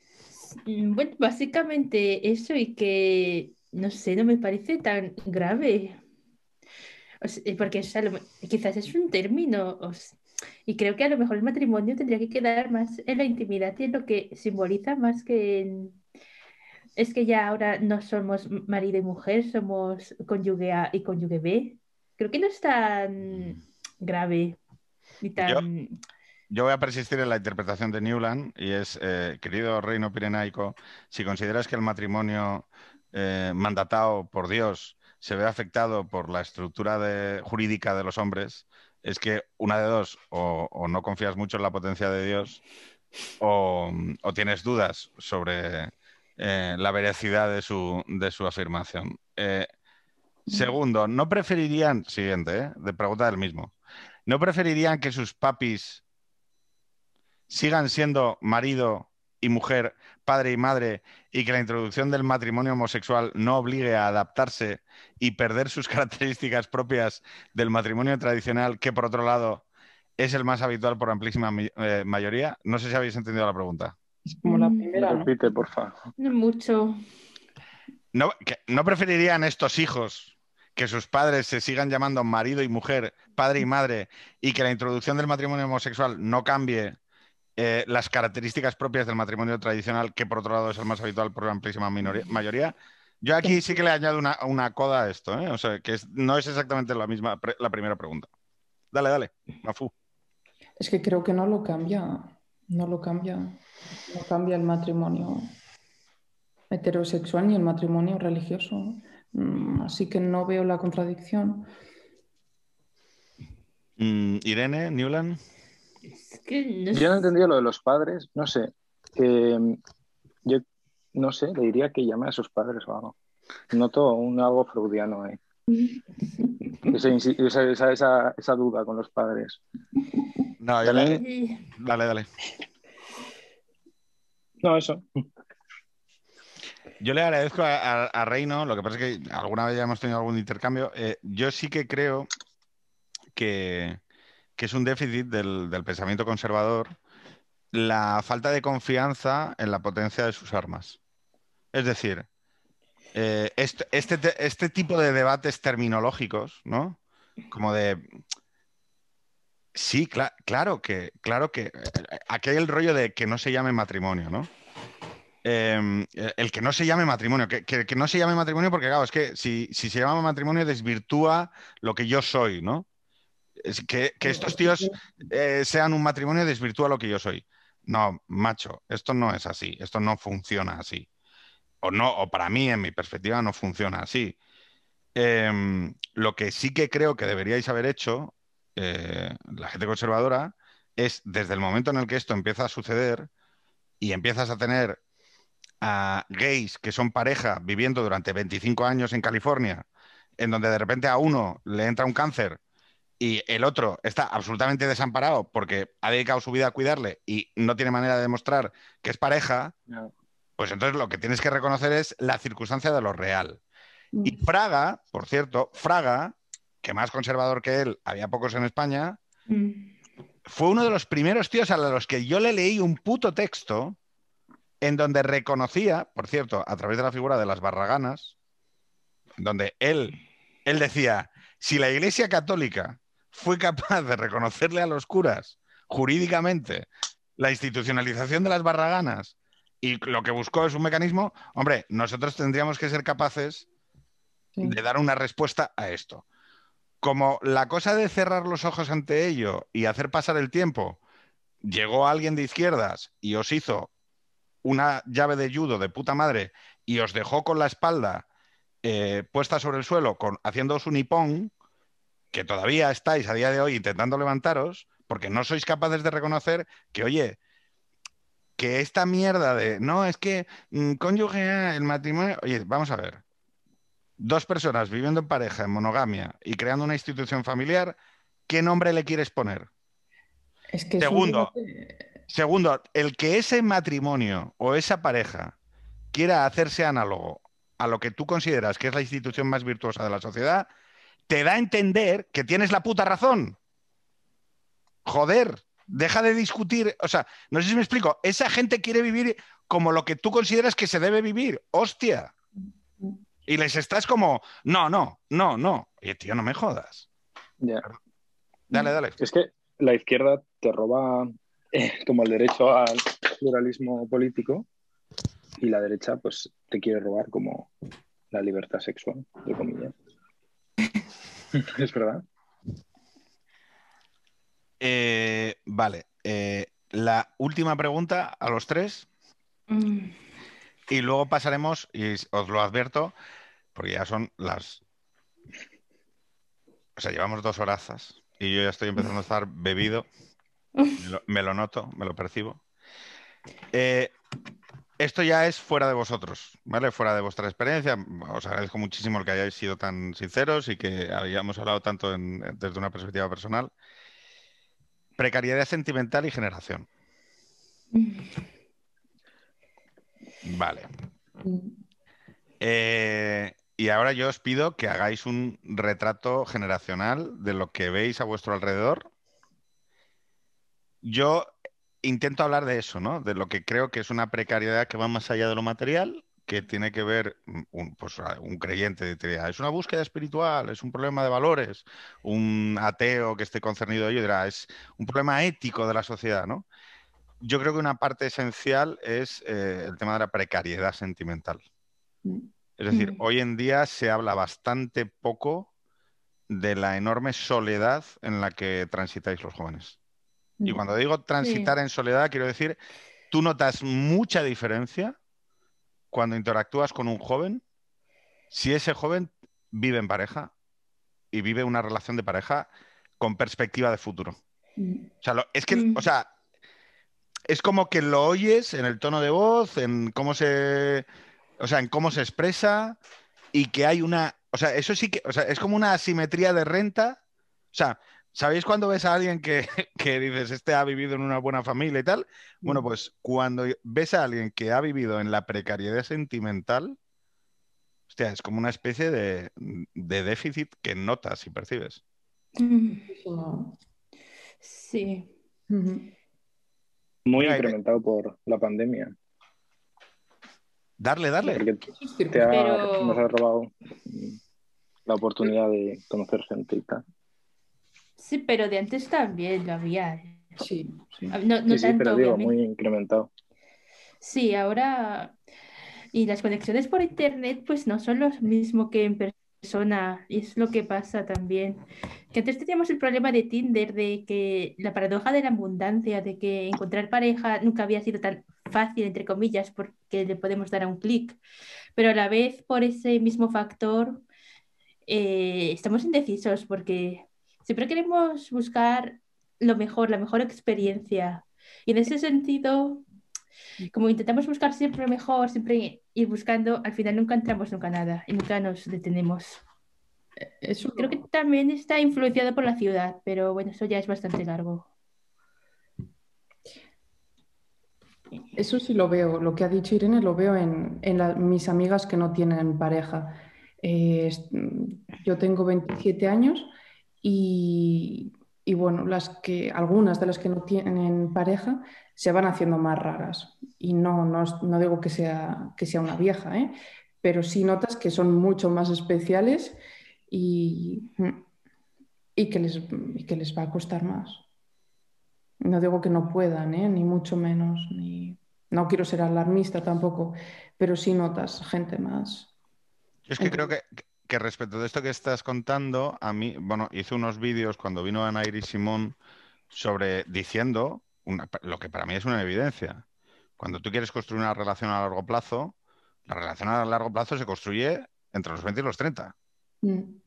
mm, Bueno, básicamente eso y que, no sé, no me parece tan grave. O sea, eh, porque o sea, lo- quizás es un término. o y creo que a lo mejor el matrimonio tendría que quedar más en la intimidad y en lo que simboliza más que en... Es que ya ahora no somos marido y mujer, somos cónyuge A y cónyuge B. Creo que no es tan grave ni tan... Yo voy a persistir en la interpretación de Newland y es, eh, querido reino pirenaico, si consideras que el matrimonio eh, mandatado por Dios se ve afectado por la estructura de- jurídica de los hombres, es que una de dos, o, o no confías mucho en la potencia de Dios, o, o tienes dudas sobre eh, la veracidad de su, de su afirmación. Eh, segundo, ¿no preferirían, siguiente, eh, de pregunta del mismo, ¿no preferirían que sus papis sigan siendo marido y mujer, padre y madre, y que la introducción del matrimonio homosexual no obligue a adaptarse y perder sus características propias del matrimonio tradicional, que por otro lado es el más habitual por amplísima eh, mayoría? No sé si habéis entendido la pregunta. Es como la Mm. primera, ¿no? Repite, por favor. No mucho. ¿No, que- ¿no preferirían estos hijos que sus padres se sigan llamando marido y mujer, padre y madre, y que la introducción del matrimonio homosexual no cambie eh, las características propias del matrimonio tradicional, que por otro lado es el más habitual por la amplísima minoría- mayoría? Yo aquí sí que le añado una, una coda a esto, ¿eh? o sea, que es- no es exactamente la misma pre- la primera pregunta. Dale, dale, Mafu. Es que creo que no lo cambia, no lo cambia, no cambia el matrimonio heterosexual ni el matrimonio religioso. Mm, Así que no veo la contradicción. Mm, Irene, Newland. Es que no Yo no entendido lo de los padres, no sé. mm, yo no sé, le diría que llame a sus padres o algo. Noto un algo freudiano ahí. Esa, esa, esa, duda con los padres. No, yo le- También- Eh, Dale, dale. No, eso. Yo le agradezco a, a- a Reino, lo que pasa es que alguna vez ya hemos tenido algún intercambio. Eh, yo sí que creo que, que es un déficit del, del pensamiento conservador la falta de confianza en la potencia de sus armas. Es decir, eh, este, este, te- este tipo de debates terminológicos, ¿no? Como de... Sí, cla- claro que, claro que... Aquí hay el rollo de que no se llame matrimonio, ¿no? Eh, el que no se llame matrimonio, que, que- que no se llame matrimonio porque, claro, es que si, si se llama matrimonio desvirtúa lo que yo soy, ¿no? Es que, que estos tíos eh, sean un matrimonio desvirtúa lo que yo soy. No, macho, esto no es así, esto no funciona así. O no, o para mí, en mi perspectiva, no funciona así. Em, lo que sí que creo que deberíais haber hecho, eh, la gente conservadora, es desde el momento en el que esto empieza a suceder y empiezas a tener a gays que son pareja viviendo durante 25 años en California, en donde de repente a uno le entra un cáncer y el otro está absolutamente desamparado porque ha dedicado su vida a cuidarle y no tiene manera de demostrar que es pareja, No. pues entonces lo que tienes que reconocer es la circunstancia de lo real. Y Fraga, por cierto, Fraga, que más conservador que él, había pocos en España, mm, fue uno de los primeros tíos a los que yo le leí un puto texto en donde reconocía, por cierto, a través de la figura de las barraganas, donde él, él decía, si la Iglesia Católica fue capaz de reconocerle a los curas jurídicamente la institucionalización de las barraganas y lo que buscó es un mecanismo, hombre, nosotros tendríamos que ser capaces Sí. de dar una respuesta a esto. Como la cosa de cerrar los ojos ante ello y hacer pasar el tiempo, llegó alguien de izquierdas y os hizo una llave de judo de puta madre y os dejó con la espalda eh, puesta sobre el suelo, con, haciéndoos un hipón, que todavía estáis a día de hoy intentando levantaros, porque no sois capaces de reconocer que, oye, que esta mierda de, no, es que mm, cónyuge, el matrimonio, oye, vamos a ver, dos personas viviendo en pareja, en monogamia y creando una institución familiar, ¿qué nombre le quieres poner? Es que es un Segundo. Segundo, el que ese matrimonio o esa pareja quiera hacerse análogo a lo que tú consideras que es la institución más virtuosa de la sociedad, te da a entender que tienes la puta razón. Joder, deja de discutir. O sea, no sé si me explico. Esa gente quiere vivir como lo que tú consideras que se debe vivir. Hostia. Y les estás como, no, no, no, no. Y tío, no me jodas. Ya. Dale, dale. Es que la izquierda te roba eh, como el derecho al pluralismo político y la derecha pues te quiere robar como la libertad sexual, de comillas. es verdad. Eh, vale. eh, la última pregunta a los tres Mm, y luego pasaremos, y os lo advierto, porque ya son las... O sea, llevamos dos horazas y yo ya estoy empezando a estar bebido. Me lo, me lo noto, me lo percibo. Eh, esto ya es fuera de vosotros, ¿vale? Fuera de vuestra experiencia. Os agradezco muchísimo que hayáis sido tan sinceros y que hayamos hablado tanto desde una perspectiva personal. Precariedad sentimental y generación. Vale. Eh, y ahora yo os pido que hagáis un retrato generacional de lo que veis a vuestro alrededor. Yo intento hablar de eso, ¿no? De lo que creo que es una precariedad que va más allá de lo material, que tiene que ver, mm, un, pues, un creyente es una búsqueda espiritual, es un problema de valores, un ateo que esté concernido a ello dirá, es un problema ético de la sociedad, ¿no? Yo creo que una parte esencial es eh, el tema de la precariedad sentimental. Es decir, Mm. hoy en día se habla bastante poco de la enorme soledad en la que transitáis los jóvenes. Y cuando digo transitar en soledad, quiero decir, tú notas mucha diferencia cuando interactúas con un joven si ese joven vive en pareja y vive una relación de pareja con perspectiva de futuro. O sea, lo- es que, Mm. o sea, es como que lo oyes en el tono de voz, en cómo se, o sea, en cómo se expresa y que hay una, o sea, eso sí que, o sea, es como una asimetría de renta. O sea, ¿sabéis cuando ves a alguien que, que dices, este ha vivido en una buena familia y tal? Bueno, pues cuando ves a alguien que ha vivido en la precariedad sentimental, hostia, es como una especie de, de déficit que notas y percibes. mm. Sí. Muy Mira, incrementado por la pandemia. Darle, darle. Porque te ha- Pero- nos ha robado mm, la oportunidad de conocer gente y tal. Sí, pero de antes también lo había. Sí, sí. Ah, No, no Sí, sí, tanto, pero digo, obviamente. muy incrementado. Sí, ahora. Y las conexiones por internet, pues no son lo mismo que en persona. Y es lo que pasa también. Que antes teníamos el problema de Tinder, de que la paradoja de la abundancia, de que encontrar pareja nunca había sido tan fácil, entre comillas, porque le podemos dar a un clic. Pero a la vez, por ese mismo factor, eh, estamos indecisos porque siempre queremos buscar lo mejor, la mejor experiencia. Y en ese sentido, como intentamos buscar siempre lo mejor, siempre ir buscando, al final nunca entramos nunca nada y nunca nos detenemos. Eso Creo que también está influenciado por la ciudad, pero bueno, eso ya es bastante largo. Eso sí lo veo, lo que ha dicho Irene lo veo en, en la- mis amigas que no tienen pareja. Eh, yo tengo 27 años y, bueno, las que, algunas de las que no tienen pareja se van haciendo más raras. Y no, no, no digo que sea, que sea una vieja, ¿eh? pero sí notas que son mucho más especiales y, y que les, que les va a costar más. No digo que no puedan, ¿eh? Ni mucho menos, ni... No quiero ser alarmista tampoco, pero sí notas gente más. Es que creo que, que respecto de esto que estás contando, a mí, bueno, hice unos vídeos cuando vino Ana Iris Simón sobre diciendo una- lo que para mí es una evidencia. Cuando tú quieres construir una relación a largo plazo, la relación a largo plazo se construye entre los 20 y los 30. Mm.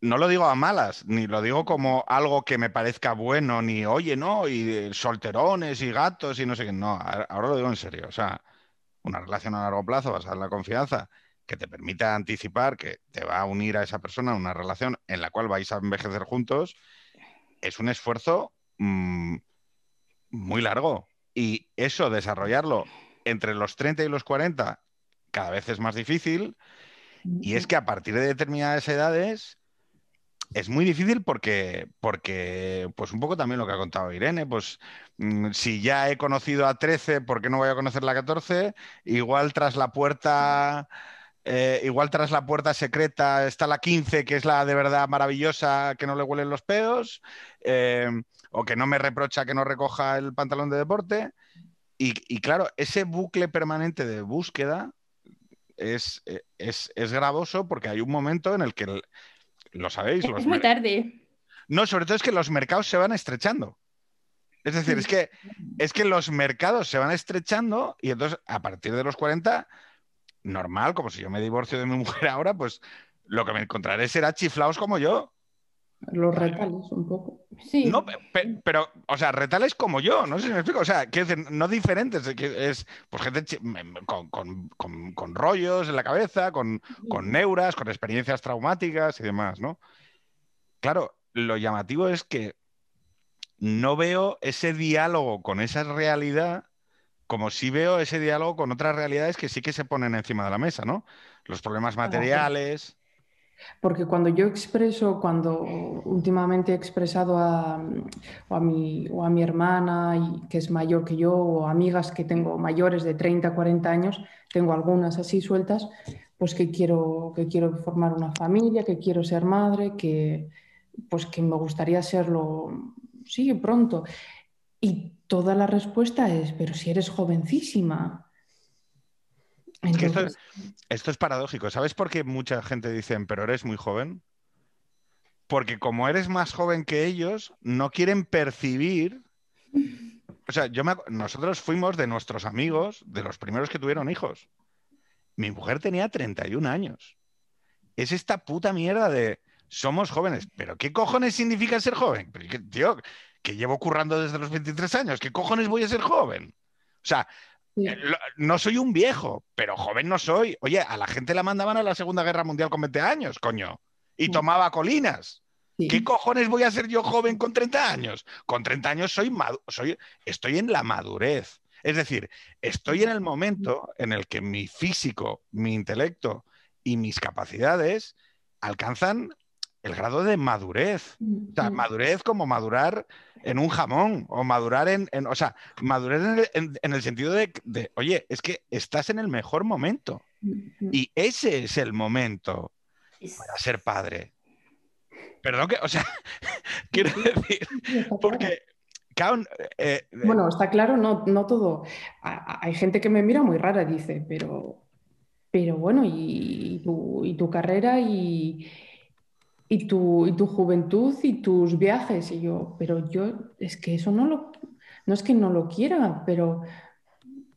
No lo digo a malas, ni lo digo como algo que me parezca bueno, ni oye, no, y eh, solterones y gatos y no sé qué. No, ahora lo digo en serio. O sea, una relación a largo plazo basada en la confianza que te permita anticipar que te va a unir a esa persona una relación en la cual vais a envejecer juntos, es un esfuerzo mm, muy largo. Y eso, desarrollarlo entre los 30 y los 40, cada vez es más difícil. Y es que a partir de determinadas edades es muy difícil porque, porque, pues un poco también lo que ha contado Irene, pues mm, si ya he conocido a 13, ¿por qué no voy a conocer la 14? Igual tras la puerta... Eh, igual tras la puerta secreta está la 15, que es la de verdad maravillosa, que no le huelen los pedos, eh, o que no me reprocha que no recoja el pantalón de deporte. Y, y claro, ese bucle permanente de búsqueda es, es, es, gravoso porque hay un momento en el que, lo sabéis, es muy tarde. No, sobre todo es que los mercados se van estrechando. Es decir, es que, es que los mercados se van estrechando y entonces a partir de los 40 normal, como si yo me divorcio de mi mujer ahora, pues lo que me encontraré será chiflaos como yo. Los retales, un poco. Sí. No, pero, o sea, retales como yo, no sé si me explico. O sea, quiero decir, no diferentes, es pues gente con, rollos en la cabeza, con, con neuras, con experiencias traumáticas y demás, ¿no? Claro, lo llamativo es que no veo ese diálogo con esa realidad como si veo ese diálogo con otras realidades que sí que se ponen encima de la mesa, ¿no? Los problemas materiales. Porque cuando yo expreso, cuando últimamente he expresado a, a, mi, o a mi hermana, y, que es mayor que yo, o amigas que tengo mayores de 30, 40 años, tengo algunas así sueltas, pues que quiero, que quiero formar una familia, que quiero ser madre, que, pues que me gustaría serlo, sí, pronto. Y toda la respuesta es, pero si eres jovencísima. esto, es, paradójico. ¿Sabes por qué mucha gente dice, pero eres muy joven? Porque como eres más joven que ellos, no quieren percibir. O sea, yo nosotros fuimos de nuestros amigos, de los primeros que tuvieron hijos. Mi mujer tenía 31 años. Es esta puta mierda de somos jóvenes. ¿Pero qué cojones significa ser joven? Tío, que llevo currando desde los 23 años, ¿qué cojones voy a ser joven? O sea, eh, no soy un viejo, pero joven no soy. Oye, a la gente la mandaban a la Segunda Guerra Mundial con 20 años, coño, y tomaba colinas. ¿Qué cojones voy a ser yo joven con 30 años? Con 30 años soy, soy estoy en la madurez. Es decir, estoy en el momento en el que mi físico, mi intelecto y mis capacidades alcanzan el grado de madurez. O sea, madurez como madurar en un jamón o madurar en, o sea, madurar en el, sentido de, oye, es que estás en el mejor momento. Y ese es el momento para ser padre. Perdón que, o sea, quiero decir, porque... Eh, bueno, está claro, no, no todo. Hay gente que me mira muy rara, dice, pero, pero bueno, y, y tu carrera y, y tu, y tu juventud y tus viajes. Y yo, pero yo, es que eso no lo, no es que no lo quiera, pero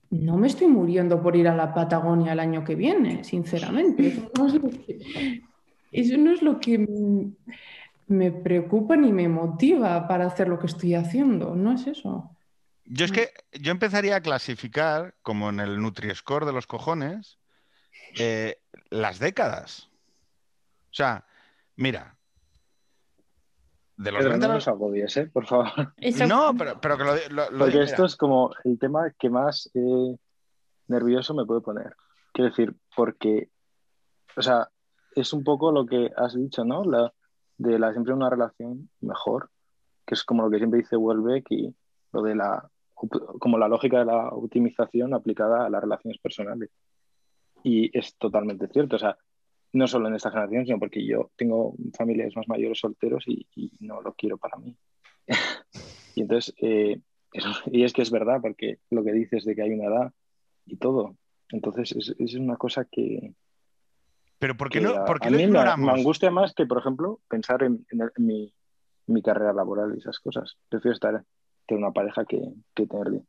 no me estoy muriendo por ir a la Patagonia el año que viene, sinceramente. Eso no es lo que, me preocupa ni me motiva para hacer lo que estoy haciendo, no es eso. Yo es que yo empezaría a clasificar, como en el Nutri-Score de los cojones, eh, las décadas. O sea, Mira. De los pero no nos agobies, ¿eh? Por favor. No, pero, pero que lo, lo Porque esto es como el tema que más eh, nervioso me puede poner. Quiero decir, porque, o sea, es un poco lo que has dicho, ¿no? La, de la siempre una relación mejor, que es como lo que siempre dice Welbeck y lo de la, como la lógica de la optimización aplicada a las relaciones personales. Y es totalmente cierto, o sea, no solo en esta generación, sino porque yo tengo familias más mayores solteros y, no lo quiero para mí. y entonces, eh, y es que es verdad, porque lo que dices de que hay una edad y todo. Entonces, es, es una cosa que... Pero ¿por qué, no, ¿por a, mí me, angustia más que, por ejemplo, pensar en, mi, mi, carrera laboral y esas cosas. Prefiero estar, tener una pareja que, que tener,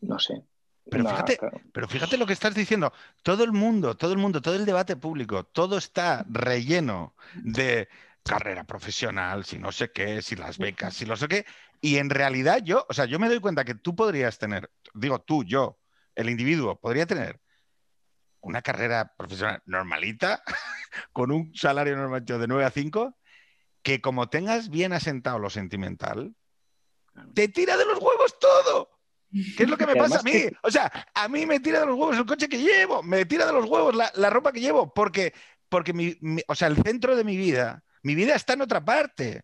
no sé, pero fíjate, pero fíjate lo que estás diciendo. Todo el mundo, todo el mundo, todo el debate público, todo está relleno de carrera profesional, si no sé qué, si las becas, si no sé qué. Y en realidad yo, o sea, yo me doy cuenta que tú podrías tener, digo tú, yo, el individuo, podría tener una carrera profesional normalita, con un salario normal de 9 a 5, que como tengas bien asentado lo sentimental, te tira de los huevos todo. ¿Qué es lo que me pasa a mí? que- O sea, a mí me tira de los huevos el coche que llevo, me tira de los huevos la, la ropa que llevo, porque, porque mi, mi- o sea, el centro de mi vida, mi vida está en otra parte.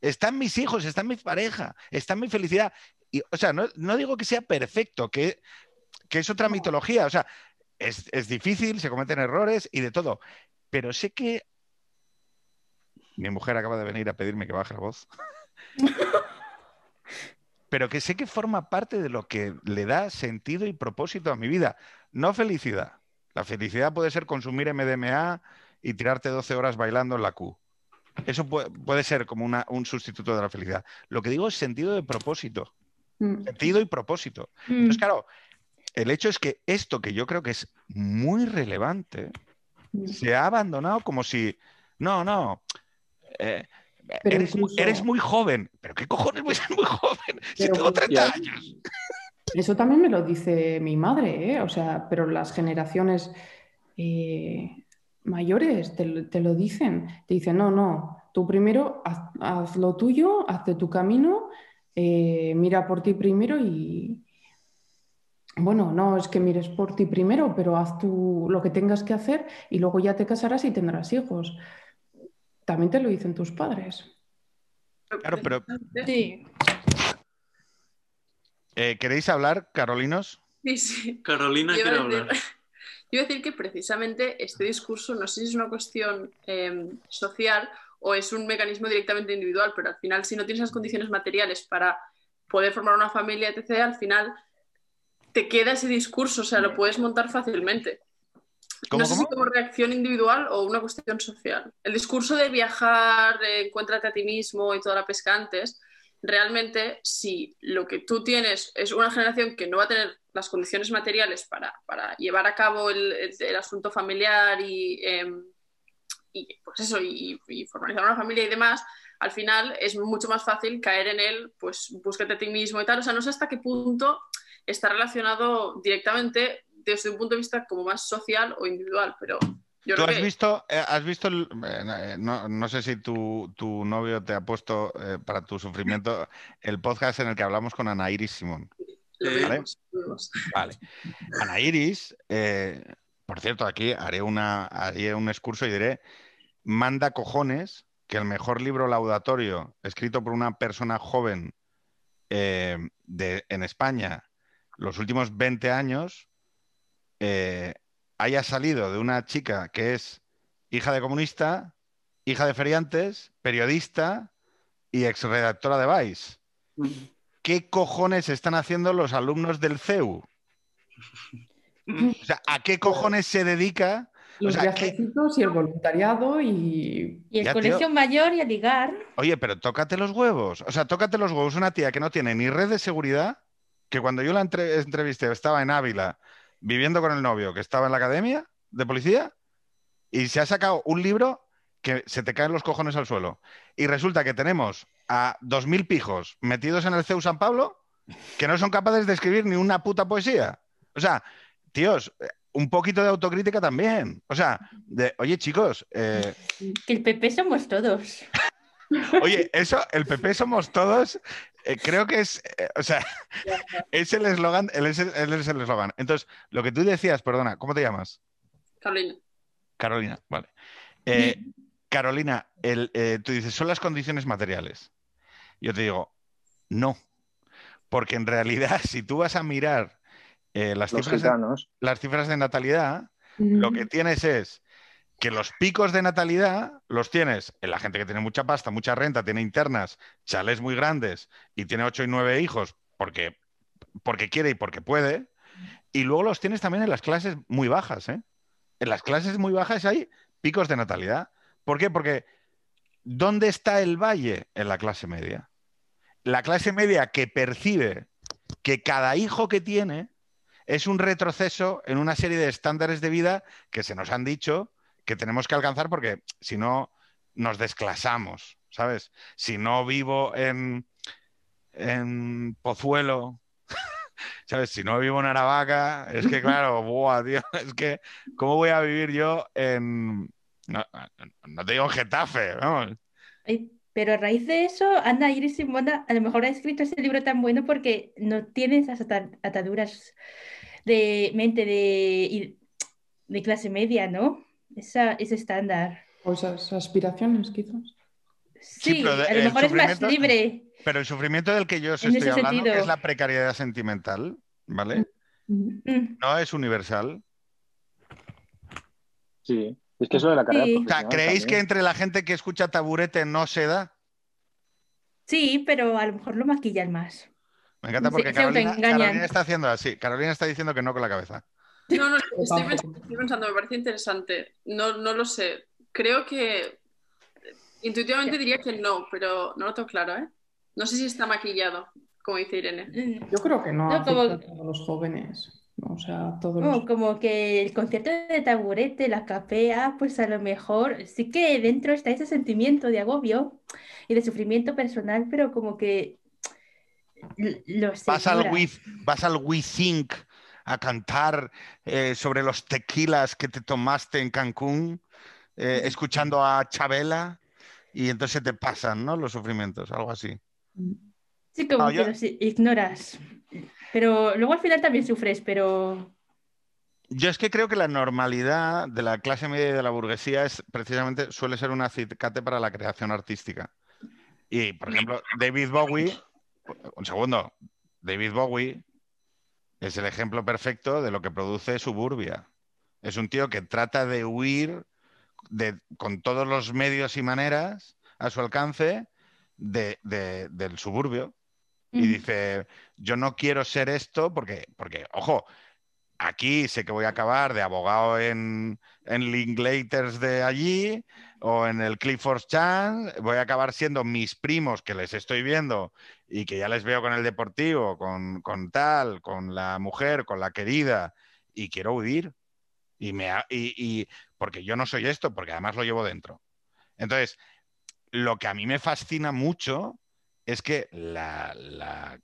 Están mis hijos, está mi pareja, está mi felicidad. Y, o sea, no, no digo que sea perfecto, que, que es otra mitología. O sea, es, es difícil, se cometen errores y de todo. Pero sé que mi mujer acaba de venir a pedirme que baje la voz. Pero que sé que forma parte de lo que le da sentido y propósito a mi vida. No felicidad. La felicidad puede ser consumir MDMA y tirarte 12 horas bailando en la Q. Eso puede, puede ser como una- un sustituto de la felicidad. Lo que digo es sentido de propósito. Mm. Sentido y propósito. Mm. Entonces, claro, el hecho es que esto que yo creo que es muy relevante, Mm. se ha abandonado como si, no, no, eh, Pero eres, muy- incluso- eres muy joven. ¿Pero qué cojones voy a ser muy joven? Si tengo pues, 30 ya. años. Eso también me lo dice mi madre, ¿eh? O sea, pero las generaciones eh, mayores te, lo- te lo dicen. Te dicen, no, no, tú primero haz, haz lo tuyo, hazte tu camino, eh, mira por ti primero y... Bueno, no es que mires por ti primero, pero haz tú lo que tengas que hacer y luego ya te casarás y tendrás hijos. También te lo dicen tus padres. Claro, pero- Sí, Eh, ¿Queréis hablar, Carolinos? sí. sí. Carolina quiere hablar. Yo iba a decir que precisamente este discurso, no sé si es una cuestión eh, social o es un mecanismo directamente individual, pero al final, si no tienes las condiciones materiales para poder formar una familia, etc., al final te queda ese discurso, o sea, lo puedes montar fácilmente. ¿Cómo, no sé si cómo? como reacción individual o una cuestión social. El discurso de viajar, de encuéntrate a ti mismo y toda la pesca antes, realmente si lo que tú tienes es una generación que no va a tener las condiciones materiales para, para llevar a cabo el, el- el asunto familiar y, eh, y, pues eso, y, y formalizar una familia y demás, al final es mucho más fácil caer en él, pues búscate a ti mismo y tal. O sea, no sé hasta qué punto está relacionado directamente desde un punto de vista como más social o individual, pero yo ¿Tú creo has que visto, eh, has visto el- eh, no, no sé si tu, tu novio te ha puesto eh, para tu sufrimiento el podcast en el que hablamos con Ana Iris Simón? Eh. Vale. Ana Iris, eh, por cierto, aquí haré, una, haré un excurso y diré, manda cojones que el mejor libro laudatorio escrito por una persona joven eh, de, en España los últimos 20 años eh, haya salido de una chica que es hija de comunista, hija de feriantes, periodista y exredactora de Vice. ¿Qué cojones están haciendo los alumnos del CEU? O sea, ¿a qué cojones se dedica? Los sea, viajecitos y el voluntariado y... Y el Ya, tío. colegio mayor y a ligar. Oye, pero tócate los huevos. O sea, tócate los huevos. Una tía que no tiene ni red de seguridad, que cuando yo la entre- entrevisté estaba en Ávila viviendo con el novio, que estaba en la academia de policía, y se ha sacado un libro que se te caen los cojones al suelo. Y resulta que tenemos a 2.000 pijos metidos en el CEU San Pablo que no son capaces de escribir ni una puta poesía. O sea, tíos, eh, un poquito de autocrítica también. O sea, de, oye chicos, eh, Que el PP somos todos. Oye, eso, el PP somos todos, eh, creo que es, eh, o sea, es el eslogan, él es, el- él es el eslogan. Entonces, lo que tú decías, perdona, ¿cómo te llamas? Carolina. Carolina, vale. Eh, Carolina, el, eh, tú dices, son las condiciones materiales. Yo te digo, no, porque en realidad, si tú vas a mirar eh, las, Los cifras de, las cifras de natalidad, lo que tienes es que los picos de natalidad los tienes en la gente que tiene mucha pasta, mucha renta, tiene internas, chalés muy grandes y tiene ocho y nueve hijos porque, porque quiere y porque puede. Y luego los tienes también en las clases muy bajas. ¿eh? En las clases muy bajas hay picos de natalidad. ¿Por qué? Porque ¿dónde está el valle en la clase media? La clase media que percibe que cada hijo que tiene es un retroceso en una serie de estándares de vida que se nos han dicho que tenemos que alcanzar porque si no nos desclasamos, ¿sabes? Si no vivo en, en Pozuelo, ¿sabes? Si no vivo en Aravaca, es que claro, buah, tío, es que ¿cómo voy a vivir yo en... No, no te digo en Getafe, vamos. Pero a raíz de eso, Ana Iris Simona a lo mejor ha escrito ese libro tan bueno porque no tiene esas ata- ataduras de mente de, de clase media, ¿no? Esa, ese estándar. O esas aspiraciones, quizás. Sí, Sí, pero de- a lo el mejor es más sufrimiento- libre. Pero el sufrimiento del que yo os estoy hablando, que sentido. es la precariedad sentimental, ¿vale? Ujú. Mm, No es universal. Sí, es que eso de la carrera Sí. O sea, ¿creéis que entre la gente que escucha taburete no se da? Sí, pero a lo mejor lo maquillan más. Me encanta porque Carolina. Carolina está haciendo así. Carolina está diciendo que no con la cabeza. No, no, estoy pensando, estoy pensando, me parece interesante. No, no lo sé. Creo que intuitivamente diría que no, pero no lo tengo claro, ¿eh? No sé si está maquillado, como dice Irene. Mm, Yo creo que no, No, como- a todos los jóvenes. ¿no? O sea, todos los... como que el concierto de taburete, la capea, pues a lo mejor sí que dentro está ese sentimiento de agobio y de sufrimiento personal, pero como que lo Vas al. We, vas al We Think a cantar eh, sobre los tequilas que te tomaste en Cancún, eh, escuchando a Chabela, y entonces te pasan, ¿no? Los sufrimientos, algo así. Sí, como No, que yo- los ignoras. Pero luego al final también sufres, pero Yo es que creo que la normalidad de la clase media y de la burguesía es precisamente suele ser un acicate para la creación artística. Y, por ejemplo, David Bowie, un segundo, David Bowie es el ejemplo perfecto de lo que produce Suburbia. Es un tío que trata de huir de, con todos los medios y maneras a su alcance de- de- del suburbio. Y dice, yo no quiero ser esto porque, porque ojo, aquí sé que voy a acabar de abogado en, en Linklaters de allí o en el Clifford Chance, voy a acabar siendo mis primos que les estoy viendo y que ya les veo con el deportivo, con, con tal, con la mujer, con la querida, y quiero huir. Y me y, y- porque yo no soy esto, porque además lo llevo dentro. Entonces, lo que a mí me fascina mucho es que la, la-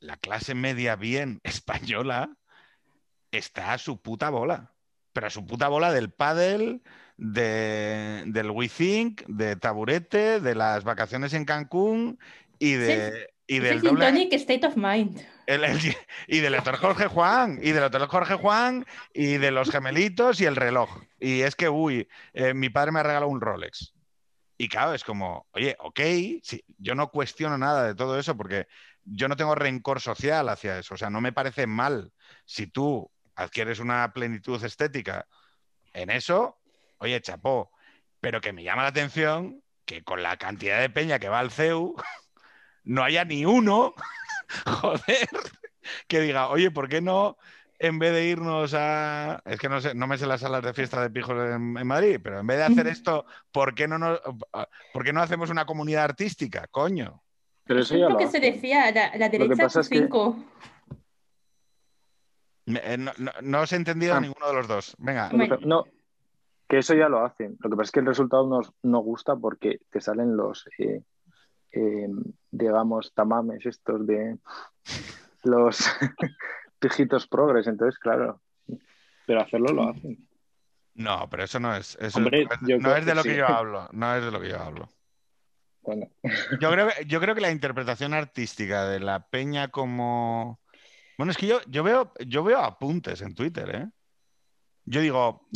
la clase media bien española está a su puta bola. Pero a su puta bola del pádel, de, del We Think, de taburete, de las vacaciones en Cancún y, de, y es el del doble... tonic state of mind. el- el- y del Hotel Jorge Juan, y del Hotel Jorge Juan, y de los gemelitos y el reloj. Y es que, uy, eh, mi padre me ha regalado un Rolex. Y claro, es como, oye, ok, sí, yo no cuestiono nada de todo eso porque yo no tengo rencor social hacia eso. O sea, no me parece mal si tú adquieres una plenitud estética en eso, oye, chapó. Pero que me llama la atención que con la cantidad de peña que va al CEU, no haya ni uno, joder, que diga, oye, ¿por qué no en vez de irnos a. Es que no sé, no me sé las salas de fiesta de pijos en, en Madrid, pero en vez de hacer esto, ¿por qué no, nos- ¿por qué no hacemos una comunidad artística? Coño. Pero Es eso ya lo lo que se decía, la, la derecha es que- cinco. Me- eh, No, no- no os he entendido a Ah. ninguno de los dos. Venga. No, que eso ya lo hacen. Lo que pasa es que el resultado nos, no gusta porque te salen los, eh, eh, digamos, tamames estos de los pijitos progres. Entonces, claro, pero hacerlo lo hacen. No, pero eso no es. Eso Hombre, no es, yo no creo es de que lo que sí. yo hablo. No es de lo que yo hablo. Bueno, Yo creo, que- yo creo que la interpretación artística de la peña como. Bueno, es que yo, yo, veo, yo veo apuntes en Twitter, ¿eh? Yo digo,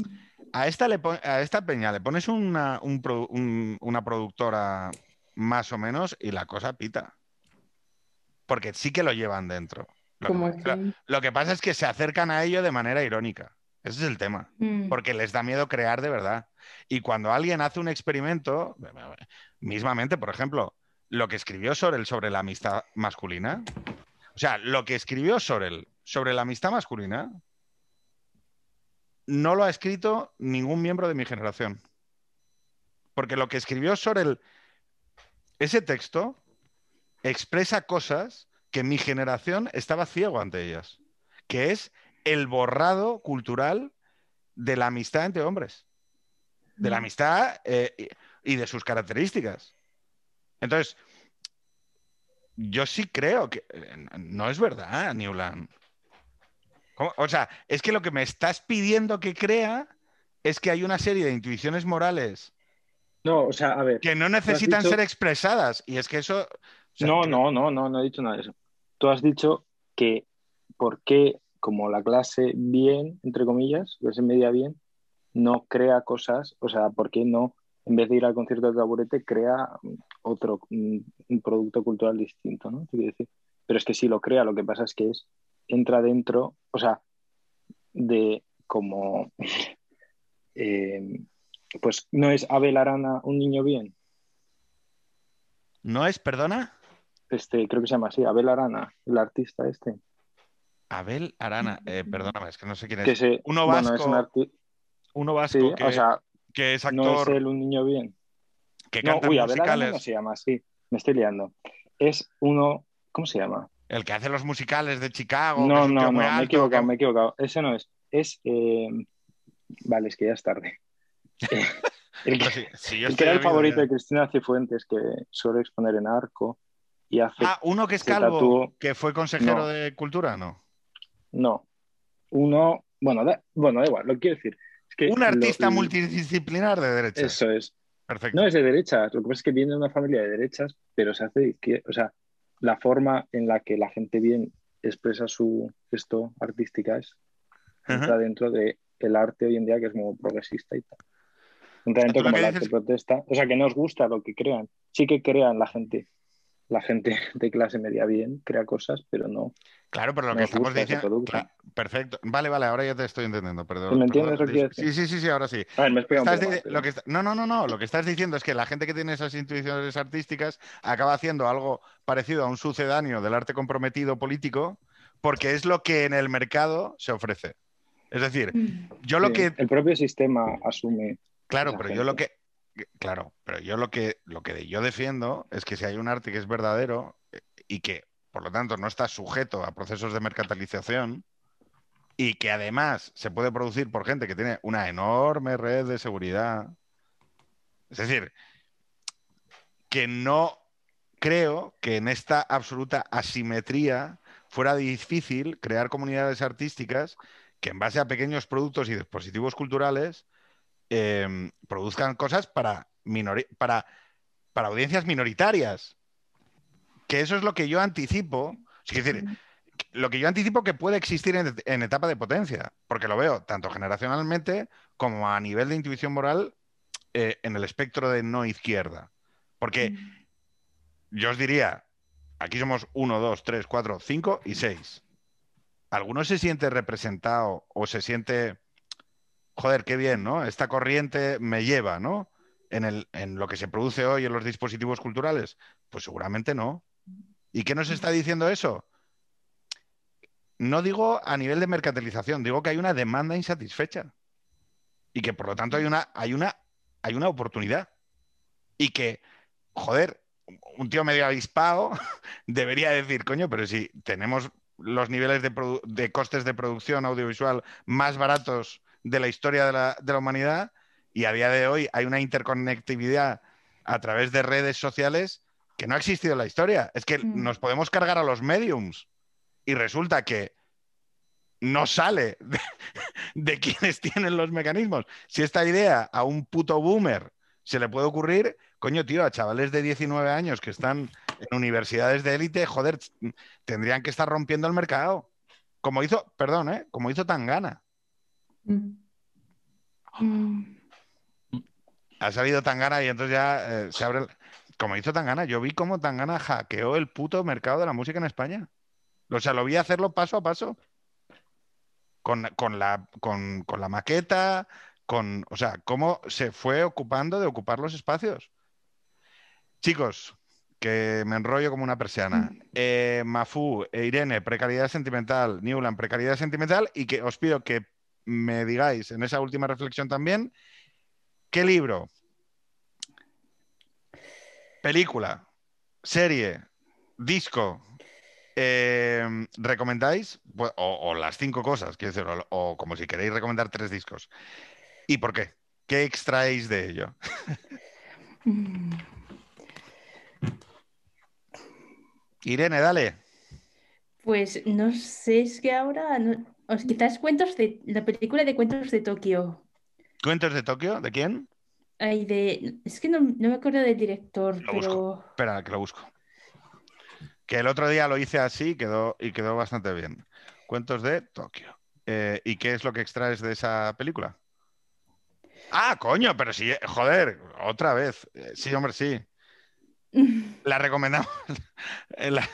a esta, le a esta peña le pones una, un pro- un- una productora más o menos y la cosa pita. Porque sí que lo llevan dentro. Que, lo que pasa es que se acercan a ello de manera irónica. Ese es el tema Mm. porque les da miedo crear de verdad. Y cuando alguien hace un experimento, mismamente, por ejemplo, lo que escribió Sorel sobre la amistad masculina, o sea, lo que escribió Sorel sobre la amistad masculina, no lo ha escrito ningún miembro de mi generación. Porque lo que escribió Sorel, ese texto, expresa cosas que mi generación estaba ciego ante ellas, que es el borrado cultural de la amistad entre hombres, de la amistad eh, y, y de sus características. Entonces, yo sí creo que eh, no es verdad, Newland. ¿Cómo? O sea, es que lo que me estás pidiendo que crea es que hay una serie de intuiciones morales No, o sea, a ver. que no necesitan dicho- ser expresadas. Y es que eso. o sea, no, no, no, no, no he dicho nada de eso. Tú has dicho que por qué, como la clase bien, entre comillas, clase media bien, no crea cosas, o sea, por qué no, en vez de ir al concierto de taburete, crea otro, un, un producto cultural distinto, ¿no? Te quiero decir. Pero es que sí lo crea, lo que pasa es que es, entra dentro, o sea, de como, eh, pues no es Abel Arana un niño bien, ¿No es, perdona? este, creo que se llama así, Abel Arana, el artista este. Abel Arana. Eh, perdóname, es que no sé quién es. que se, Uno bueno, vasco, es un arti- Uno vasco sí, que, o sea, que es no es actor, él un niño bien. que No, canta uy, Abel Arana no se llama así, me estoy liando. Es uno, ¿cómo se llama? El que hace los musicales de Chicago. No, no, no, me he equivocado, me he equivocado. Ese no es. Es, eh, vale, es que ya es tarde. Eh, el que, el que era el favorito de Cristina Cifuentes, que suele exponer en arco y hace... Ah, uno que es calvo, tatuó- que fue consejero No. de cultura, ¿no? No, uno, bueno, da, bueno, da igual, lo que quiero decir. Es que Un artista lo- multidisciplinar de derechas. Eso es. Perfecto. No es de derechas, lo que pasa es que viene de una familia de derechas, pero se hace de izquierda. O sea, la forma en la que la gente bien expresa su esto artística es entra Ajá. dentro de el arte hoy en día que es muy progresista y tal. Entra dentro como el arte protesta. O sea, que no os gusta lo que crean. Sí que crean la gente. La gente de clase media bien crea cosas, pero no. Claro, pero lo Nos que estamos diciendo. perfecto. Vale, vale, ahora ya te estoy entendiendo. Perdón. ¿Me entiendes perdón. lo que? Sí, sí, sí, sí, ahora sí. A ver, me Estás poco di- mal, pero- lo que está- No, no, no, no. Lo que estás diciendo es que la gente que tiene esas intuiciones artísticas acaba haciendo algo parecido a un sucedáneo del arte comprometido político, porque es lo que en el mercado se ofrece. Es decir, Mm. yo lo Sí, que El propio sistema asume. Claro, la pero yo lo que. Claro, pero yo lo que, lo que yo defiendo es que si hay un arte que es verdadero eh, y que, por lo tanto, no está sujeto a procesos de mercantilización y que además se puede producir por gente que tiene una enorme red de seguridad. Es decir, que no creo que en esta absoluta asimetría fuera difícil crear comunidades artísticas que en base a pequeños productos y dispositivos culturales eh, produzcan cosas para, para, para audiencias minoritarias. Que eso es lo que yo anticipo. Es decir, lo que yo anticipo que puede existir en, en etapa de potencia, porque lo veo tanto generacionalmente como a nivel de intuición moral eh, en el espectro de no izquierda. Porque yo os diría, aquí somos 1, 2, 3, 4, 5 y 6. ¿Alguno se siente representado o se siente, joder, qué bien, ¿no? Esta corriente me lleva, ¿no? En, el, en lo que se produce hoy en los dispositivos culturales. Pues seguramente no. ¿Y qué nos está diciendo eso? No digo a nivel de mercantilización, digo que hay una demanda insatisfecha. Y que por lo tanto hay una, hay una, hay una oportunidad. Y que, joder, un tío medio avispado debería decir, coño, pero si tenemos los niveles de, costes de producción audiovisual más baratos de la historia de la humanidad y a día de hoy hay una interconectividad a través de redes sociales que no ha existido en la historia. Es que Mm. nos podemos cargar a los mediums y resulta que no sale de, de quienes tienen los mecanismos. Si esta idea a un puto boomer se le puede ocurrir, coño, tío, a chavales de 19 años que están en universidades de élite, joder, tendrían que estar rompiendo el mercado. Como hizo, perdón, ¿eh? Como hizo Tangana. Mm. Mm. Ha salido Tangana y entonces ya eh, se abre. el- Como hizo Tangana, yo vi cómo Tangana hackeó el puto mercado de la música en España. O sea, lo vi hacerlo paso a paso. Con, con la, con, con la maqueta, con. O sea, cómo se fue ocupando de ocupar los espacios. Chicos, que me enrollo como una persiana. Eh, Mafu, eh, Irene, precariedad sentimental. Newland, precariedad sentimental. Y que os pido que me digáis en esa última reflexión también, ¿qué libro, película, serie, disco eh, recomendáis? Pues, O, o las cinco cosas, quiero decir, o, o como si queréis recomendar tres discos. ¿Y por qué? ¿Qué extraéis de ello? Irene, dale. Pues no sé, es que ahora, no- os quizás cuentos de la película de Cuentos de Tokio. ¿Cuentos de Tokio? ¿De quién? Ay, de... Es que no, no me acuerdo del director, Lo busco. pero... Espera, que lo busco. Que el otro día lo hice así y quedó, y quedó bastante bien. Cuentos de Tokio. Eh, ¿Y qué es lo que extraes de esa película? Ah, coño, pero sí, joder, otra vez. Eh, Sí, hombre, sí. La recomendamos. Eh, la-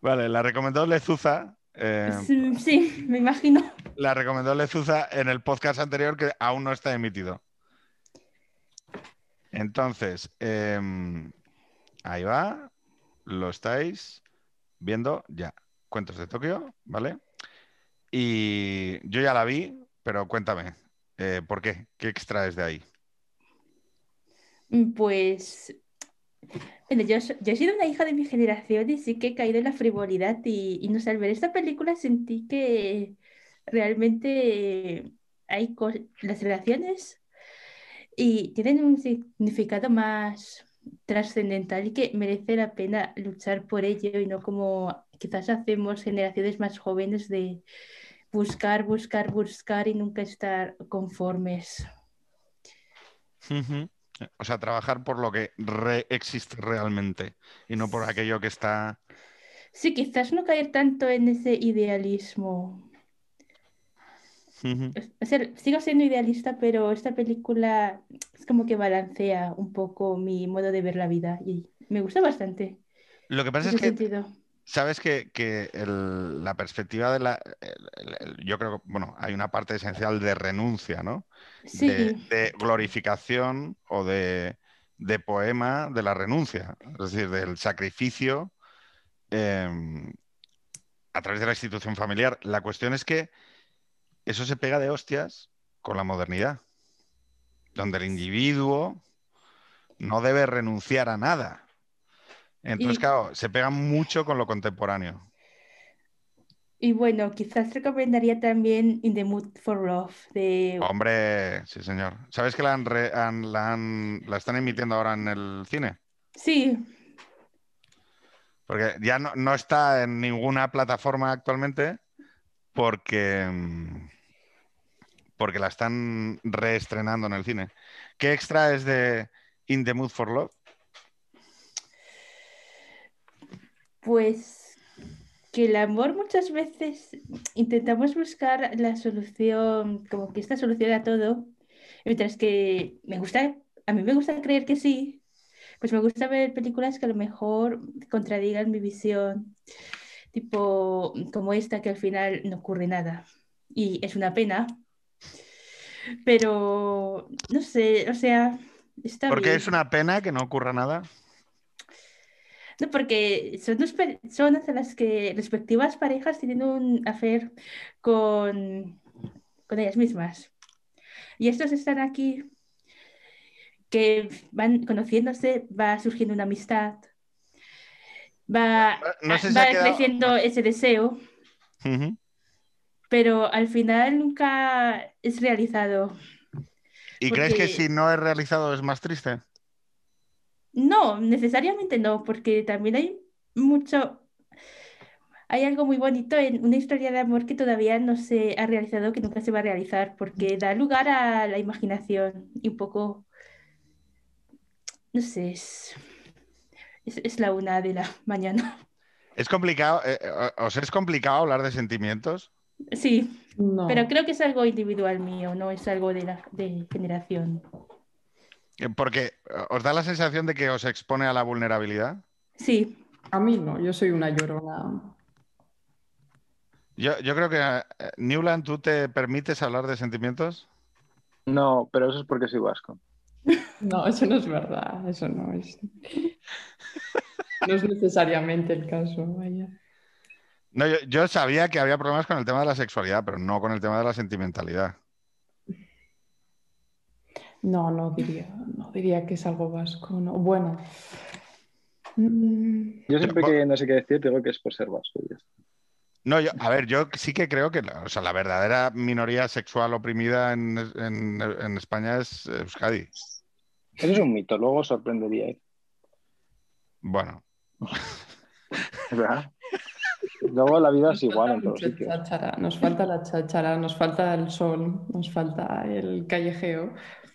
Vale, la recomendó Lezuza. eh, Sí, sí, me imagino. la recomendó Lezuza en el podcast anterior que aún no está emitido. Entonces, em, ahí va. Lo estáis viendo ya. Cuentos de Tokio, ¿vale? Y yo ya la vi, pero cuéntame, eh, ¿por qué? ¿Qué extraes de ahí? Pues, yo, yo he sido una hija de mi generación y sí que he caído en la frivolidad y, y no sé, al ver esta película sentí que realmente hay las relaciones y tienen un significado más trascendental y que merece la pena luchar por ello y no como quizás hacemos generaciones más jóvenes de buscar, buscar, buscar y nunca estar conformes. O sea, trabajar por lo que re- existe realmente y no por aquello que está... Sí, quizás no caer tanto en ese idealismo. Ujú. O sea, sigo siendo idealista, pero esta película es como que balancea un poco mi modo de ver la vida y me gusta bastante Lo que pasa es que sentido. Sabes que, que el- la perspectiva de la... el- el- el- yo creo que, bueno, hay una parte esencial de renuncia, ¿no? Sí, De, de glorificación o de, de poema de la renuncia, es decir, del sacrificio eh, a través de la institución familiar. La cuestión es que eso se pega de hostias con la modernidad, donde el individuo no debe renunciar a nada. Entonces, Y- claro, se pega mucho con lo contemporáneo. y bueno, quizás recomendaría también In the Mood for Love de... Hombre, sí, señor. ¿Sabes que la, han re- han- la, han- la están emitiendo ahora en el cine? Sí, Porque ya no, no está en ninguna plataforma actualmente porque, mm, porque la están reestrenando en el cine. ¿Qué extra es de In the Mood for Love? Pues que el amor muchas veces intentamos buscar la solución, como que esta solución a todo, mientras que me gusta, a mí me gusta creer que sí, pues me gusta ver películas que a lo mejor contradigan mi visión, tipo como esta que al final no ocurre nada y es una pena, pero no sé, o sea, está Porque bien. es una pena que no ocurra nada. No, porque son dos personas a las que respectivas parejas tienen un affair con, con ellas mismas. Y estos están aquí, que van conociéndose, va surgiendo una amistad, va, No sé si va quedado- creciendo ese deseo. Pero al final nunca es realizado. ¿Y crees que Porque- si no es realizado es más triste? No, necesariamente no, porque también hay mucho, hay algo muy bonito en una historia de amor que todavía no se ha realizado, que nunca se va a realizar, porque da lugar a la imaginación y un poco, no sé, es, es, es la una de la mañana. Es complicado, eh, eh, ¿os es complicado hablar de sentimientos? Sí, No. pero creo que es algo individual mío, no es algo de la de generación. Eh, Porque eh, os da la sensación de que os expone a la vulnerabilidad. Sí, A mí no, yo soy una llorona. Yo, yo creo que, eh, Newland, ¿tú te permites hablar de sentimientos? No, pero eso es porque soy vasco. No, eso no es verdad, eso no es. No es necesariamente el caso, vaya. No, yo, yo sabía que había problemas con el tema de la sexualidad, pero no con el tema de la sentimentalidad. No, no diría, no diría que es algo vasco, no. Bueno. Mm, Yo siempre que no sé qué decir, digo que es por ser vasco. ya. No, yo, a ver, yo sí que creo que la, o sea, la verdadera minoría sexual oprimida en, en- en España es Euskadi. Eso es un mito, luego sorprendería. Bueno, ¿Verdad? Luego la vida es igual en todos sitios. cháchara, nos falta la cháchara, nos falta el sol, nos falta el callejeo.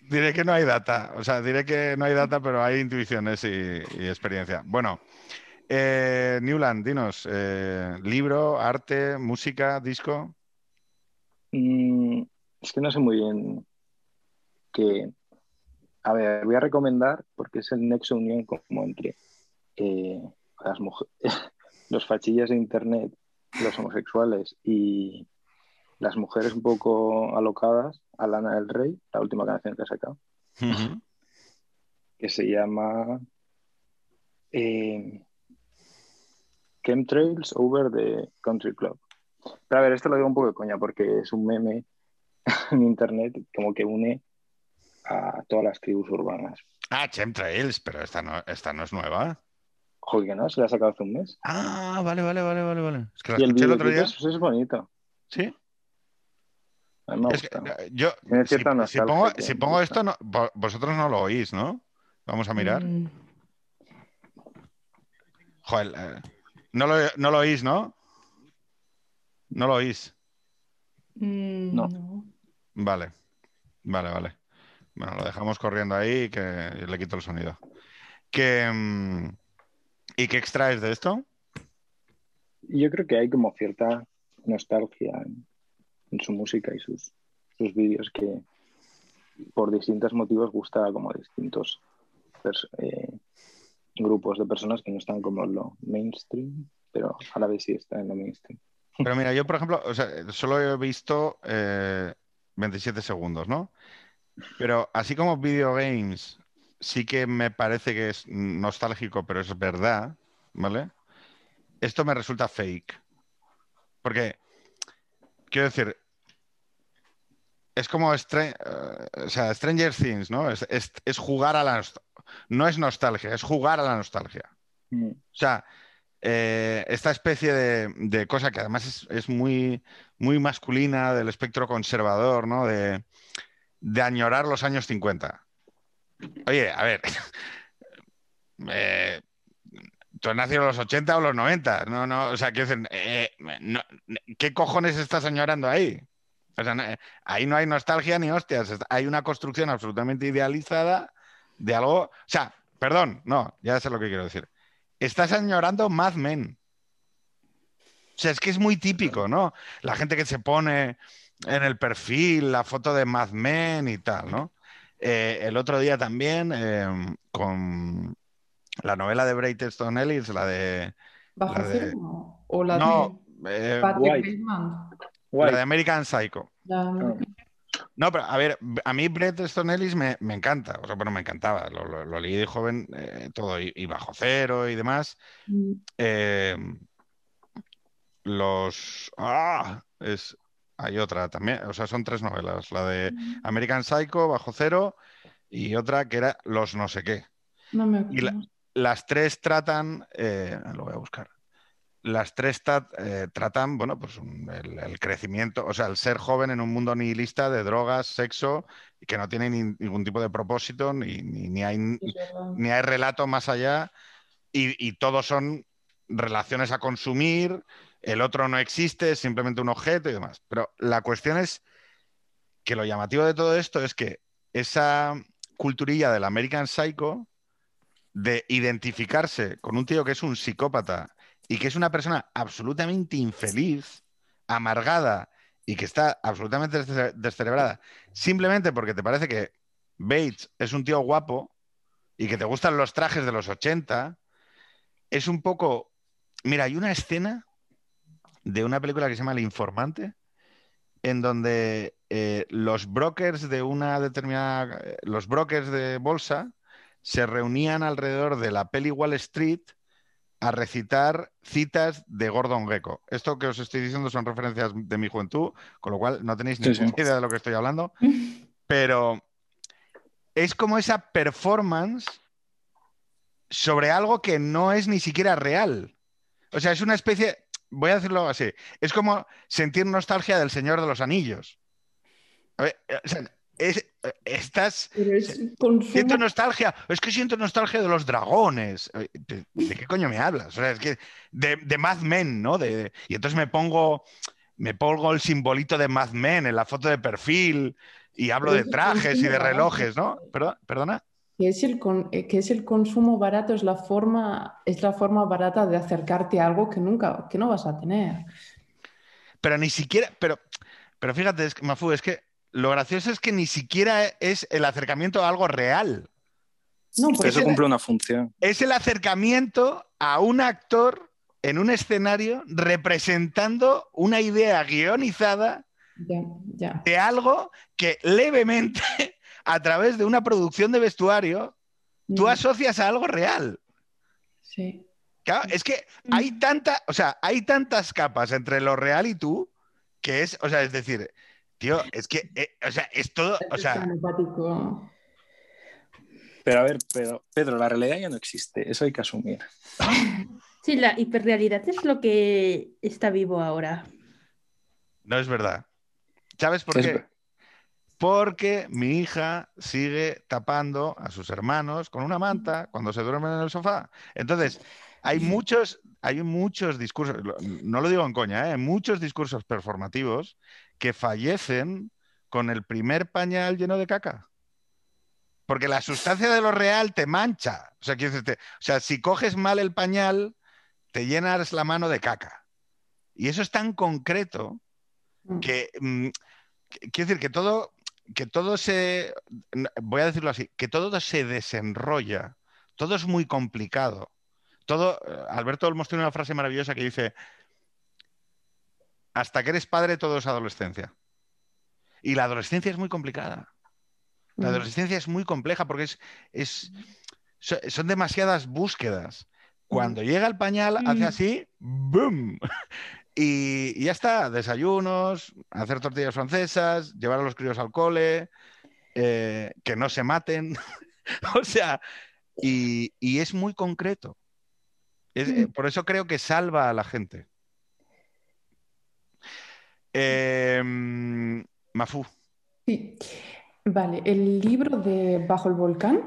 Diré que no hay data, o sea, diré que no hay data, pero hay intuiciones y, y experiencia. Bueno, eh, Newland, dinos, eh, libro, arte, música, disco. Mm, es que no sé muy bien qué. A ver, voy a recomendar porque es el nexo unión como entre eh, las mujeres, los fachillas de internet, los homosexuales y las mujeres un poco alocadas a Lana del Rey, la última canción que ha sacado, que se llama eh, Chemtrails Over the Country Club. Pero a ver, esto lo digo un poco de coña porque es un meme en internet como que une a todas las tribus urbanas. Ah, Chemtrails, pero esta no, esta no es nueva. Joder, que no, se la ha sacado hace un mes. Ah, vale, vale, vale, vale, vale. Es que la Y el escuché el otro día. es, es bonito. Sí. A mí me ha Es que, gustado. eh, yo, Tiene si, pongo, si gusta. esto, no- vosotros no lo oís, ¿no? Vamos a mirar. Mm, Joder, eh, no, lo, no lo oís, ¿no? No lo oís. mm, No. Vale, vale, vale. Bueno, lo dejamos corriendo ahí que le quito el sonido. Que, mm, ¿Y qué extraes de esto? Yo creo que hay como cierta nostalgia en, en su música y sus, sus vídeos que por distintos motivos gusta como distintos eh, grupos de personas que no están como en lo mainstream, pero a la vez sí están en lo mainstream. Pero mira, yo, por ejemplo, o sea, solo he visto eh, 27 segundos, ¿no? Pero así como videogames, sí que me parece que es nostálgico, pero es verdad, ¿vale? Esto me resulta fake. Porque, quiero decir, es como eh, o sea, Stranger Things, ¿no? Es, es- es jugar a la nostalgia. No es nostalgia, es jugar a la nostalgia. Mm. O sea, eh, esta especie de, de cosa que además es, es muy, muy masculina del espectro conservador, ¿no? De, de añorar los años 50. Oye, a ver, eh, ¿tú has nacido en los 80 o los 90? No, no, o sea, quiero decir, eh, ¿qué cojones estás añorando ahí? O sea, no- ahí no hay nostalgia ni hostias, hay una construcción absolutamente idealizada de algo. O sea, perdón, no, ya sé lo que quiero decir. Estás añorando Mad Men. O sea, es que es muy típico, ¿no? La gente que se pone en el perfil la foto de Mad Men y tal, ¿no? Eh, el otro día también eh, con la novela de Bret Easton Ellis, la de, ¿Bajo La de-? ¿O la no, de eh, Patrick White. Bateman? la de American Psycho. La- Ah. No, pero a ver, a mí Bret Easton Ellis me, me encanta, o sea, bueno, me encantaba, lo, lo- lo leí de joven, eh, todo, y, y bajo cero y demás. Mm, Eh, los... ¡Ah! Es, hay otra también, o sea, son tres novelas, la de American Psycho, Bajo Cero, y otra que era Los no sé qué. No me Y la-. Las tres tratan, eh, lo voy a buscar, las tres eh, tratan, bueno, pues un- el, el crecimiento, o sea, el ser joven en un mundo nihilista de drogas, sexo, y que no tiene ni- ningún tipo de propósito, ni, ni, ni hay ni hay relato más allá y, y todos son relaciones a consumir, el otro no existe, es simplemente un objeto y demás. Pero la cuestión es que lo llamativo de todo esto es que esa culturilla del American Psycho de identificarse con un tío que es un psicópata y que es una persona absolutamente infeliz, amargada y que está absolutamente desce- descerebrada, simplemente porque te parece que Bates es un tío guapo y que te gustan los trajes de los 80, es un poco... Mira, hay una escena de una película que se llama El Informante, en donde eh, los brokers de una determinada... eh, Los brokers de bolsa se reunían alrededor de la peli Wall Street a recitar citas de Gordon Gekko. Esto que os estoy diciendo son referencias de mi juventud, con lo cual no tenéis ni Sí, idea de lo que estoy hablando, pero es como esa performance sobre algo que no es ni siquiera real. O sea, es una especie, voy a decirlo así, es como sentir nostalgia del Señor de los Anillos. A ver, eh, o sea, es- estás... Pero es Siento nostalgia, es que siento nostalgia de los dragones. Eh, ¿De, de qué coño me hablas? O sea, es que de, de Mad Men, ¿no? De- y entonces me pongo, me pongo el simbolito de Mad Men en la foto de perfil y hablo de trajes y de relojes, ¿no? ¿Perdona? Que es, el con- eh, que es el consumo barato, es la forma, es la forma barata de acercarte a algo que nunca, que no vas a tener. Pero ni siquiera, pero, pero fíjate, es que, Mafu, es que lo gracioso es que ni siquiera es el acercamiento a algo real. No, porque eso cumple una función. Es el acercamiento a un actor en un escenario representando una idea guionizada ya, ya. de algo que levemente, a través de una producción de vestuario, tú Mm, asocias a algo real. Sí. Claro, es que Mm. hay tanta, o sea, hay tantas capas entre lo real y tú que es, o sea, es decir, tío, es que, eh, o sea, es todo, o sea. Pero a ver, pero, Pedro, la realidad ya no existe, eso hay que asumir. Sí, la hiperrealidad es lo que está vivo ahora. no es verdad. ¿Sabes por Es qué? ver- Porque mi hija sigue tapando a sus hermanos con una manta cuando se duermen en el sofá. Entonces, hay muchos, hay muchos discursos, no lo digo en coña, ¿eh? muchos discursos performativos que fallecen con el primer pañal lleno de caca. Porque la sustancia de lo real te mancha. O sea, o sea, si coges mal el pañal, te llenas la mano de caca. Y eso es tan concreto Mm. que mm, que- quiero decir que todo que todo se voy a decirlo así que todo se desenrolla todo es muy complicado todo eh, Alberto Olmos tiene una frase maravillosa que dice hasta que eres padre todo es adolescencia y la adolescencia es muy complicada la Mm. adolescencia es muy compleja porque es, es so- son demasiadas búsquedas cuando llega el pañal hace Mm. así ¡boom! Y, y ya está, desayunos, hacer tortillas francesas, llevar a los críos al cole, eh, que no se maten. o sea, y, y es muy concreto. Es- eh, por eso creo que salva a la gente. Eh, Mafu, Sí. Vale, el libro de Bajo el Volcán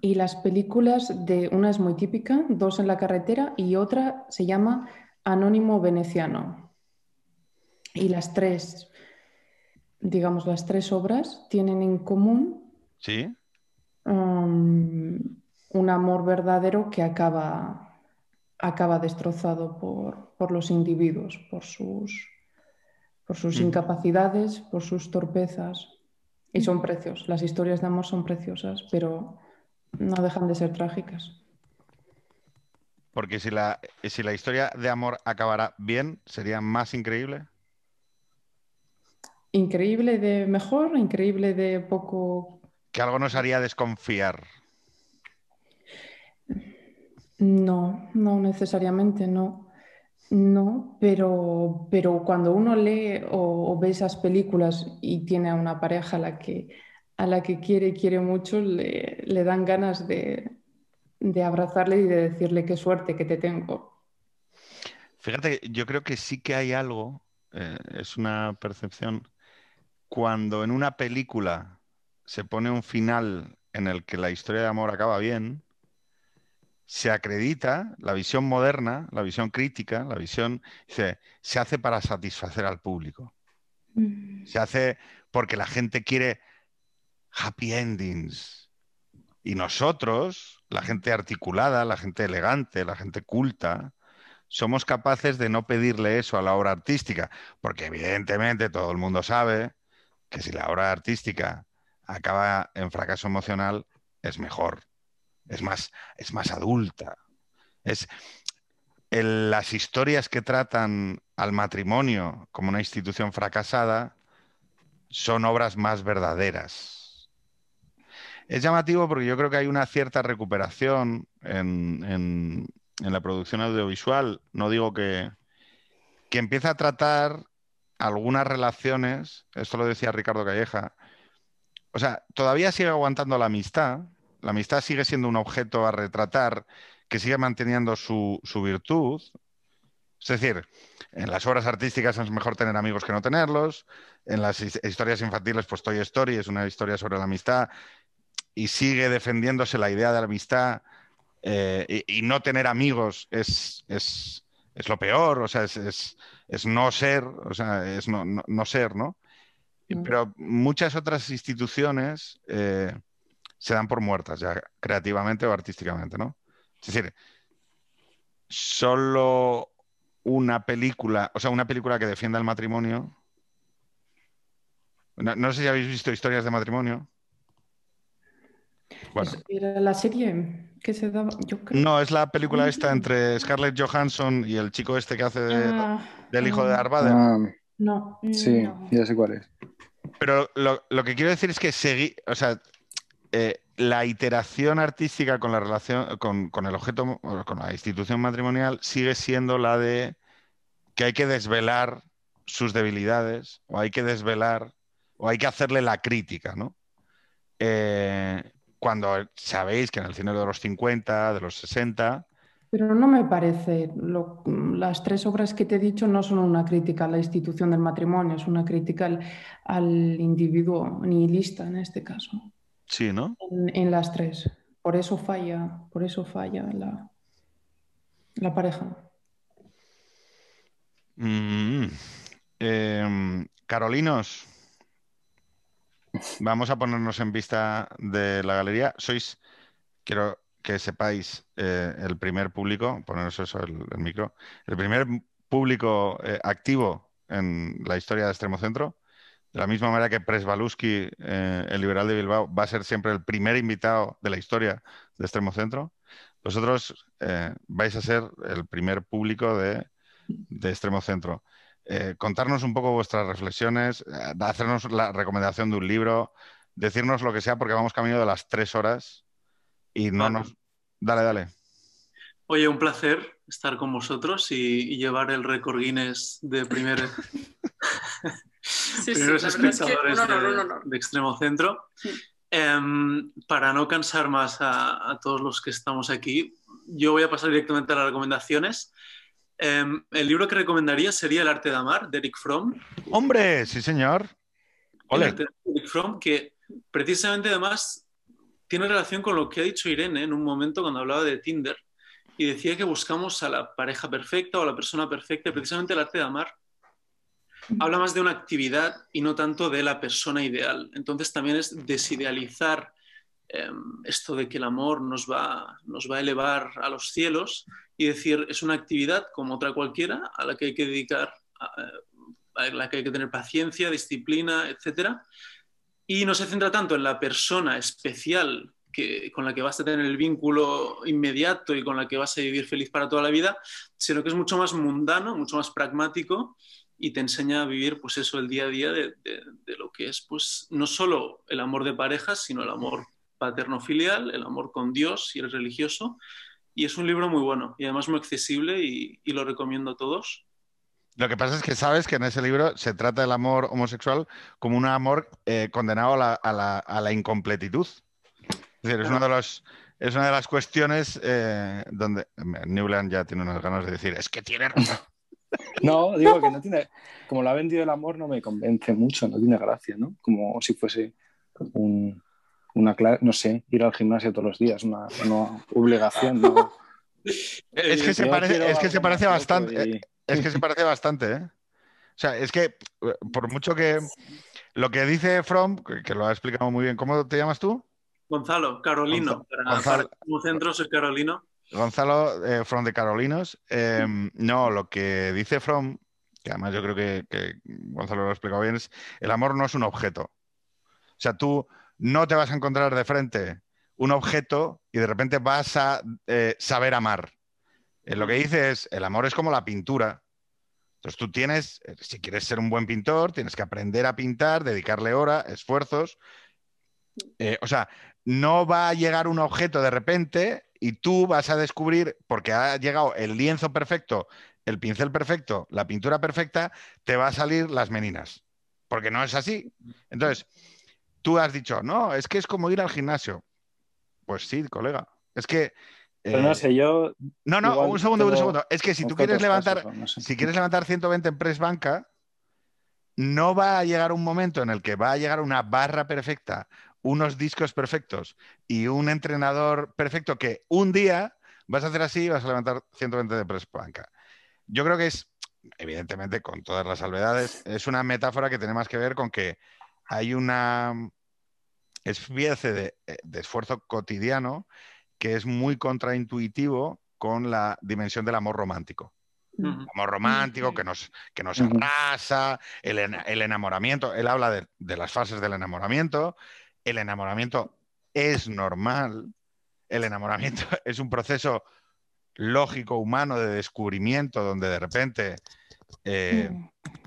y las películas de una es muy típica, Dos en la carretera y otra se llama Anónimo Veneciano. Y las tres, digamos, las tres obras tienen en común ¿sí? um, un amor verdadero que acaba, acaba destrozado por, por los individuos, por sus, por sus Mm. incapacidades, por sus torpezas. Y son precios. Las historias de amor son preciosas, pero no dejan de ser trágicas. Porque si la, si la historia de amor acabara bien, sería más increíble. Increíble de mejor, increíble de poco. Que algo nos haría desconfiar. No, no necesariamente, no. No, pero, pero cuando uno lee o, o ve esas películas y tiene a una pareja a la que, a la que quiere y quiere mucho, le, le dan ganas de, de abrazarle y de decirle qué suerte que te tengo. Fíjate, yo creo que sí que hay algo, eh, es una percepción, cuando en una película se pone un final en el que la historia de amor acaba bien, se acredita la visión moderna, la visión crítica, la visión, dice, se hace para satisfacer al público. Mm. Se hace porque la gente quiere happy endings. Y nosotros, la gente articulada, la gente elegante, la gente culta, somos capaces de no pedirle eso a la obra artística, porque evidentemente todo el mundo sabe que si la obra artística acaba en fracaso emocional, es mejor, es más, es más adulta. Es las historias que tratan al matrimonio como una institución fracasada son obras más verdaderas. Es llamativo porque yo creo que hay una cierta recuperación en, la producción audiovisual. No digo que, que empieza a tratar algunas relaciones, esto lo decía Ricardo Calleja, o sea, todavía sigue aguantando la amistad, la amistad sigue siendo un objeto a retratar que sigue manteniendo su, su virtud, Es decir, en las obras artísticas es mejor tener amigos que no tenerlos. En las his- historias infantiles, pues Toy Story es una historia sobre la amistad y sigue defendiéndose la idea de la amistad eh, y, y no tener amigos es, es, es lo peor, o sea, es, es- es no ser, o sea, es no, no- no ser, ¿no? Mm. Pero muchas otras instituciones eh, se dan por muertas ya creativamente o artísticamente, ¿no? Es decir, solo una película, o sea, una película que defienda el matrimonio. No, no sé si habéis visto historias de matrimonio. Bueno, Era la serie que se daba, yo creo. no, es la película esta entre Scarlett Johansson y el chico este que hace de- Ah, del hijo de ah. Ah, No. sí, No. ya sé cuál es. Pero lo, lo que quiero decir es que seguí, o sea, eh, la iteración artística con la relación, con, con el objeto, con la institución matrimonial, sigue siendo la de que hay que desvelar sus debilidades, o hay que desvelar, o hay que hacerle la crítica, ¿no? Eh, cuando sabéis que en el cine de los 50, de los 60, Pero no me parece. lo- las tres obras que te he dicho no son una crítica a la institución del matrimonio, es una crítica al, al individuo nihilista en este caso. sí, ¿no? En, en las tres. Por eso falla, por eso falla la, la pareja. Mm. Em, Carolinos, vamos a ponernos en vista de la galería. Sois, quiero que sepáis, eh, el primer público, poneros eso, el, el micro, el primer público eh, activo en la historia de Extremo Centro. De la misma manera que Presbaluski, eh, el liberal de Bilbao, va a ser siempre el primer invitado de la historia de Extremo Centro. Vosotros eh, vais a ser el primer público de, de Extremo Centro. Eh, contarnos un poco vuestras reflexiones, eh, hacernos la recomendación de un libro, decirnos lo que sea, porque vamos camino de las tres horas y no Vale. nos. Dale, dale. Oye, un placer estar con vosotros y, y llevar el récord Guinness de primer, Sí, sí, primeros es que espectadores un honor, de, un honor. de Extremo Centro. Sí. Em, para no cansar más a, a todos los que estamos aquí, yo voy a pasar directamente a las recomendaciones. Em, el libro que recomendaría sería El arte de amar, de Eric Fromm. ¡Hombre! Sí, señor. El Ole. arte de Eric Fromm, que precisamente además tiene relación con lo que ha dicho Irene en un momento cuando hablaba de Tinder y decía que buscamos a la pareja perfecta o a la persona perfecta, precisamente el arte de amar habla más de una actividad y no tanto de la persona ideal. Entonces también es desidealizar eh, esto de que el amor nos va, nos va a elevar a los cielos y decir es una actividad como otra cualquiera a la que hay que dedicar, a, a la que hay que tener paciencia, disciplina, etcétera. Y no se centra tanto en la persona especial que, con la que vas a tener el vínculo inmediato y con la que vas a vivir feliz para toda la vida, sino que es mucho más mundano, mucho más pragmático y te enseña a vivir pues eso el día a día de, lo que es pues no solo el amor de parejas sino el amor paterno filial el amor con Dios y el religioso y es un libro muy bueno y además muy accesible y, y lo recomiendo a todos lo que pasa es que sabes que en ese libro se trata del amor homosexual como un amor eh, condenado a la, a, la, a la, incompletitud es decir es uno de los es una de las cuestiones eh, donde Newland ya tiene unas ganas de decir es que tiene razón no, digo que no tiene. Como lo ha vendido el amor, no me convence mucho, no tiene gracia, ¿no? Como si fuese un, una clase, no sé, ir al gimnasio todos los días, una, una obligación, ¿no? Es que se parece, es que se parece bastante. Y... Es que se parece bastante, ¿eh? O sea, es que por mucho que lo que dice From, que lo ha explicado muy bien, ¿cómo te llamas tú? Gonzalo, Carolino. Gonzalo. Para, centro soy Carolino. Gonzalo eh, From de Carolinos. Eh, no, lo que dice From, que además yo creo que, que, Gonzalo lo ha explicado bien, es el amor no es un objeto. O sea, tú no te vas a encontrar de frente un objeto y de repente vas a eh, saber amar. Eh, lo que dice es, el amor es como la pintura. Entonces tú tienes, eh, si quieres ser un buen pintor, tienes que aprender a pintar, dedicarle hora, esfuerzos. O sea, no va a llegar un objeto de repente y tú vas a descubrir, porque ha llegado el lienzo perfecto, el pincel perfecto, la pintura perfecta, te va a salir las meninas. Porque no es así. Entonces, tú has dicho, no, es que es como ir al gimnasio. Pues sí, colega. Es que Pero no Eh, sé, yo. no, no, un segundo, un segundo. Es que si tú quieres levantar, casos, o no sé. si quieres levantar 120 en press banca, no va a llegar un momento en el que va a llegar una barra perfecta, unos discos perfectos y un entrenador perfecto que un día vas a hacer así y vas a levantar 120 de press banca. Yo creo que es, evidentemente, con todas las salvedades, es una metáfora que tiene más que ver con que hay una especie de, de esfuerzo cotidiano que es muy contraintuitivo con la dimensión del amor romántico amor romántico que nos, que nos arrasa, el, el enamoramiento. Él habla de, de las fases del enamoramiento. El enamoramiento es normal. El enamoramiento es un proceso lógico, humano, de descubrimiento, donde de repente eh,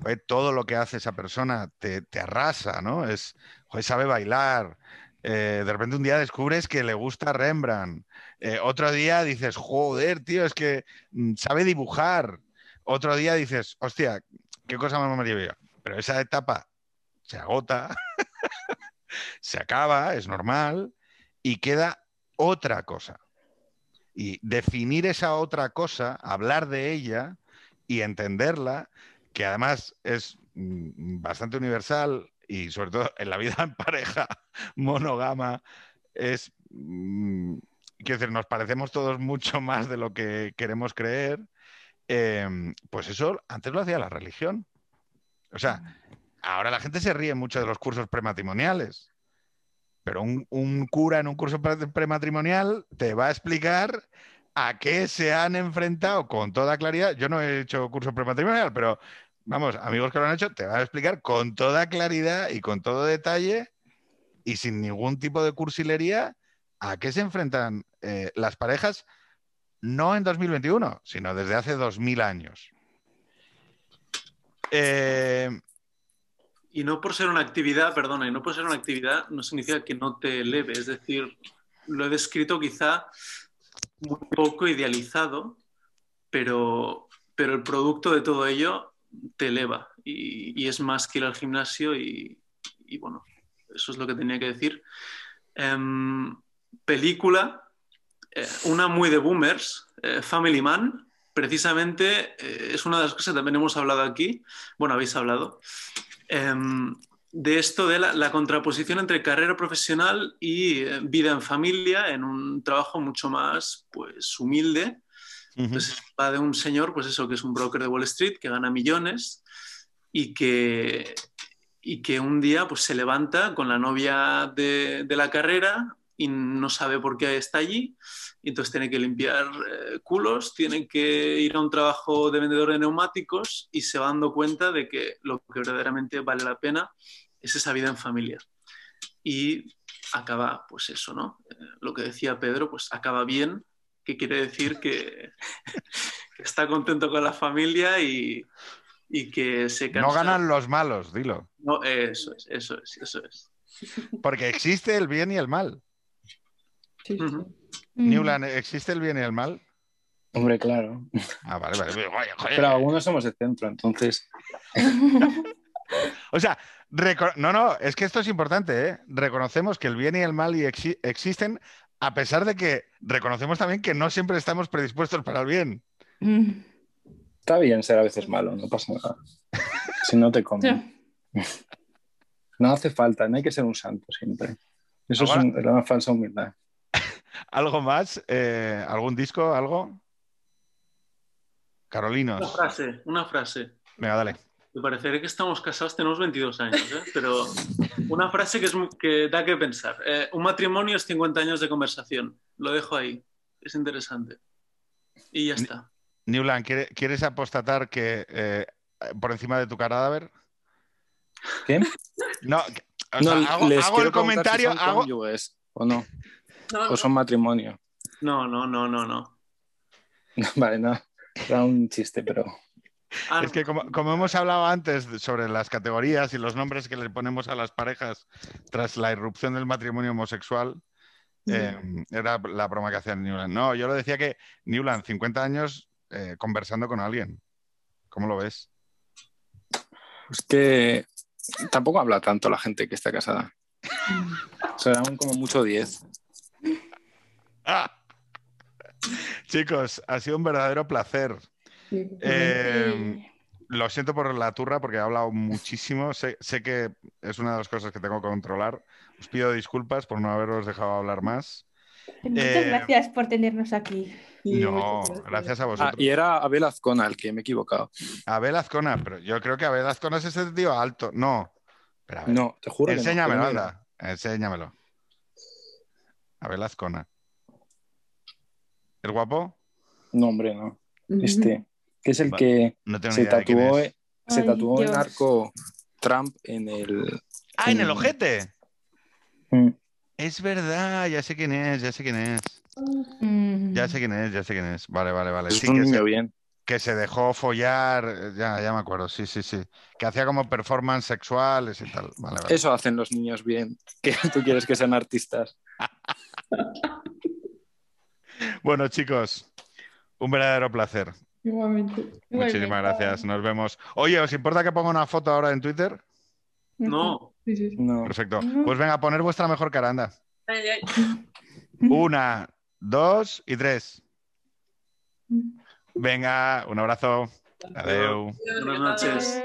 joder, todo lo que hace esa persona te, te arrasa, ¿no? Es, sabe bailar. eh, de repente un día descubres que le gusta Rembrandt. Eh, otro día dices, joder, tío, es que mm, sabe dibujar. Otro día dices, hostia, qué cosa más maravillosa. Pero esa etapa se agota, se acaba, es normal, y queda otra cosa. Y definir esa otra cosa, hablar de ella y entenderla, que además es mm, bastante universal y sobre todo en la vida en pareja monogama, es... mm, quiero decir, nos parecemos todos mucho más de lo que queremos creer. eh, pues eso antes lo hacía la religión. O sea, ahora la gente se ríe mucho de los cursos prematrimoniales, pero un, un cura en un curso pre- prematrimonial te va a explicar a qué se han enfrentado con toda claridad. Yo no he hecho curso prematrimonial, pero vamos, amigos que lo han hecho, te van a explicar con toda claridad y con todo detalle y sin ningún tipo de cursilería a qué se enfrentan eh, las parejas, no en 2021, sino desde hace 2000 años. Eh, Y no por ser una actividad, perdona, y no por ser una actividad no significa que no te eleve. Es decir, lo he descrito quizá muy poco idealizado, pero, pero el producto de todo ello te eleva y, es más que ir al gimnasio y, y bueno, eso es lo que tenía que decir. Em, película, eh, una muy de boomers, eh, Family Man, precisamente eh, es una de las cosas que también hemos hablado aquí, bueno, habéis hablado, em, de esto de la, la contraposición entre carrera profesional y eh, vida en familia en un trabajo mucho más pues humilde. Entonces va de un señor, pues eso, que es un broker de Wall Street, que gana millones y que, y que un día pues se levanta con la novia de, de la carrera y no sabe por qué está allí. Y entonces tiene que limpiar eh, culos, tiene que ir a un trabajo de vendedor de neumáticos y se va dando cuenta de que lo que verdaderamente vale la pena es esa vida en familia. Y acaba, pues eso, ¿no? Eh, lo que decía Pedro, pues acaba bien, que quiere decir que, que está contento con la familia y, y que se cansa. no ganan los malos, dilo. No, eso es, eso es, eso es. Porque existe el bien y el mal. Sí, sí. Ujú. Newland, ¿existe el bien y el mal? Hombre, claro. Ah, vale, vale. Pero algunos somos de centro, entonces. O sea, reco- no, no, es que esto es importante, ¿eh? Reconocemos que el bien y el mal y exi- existen, a pesar de que reconocemos también que no siempre estamos predispuestos para el bien. Mm. Está bien ser a veces malo, no pasa nada. Si no te comen. No hace falta, no hay que ser un santo siempre. Eso Ahora- es un- la falsa humildad. ¿Algo más? Eh, ¿Algún disco? ¿Algo? Una Carolinos. frase, una frase. Venga, dale. Me parecerá que estamos casados, tenemos 22 años, ¿eh? pero una frase que, es, mu- que da que pensar. Eh, un matrimonio es 50 años de conversación. Lo dejo ahí. Es interesante. Y ya está. Newland, ¿quiere- ¿quieres apostatar que eh, por encima de tu cadáver? ¿Qué? No, o No, sea, hago, les hago quiero el comentario, si son hago, cónyuges o no, No, o son matrimonio. No, no, no, no, no. Vale, no. Era un chiste, pero. Ah, Es que como, como hemos hablado antes sobre las categorías y los nombres que le ponemos a las parejas tras la irrupción del matrimonio homosexual, eh, era la broma que hacía Newland. No, yo lo decía que Newland, 50 años eh, conversando con alguien. ¿Cómo lo ves? Es que tampoco habla tanto la gente que está casada. Serán como mucho 10. ¡Ah! Chicos, ha sido un verdadero placer. Sí, Eh, lo siento por la turra porque he hablado muchísimo. Sé, sé que es una de las cosas que tengo que controlar. Os pido disculpas por no haberos dejado hablar más. Muchas Eh, gracias por tenernos aquí. no, gracias a Ah, vosotros. y era Abel Azcona el que me he equivocado. Abel Azcona, pero yo creo que Abel Azcona es ese tío alto. No. Espera, a ver. No, te juro Enséñamelo, que no era. anda. Enséñamelo. Abel Azcona. ¿El guapo? No, hombre, no. Este, que es el que No se tatuó, se Ay, tatuó el arco Trump en el. Ah, en el ojete. Mm, Es verdad, ya sé quién es, ya sé quién es. Mm. Ya sé quién es, ya sé quién es. Vale, vale, vale. Es Sí, un que niño se, bien. que se dejó follar, ya, ya me acuerdo, sí, sí, sí. Que hacía como performance sexuales y tal. Vale, vale. Eso hacen los niños bien. Que tú quieres que sean artistas. Bueno, chicos, un verdadero placer. Igualmente. Muchísimas Igualmente. gracias, nos vemos. Oye, ¿os importa que ponga una foto ahora en Twitter? No. Sí, sí, sí. No. Perfecto. Pues venga, poner vuestra mejor cara, anda. Ay, ay. Una, dos y tres. Venga, un abrazo. Adeu. Buenas noches.